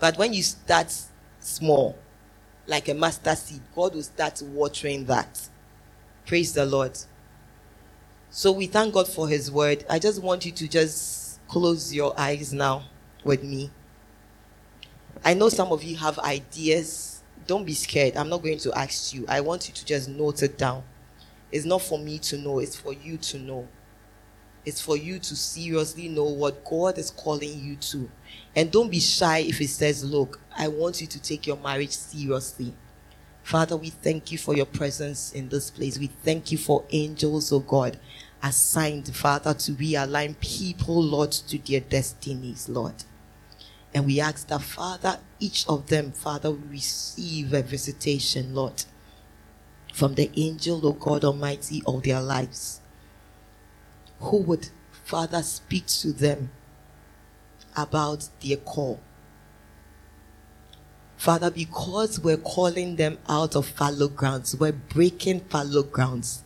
But when you start small, like a master seed, God will start watering that. Praise the Lord. So we thank God for His word. I just want you to just close your eyes now with me. I know some of you have ideas. Don't be scared. I'm not going to ask you. I want you to just note it down. It's not for me to know, it's for you to know. It's for you to seriously know what God is calling you to. And don't be shy if it says, Look, I want you to take your marriage seriously. Father, we thank you for your presence in this place. We thank you for angels, oh God, assigned, Father, to realign people, Lord, to their destinies, Lord. And we ask that, Father, each of them, Father, will receive a visitation, Lord, from the angel, O God Almighty, of their lives, who would, Father, speak to them about their call. Father, because we're calling them out of fallow grounds, we're breaking fallow grounds.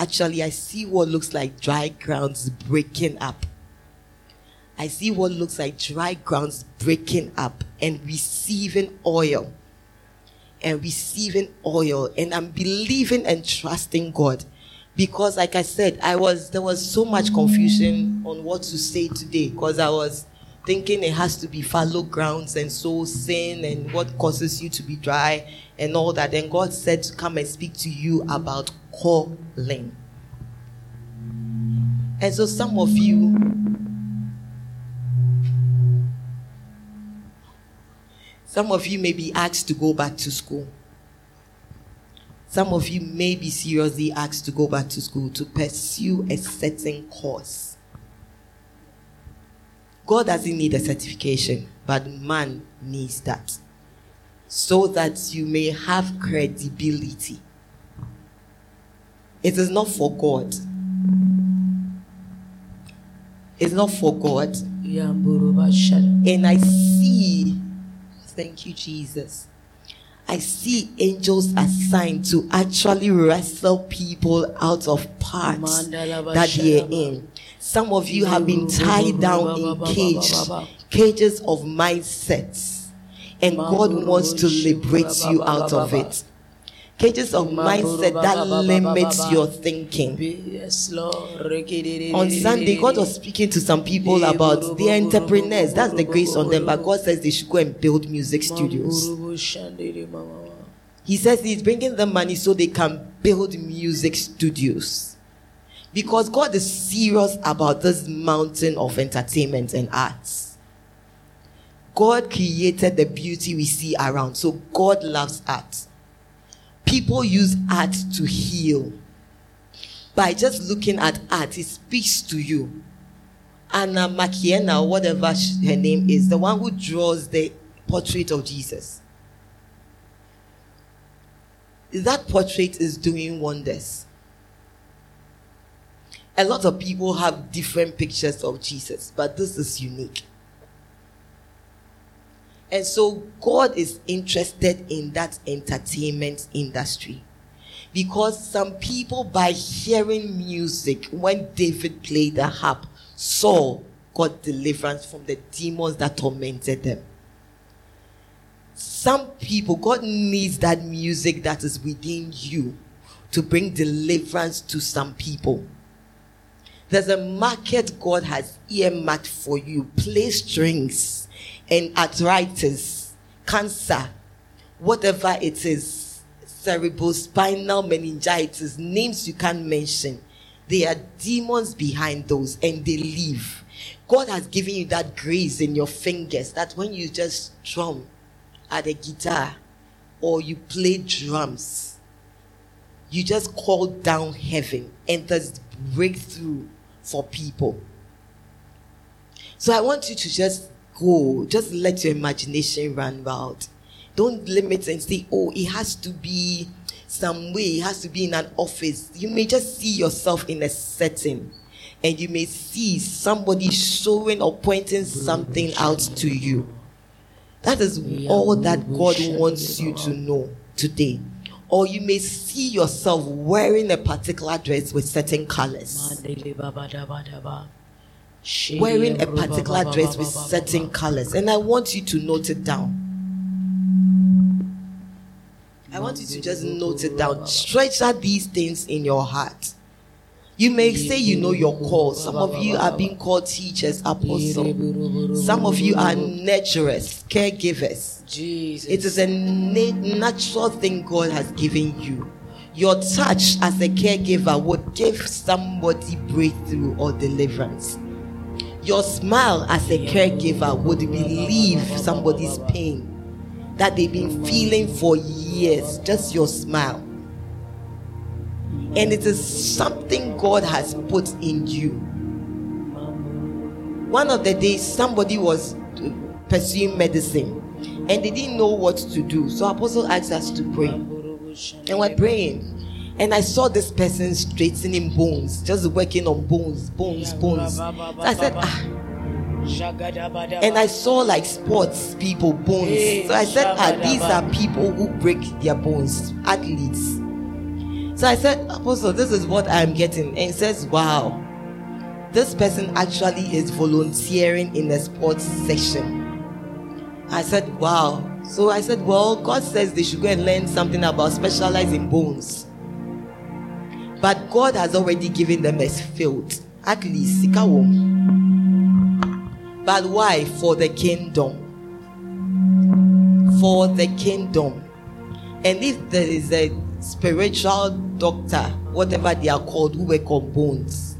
Actually, I see what looks like dry grounds breaking up. I see what looks like dry grounds breaking up and receiving oil. And receiving oil. And I'm believing and trusting God. Because like I said, I was there was so much confusion on what to say today. Because I was thinking it has to be fallow grounds and so sin and what causes you to be dry and all that. And God said to come and speak to you about calling. And so some of you Some of you may be asked to go back to school. Some of you may be seriously asked to go back to school to pursue a certain course. God doesn't need a certification, but man needs that. So that you may have credibility. It is not for God. It's not for God. And I see Thank you, Jesus. I see angels assigned to actually wrestle people out of parts that they are in. Some of you have been tied down in cages, cages of mindsets, and God wants to liberate you out of it cages of mindset that limits your thinking. On Sunday, God was speaking to some people about the entrepreneurs. That's the grace on them, but God says they should go and build music studios. He says He's bringing them money so they can build music studios. Because God is serious about this mountain of entertainment and arts. God created the beauty we see around, so God loves art people use art to heal. By just looking at art, it speaks to you. Anna Makiena, whatever her name is, the one who draws the portrait of Jesus. That portrait is doing wonders. A lot of people have different pictures of Jesus, but this is unique. And so God is interested in that entertainment industry. Because some people, by hearing music, when David played the harp, Saul got deliverance from the demons that tormented them. Some people, God needs that music that is within you to bring deliverance to some people. There's a market God has earmarked for you. Play strings and arthritis, cancer, whatever it is, cerebrospinal meningitis, names you can't mention. There are demons behind those and they leave. God has given you that grace in your fingers that when you just strum at a guitar or you play drums, you just call down heaven and there's breakthrough for people. So I want you to just go, just let your imagination run wild. Don't limit and say, oh, it has to be some way, it has to be in an office. You may just see yourself in a setting and you may see somebody showing or pointing something out to you. That is all that God wants you to know today. Or you may see yourself wearing a particular dress with certain colors. Wearing a particular dress with certain colors. And I want you to note it down. I want you to just note it down. Treasure these things in your heart. You may say you know your call. Some of you are being called teachers, apostles. Some of you are nurturers, caregivers. Jesus. It is a na- natural thing God has given you. Your touch as a caregiver would give somebody breakthrough or deliverance. Your smile as a caregiver would relieve somebody's pain that they've been feeling for years. Just your smile. And it is something God has put in you. One of the days, somebody was pursuing medicine and they didn't know what to do. So, Apostle asked us to pray. And we're praying. And I saw this person straightening bones, just working on bones, bones, bones. So I said, ah. And I saw like sports people, bones. So I said, ah, these are people who break their bones, athletes. So I said, Apostle, this is what I'm getting. And he says, Wow, this person actually is volunteering in the sports section. I said, Wow. So I said, Well, God says they should go and learn something about specializing bones. But God has already given them a field. Actually, Sikawom. But why? For the kingdom. For the kingdom. And if there is a spiritual doctor, whatever they are called, who work on bones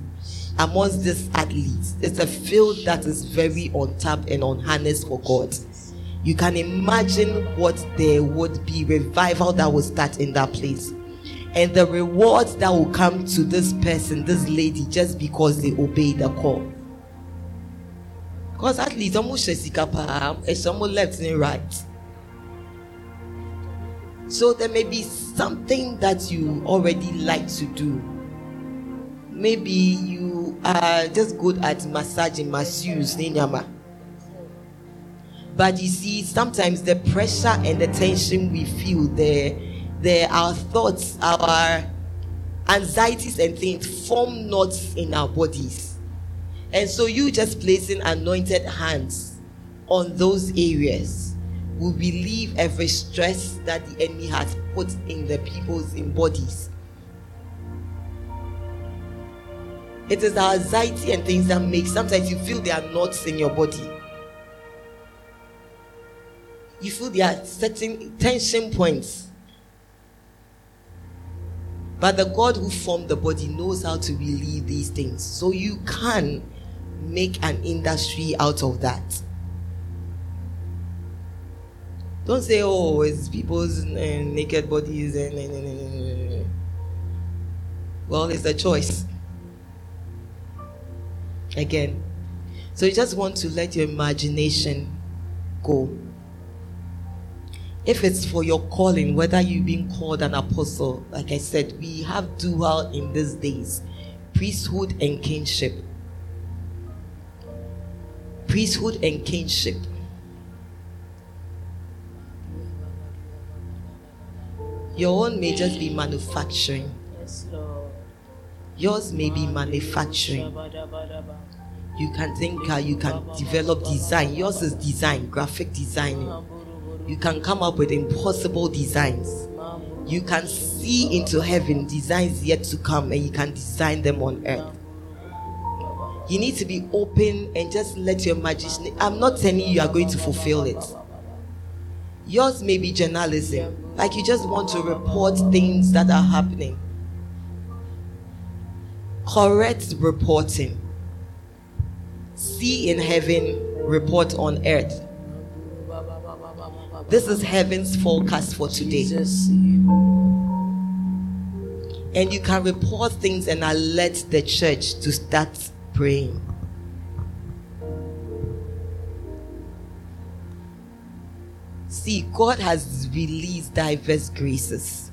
amongst these athletes. It's a field that is very untapped and unharnessed for God. You can imagine what there would be revival that will start in that place. And the rewards that will come to this person, this lady, just because they obey the call. Because at least almost someone left and right. So there may be something that you already like to do. Maybe you are just good at massaging, masseuse, ninyama. But you see, sometimes the pressure and the tension we feel there, there our thoughts, our anxieties and things form knots in our bodies. And so you just placing anointed hands on those areas will relieve every stress that the enemy has put in the people's in bodies. It is our anxiety and things that make sometimes you feel there are knots in your body. You feel there are certain tension points. But the God who formed the body knows how to relieve these things. So you can make an industry out of that. Don't say, oh, it's people's uh, naked bodies. And, well, it's a choice. Again. So you just want to let your imagination go. If it's for your calling, whether you've been called an apostle, like I said, we have dual in these days priesthood and kingship. Priesthood and kingship. Your own may just be manufacturing. Yes, Lord. Yours may be manufacturing. You can think, uh, you can develop design. Yours is design, graphic designing. You can come up with impossible designs. You can see into heaven designs yet to come and you can design them on earth. You need to be open and just let your imagination. I'm not telling you you are going to fulfill it. Yours may be journalism, like you just want to report things that are happening. Correct reporting. See in heaven, report on earth. This is heaven's forecast for today. Jesus. And you can report things and alert the church to start praying. See, God has released diverse graces.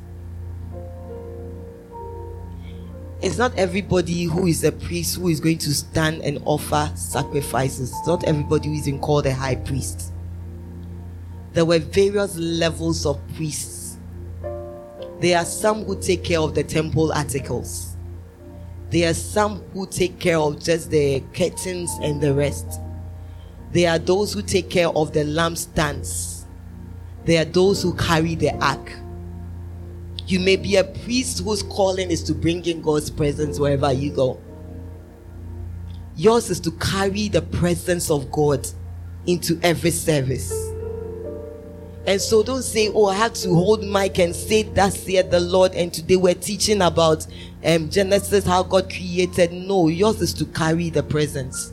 It's not everybody who is a priest who is going to stand and offer sacrifices. It's not everybody who is in called a high priest. There were various levels of priests. There are some who take care of the temple articles. There are some who take care of just the curtains and the rest. There are those who take care of the lampstands. There are those who carry the ark. You may be a priest whose calling is to bring in God's presence wherever you go. Yours is to carry the presence of God into every service. And so don't say, Oh, I have to hold mic and say, Thus saith the Lord. And today we're teaching about um, Genesis, how God created. No, yours is to carry the presence.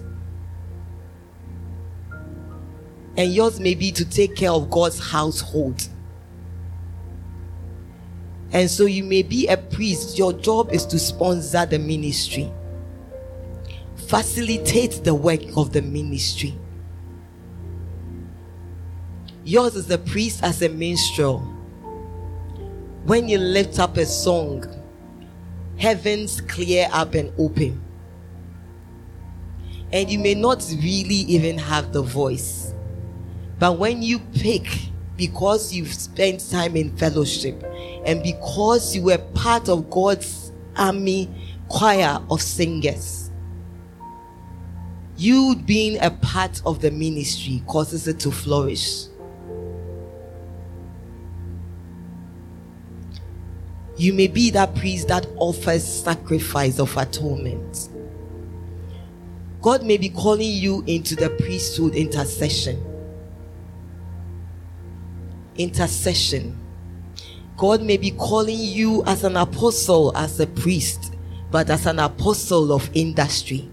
And yours may be to take care of God's household. And so you may be a priest, your job is to sponsor the ministry, facilitate the work of the ministry. Yours is the priest as a minstrel. When you lift up a song, heavens clear up and open. And you may not really even have the voice. But when you pick, because you've spent time in fellowship, and because you were part of God's army choir of singers, you being a part of the ministry causes it to flourish. You may be that priest that offers sacrifice of atonement. God may be calling you into the priesthood intercession. Intercession. God may be calling you as an apostle, as a priest, but as an apostle of industry.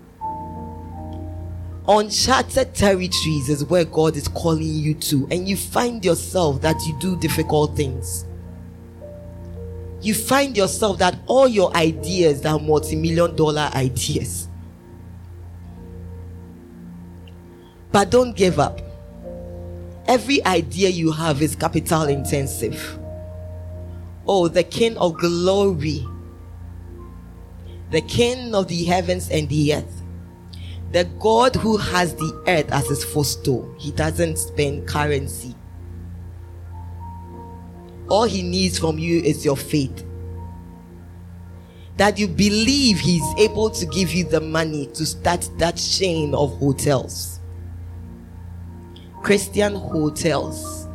Uncharted territories is where God is calling you to, and you find yourself that you do difficult things. You find yourself that all your ideas are multi million dollar ideas. But don't give up. Every idea you have is capital intensive. Oh, the King of glory, the King of the heavens and the earth, the God who has the earth as his footstool. He doesn't spend currency. All he needs from you is your faith. That you believe he's able to give you the money to start that chain of hotels. Christian hotels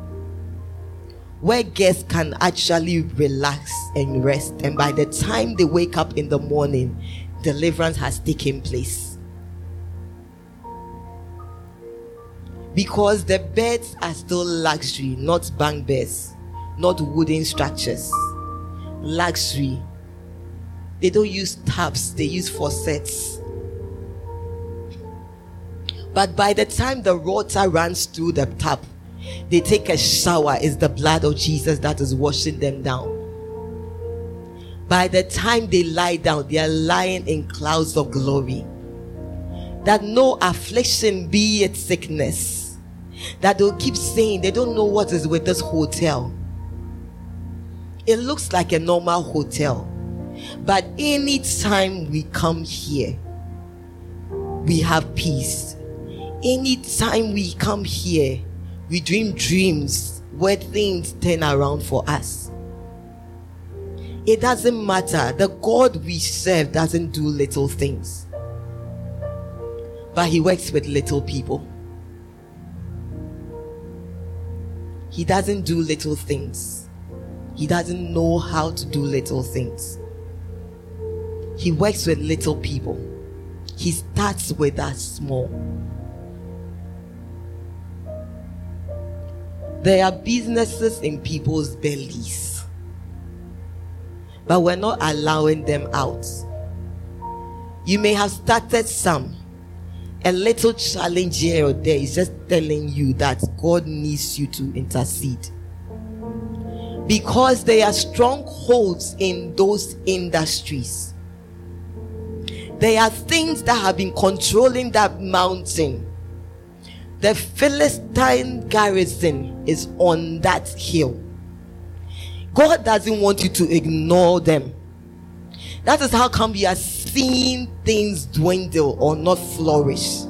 where guests can actually relax and rest. And by the time they wake up in the morning, deliverance has taken place. Because the beds are still luxury, not bank beds, not wooden structures. Luxury. They don't use taps, they use faucets. But by the time the water runs through the tap, they take a shower, it's the blood of Jesus that is washing them down. By the time they lie down, they are lying in clouds of glory. That no affliction be it sickness. That they'll keep saying they don't know what is with this hotel. It looks like a normal hotel. But anytime we come here, we have peace. Anytime we come here, we dream dreams where things turn around for us. It doesn't matter. The God we serve doesn't do little things, but He works with little people. He doesn't do little things. He doesn't know how to do little things. He works with little people. He starts with us small. There are businesses in people's bellies, but we're not allowing them out. You may have started some. A little challenge here or there is just telling you that God needs you to intercede. Because they are strongholds in those industries There are things that have been controlling that mountain. The Philistine garrison is on that hill. God doesn't want you to ignore them. That is how come we are seeing things dwindle or not flourish.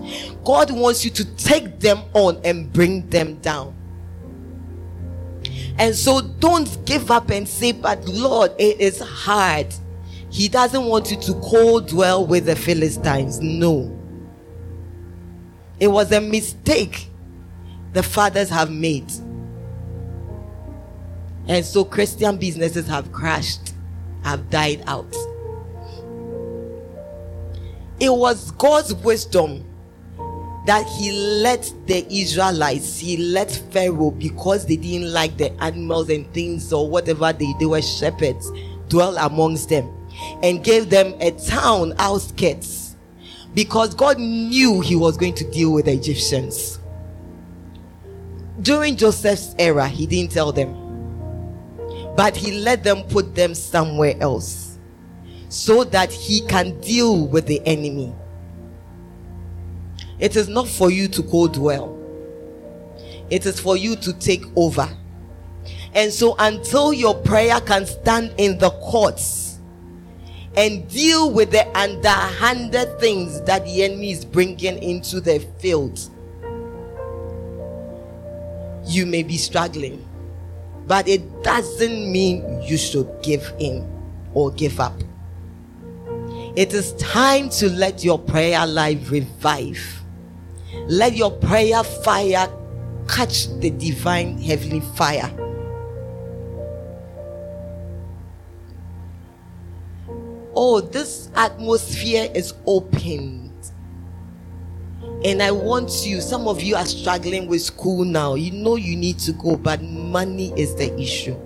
God wants you to take them on and bring them down. And so don't give up and say, But Lord, it is hard. He doesn't want you to co dwell with the Philistines. No. It was a mistake the fathers have made. And so Christian businesses have crashed, have died out. It was God's wisdom that he let the Israelites, he let Pharaoh, because they didn't like the animals and things or whatever they, they were shepherds, dwell amongst them and gave them a town outskirts because God knew he was going to deal with the Egyptians. During Joseph's era, he didn't tell them, but he let them put them somewhere else so that he can deal with the enemy. It is not for you to go dwell, it is for you to take over. And so, until your prayer can stand in the courts and deal with the underhanded things that the enemy is bringing into the field, you may be struggling. But it doesn't mean you should give in or give up. It is time to let your prayer life revive let your prayer fire catch the divine heavenly fire. Oh, this atmosphere is opened. And I want you, some of you are struggling with school now. You know you need to go, but money is the issue.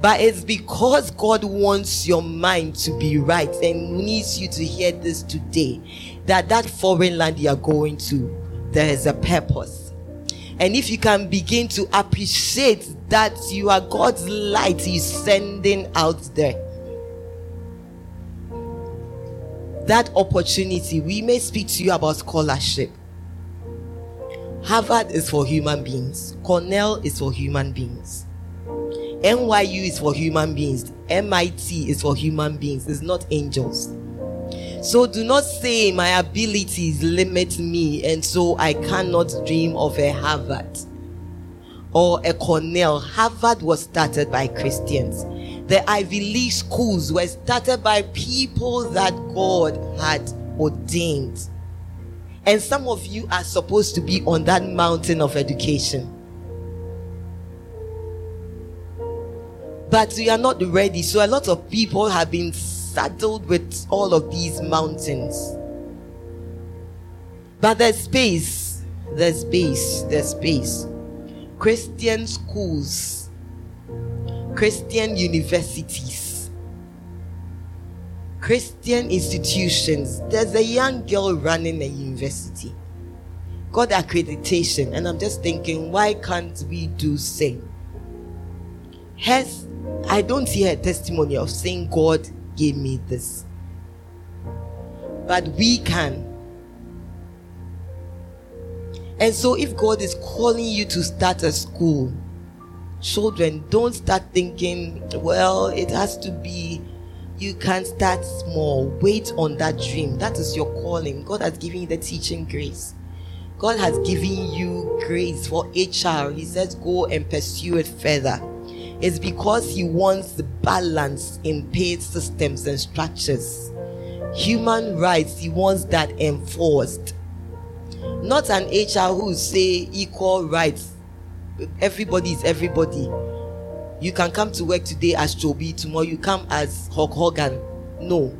But it's because God wants your mind to be right and needs you to hear this today that that foreign land you are going to there is a purpose. And if you can begin to appreciate that you are God's light, He's sending out there. That opportunity, we may speak to you about scholarship. Harvard is for human beings, Cornell is for human beings, NYU is for human beings, MIT is for human beings, it's not angels. So do not say my abilities limit me, and so I cannot dream of a Harvard or a Cornell. Harvard was started by Christians. The Ivy League schools were started by people that God had ordained. And some of you are supposed to be on that mountain of education. But we are not ready. So a lot of people have been saddled with all of these mountains. But there's space, there's space, there's space. Christian schools, Christian universities, Christian institutions. There's a young girl running a university, got accreditation, and I'm just thinking, why can't we do same? Has I don't hear a testimony of saying God gave me this. But we can. And so, if God is calling you to start a school, children, don't start thinking, well, it has to be. You can start small. Wait on that dream. That is your calling. God has given you the teaching grace. God has given you grace for HR. He says, go and pursue it further is because he wants the balance in paid systems and structures. Human rights, he wants that enforced. Not an HR who say equal rights. Everybody is everybody. You can come to work today as Chobi, tomorrow you come as Hulk Hogan. No.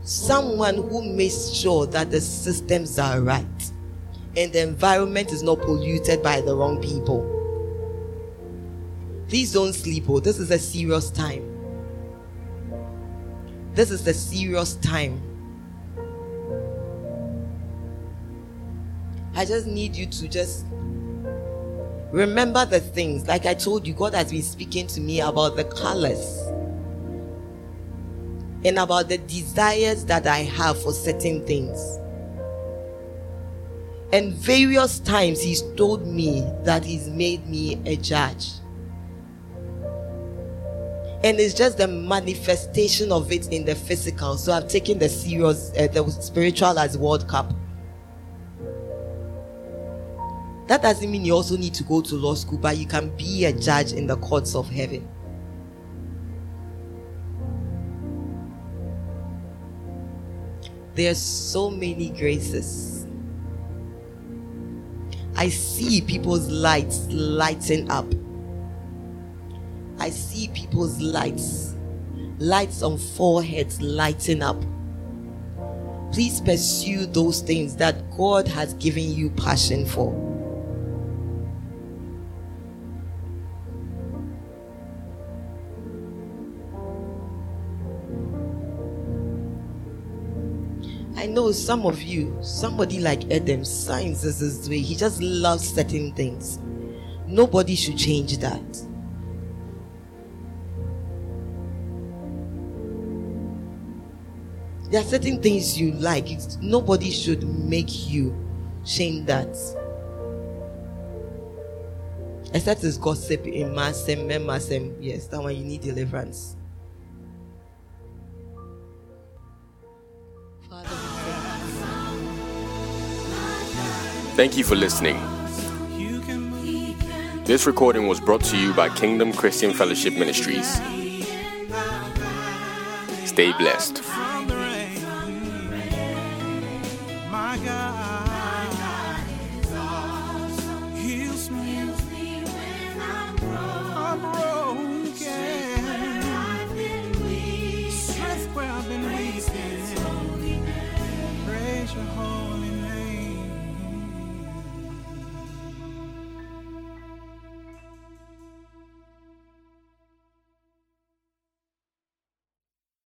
Someone who makes sure that the systems are right and the environment is not polluted by the wrong people. Please don't sleep. Oh, this is a serious time. This is a serious time. I just need you to just remember the things. Like I told you, God has been speaking to me about the colors. and about the desires that I have for certain things. And various times he's told me that he's made me a judge. And it's just the manifestation of it in the physical. So I've taken the serious, uh, the spiritual as World Cup. That doesn't mean you also need to go to law school, but you can be a judge in the courts of heaven. There's so many graces. I see people's lights lighting up. I see people's lights, lights on foreheads lighting up. Please pursue those things that God has given you passion for. I know some of you, somebody like Adam, science is way. He just loves certain things. Nobody should change that. There are certain things you like. It's, nobody should make you change that. Except it's gossip in Masem, Masem. Yes, that one you need deliverance. Thank you for listening. This recording was brought to you by Kingdom Christian Fellowship Ministries. Stay blessed. God.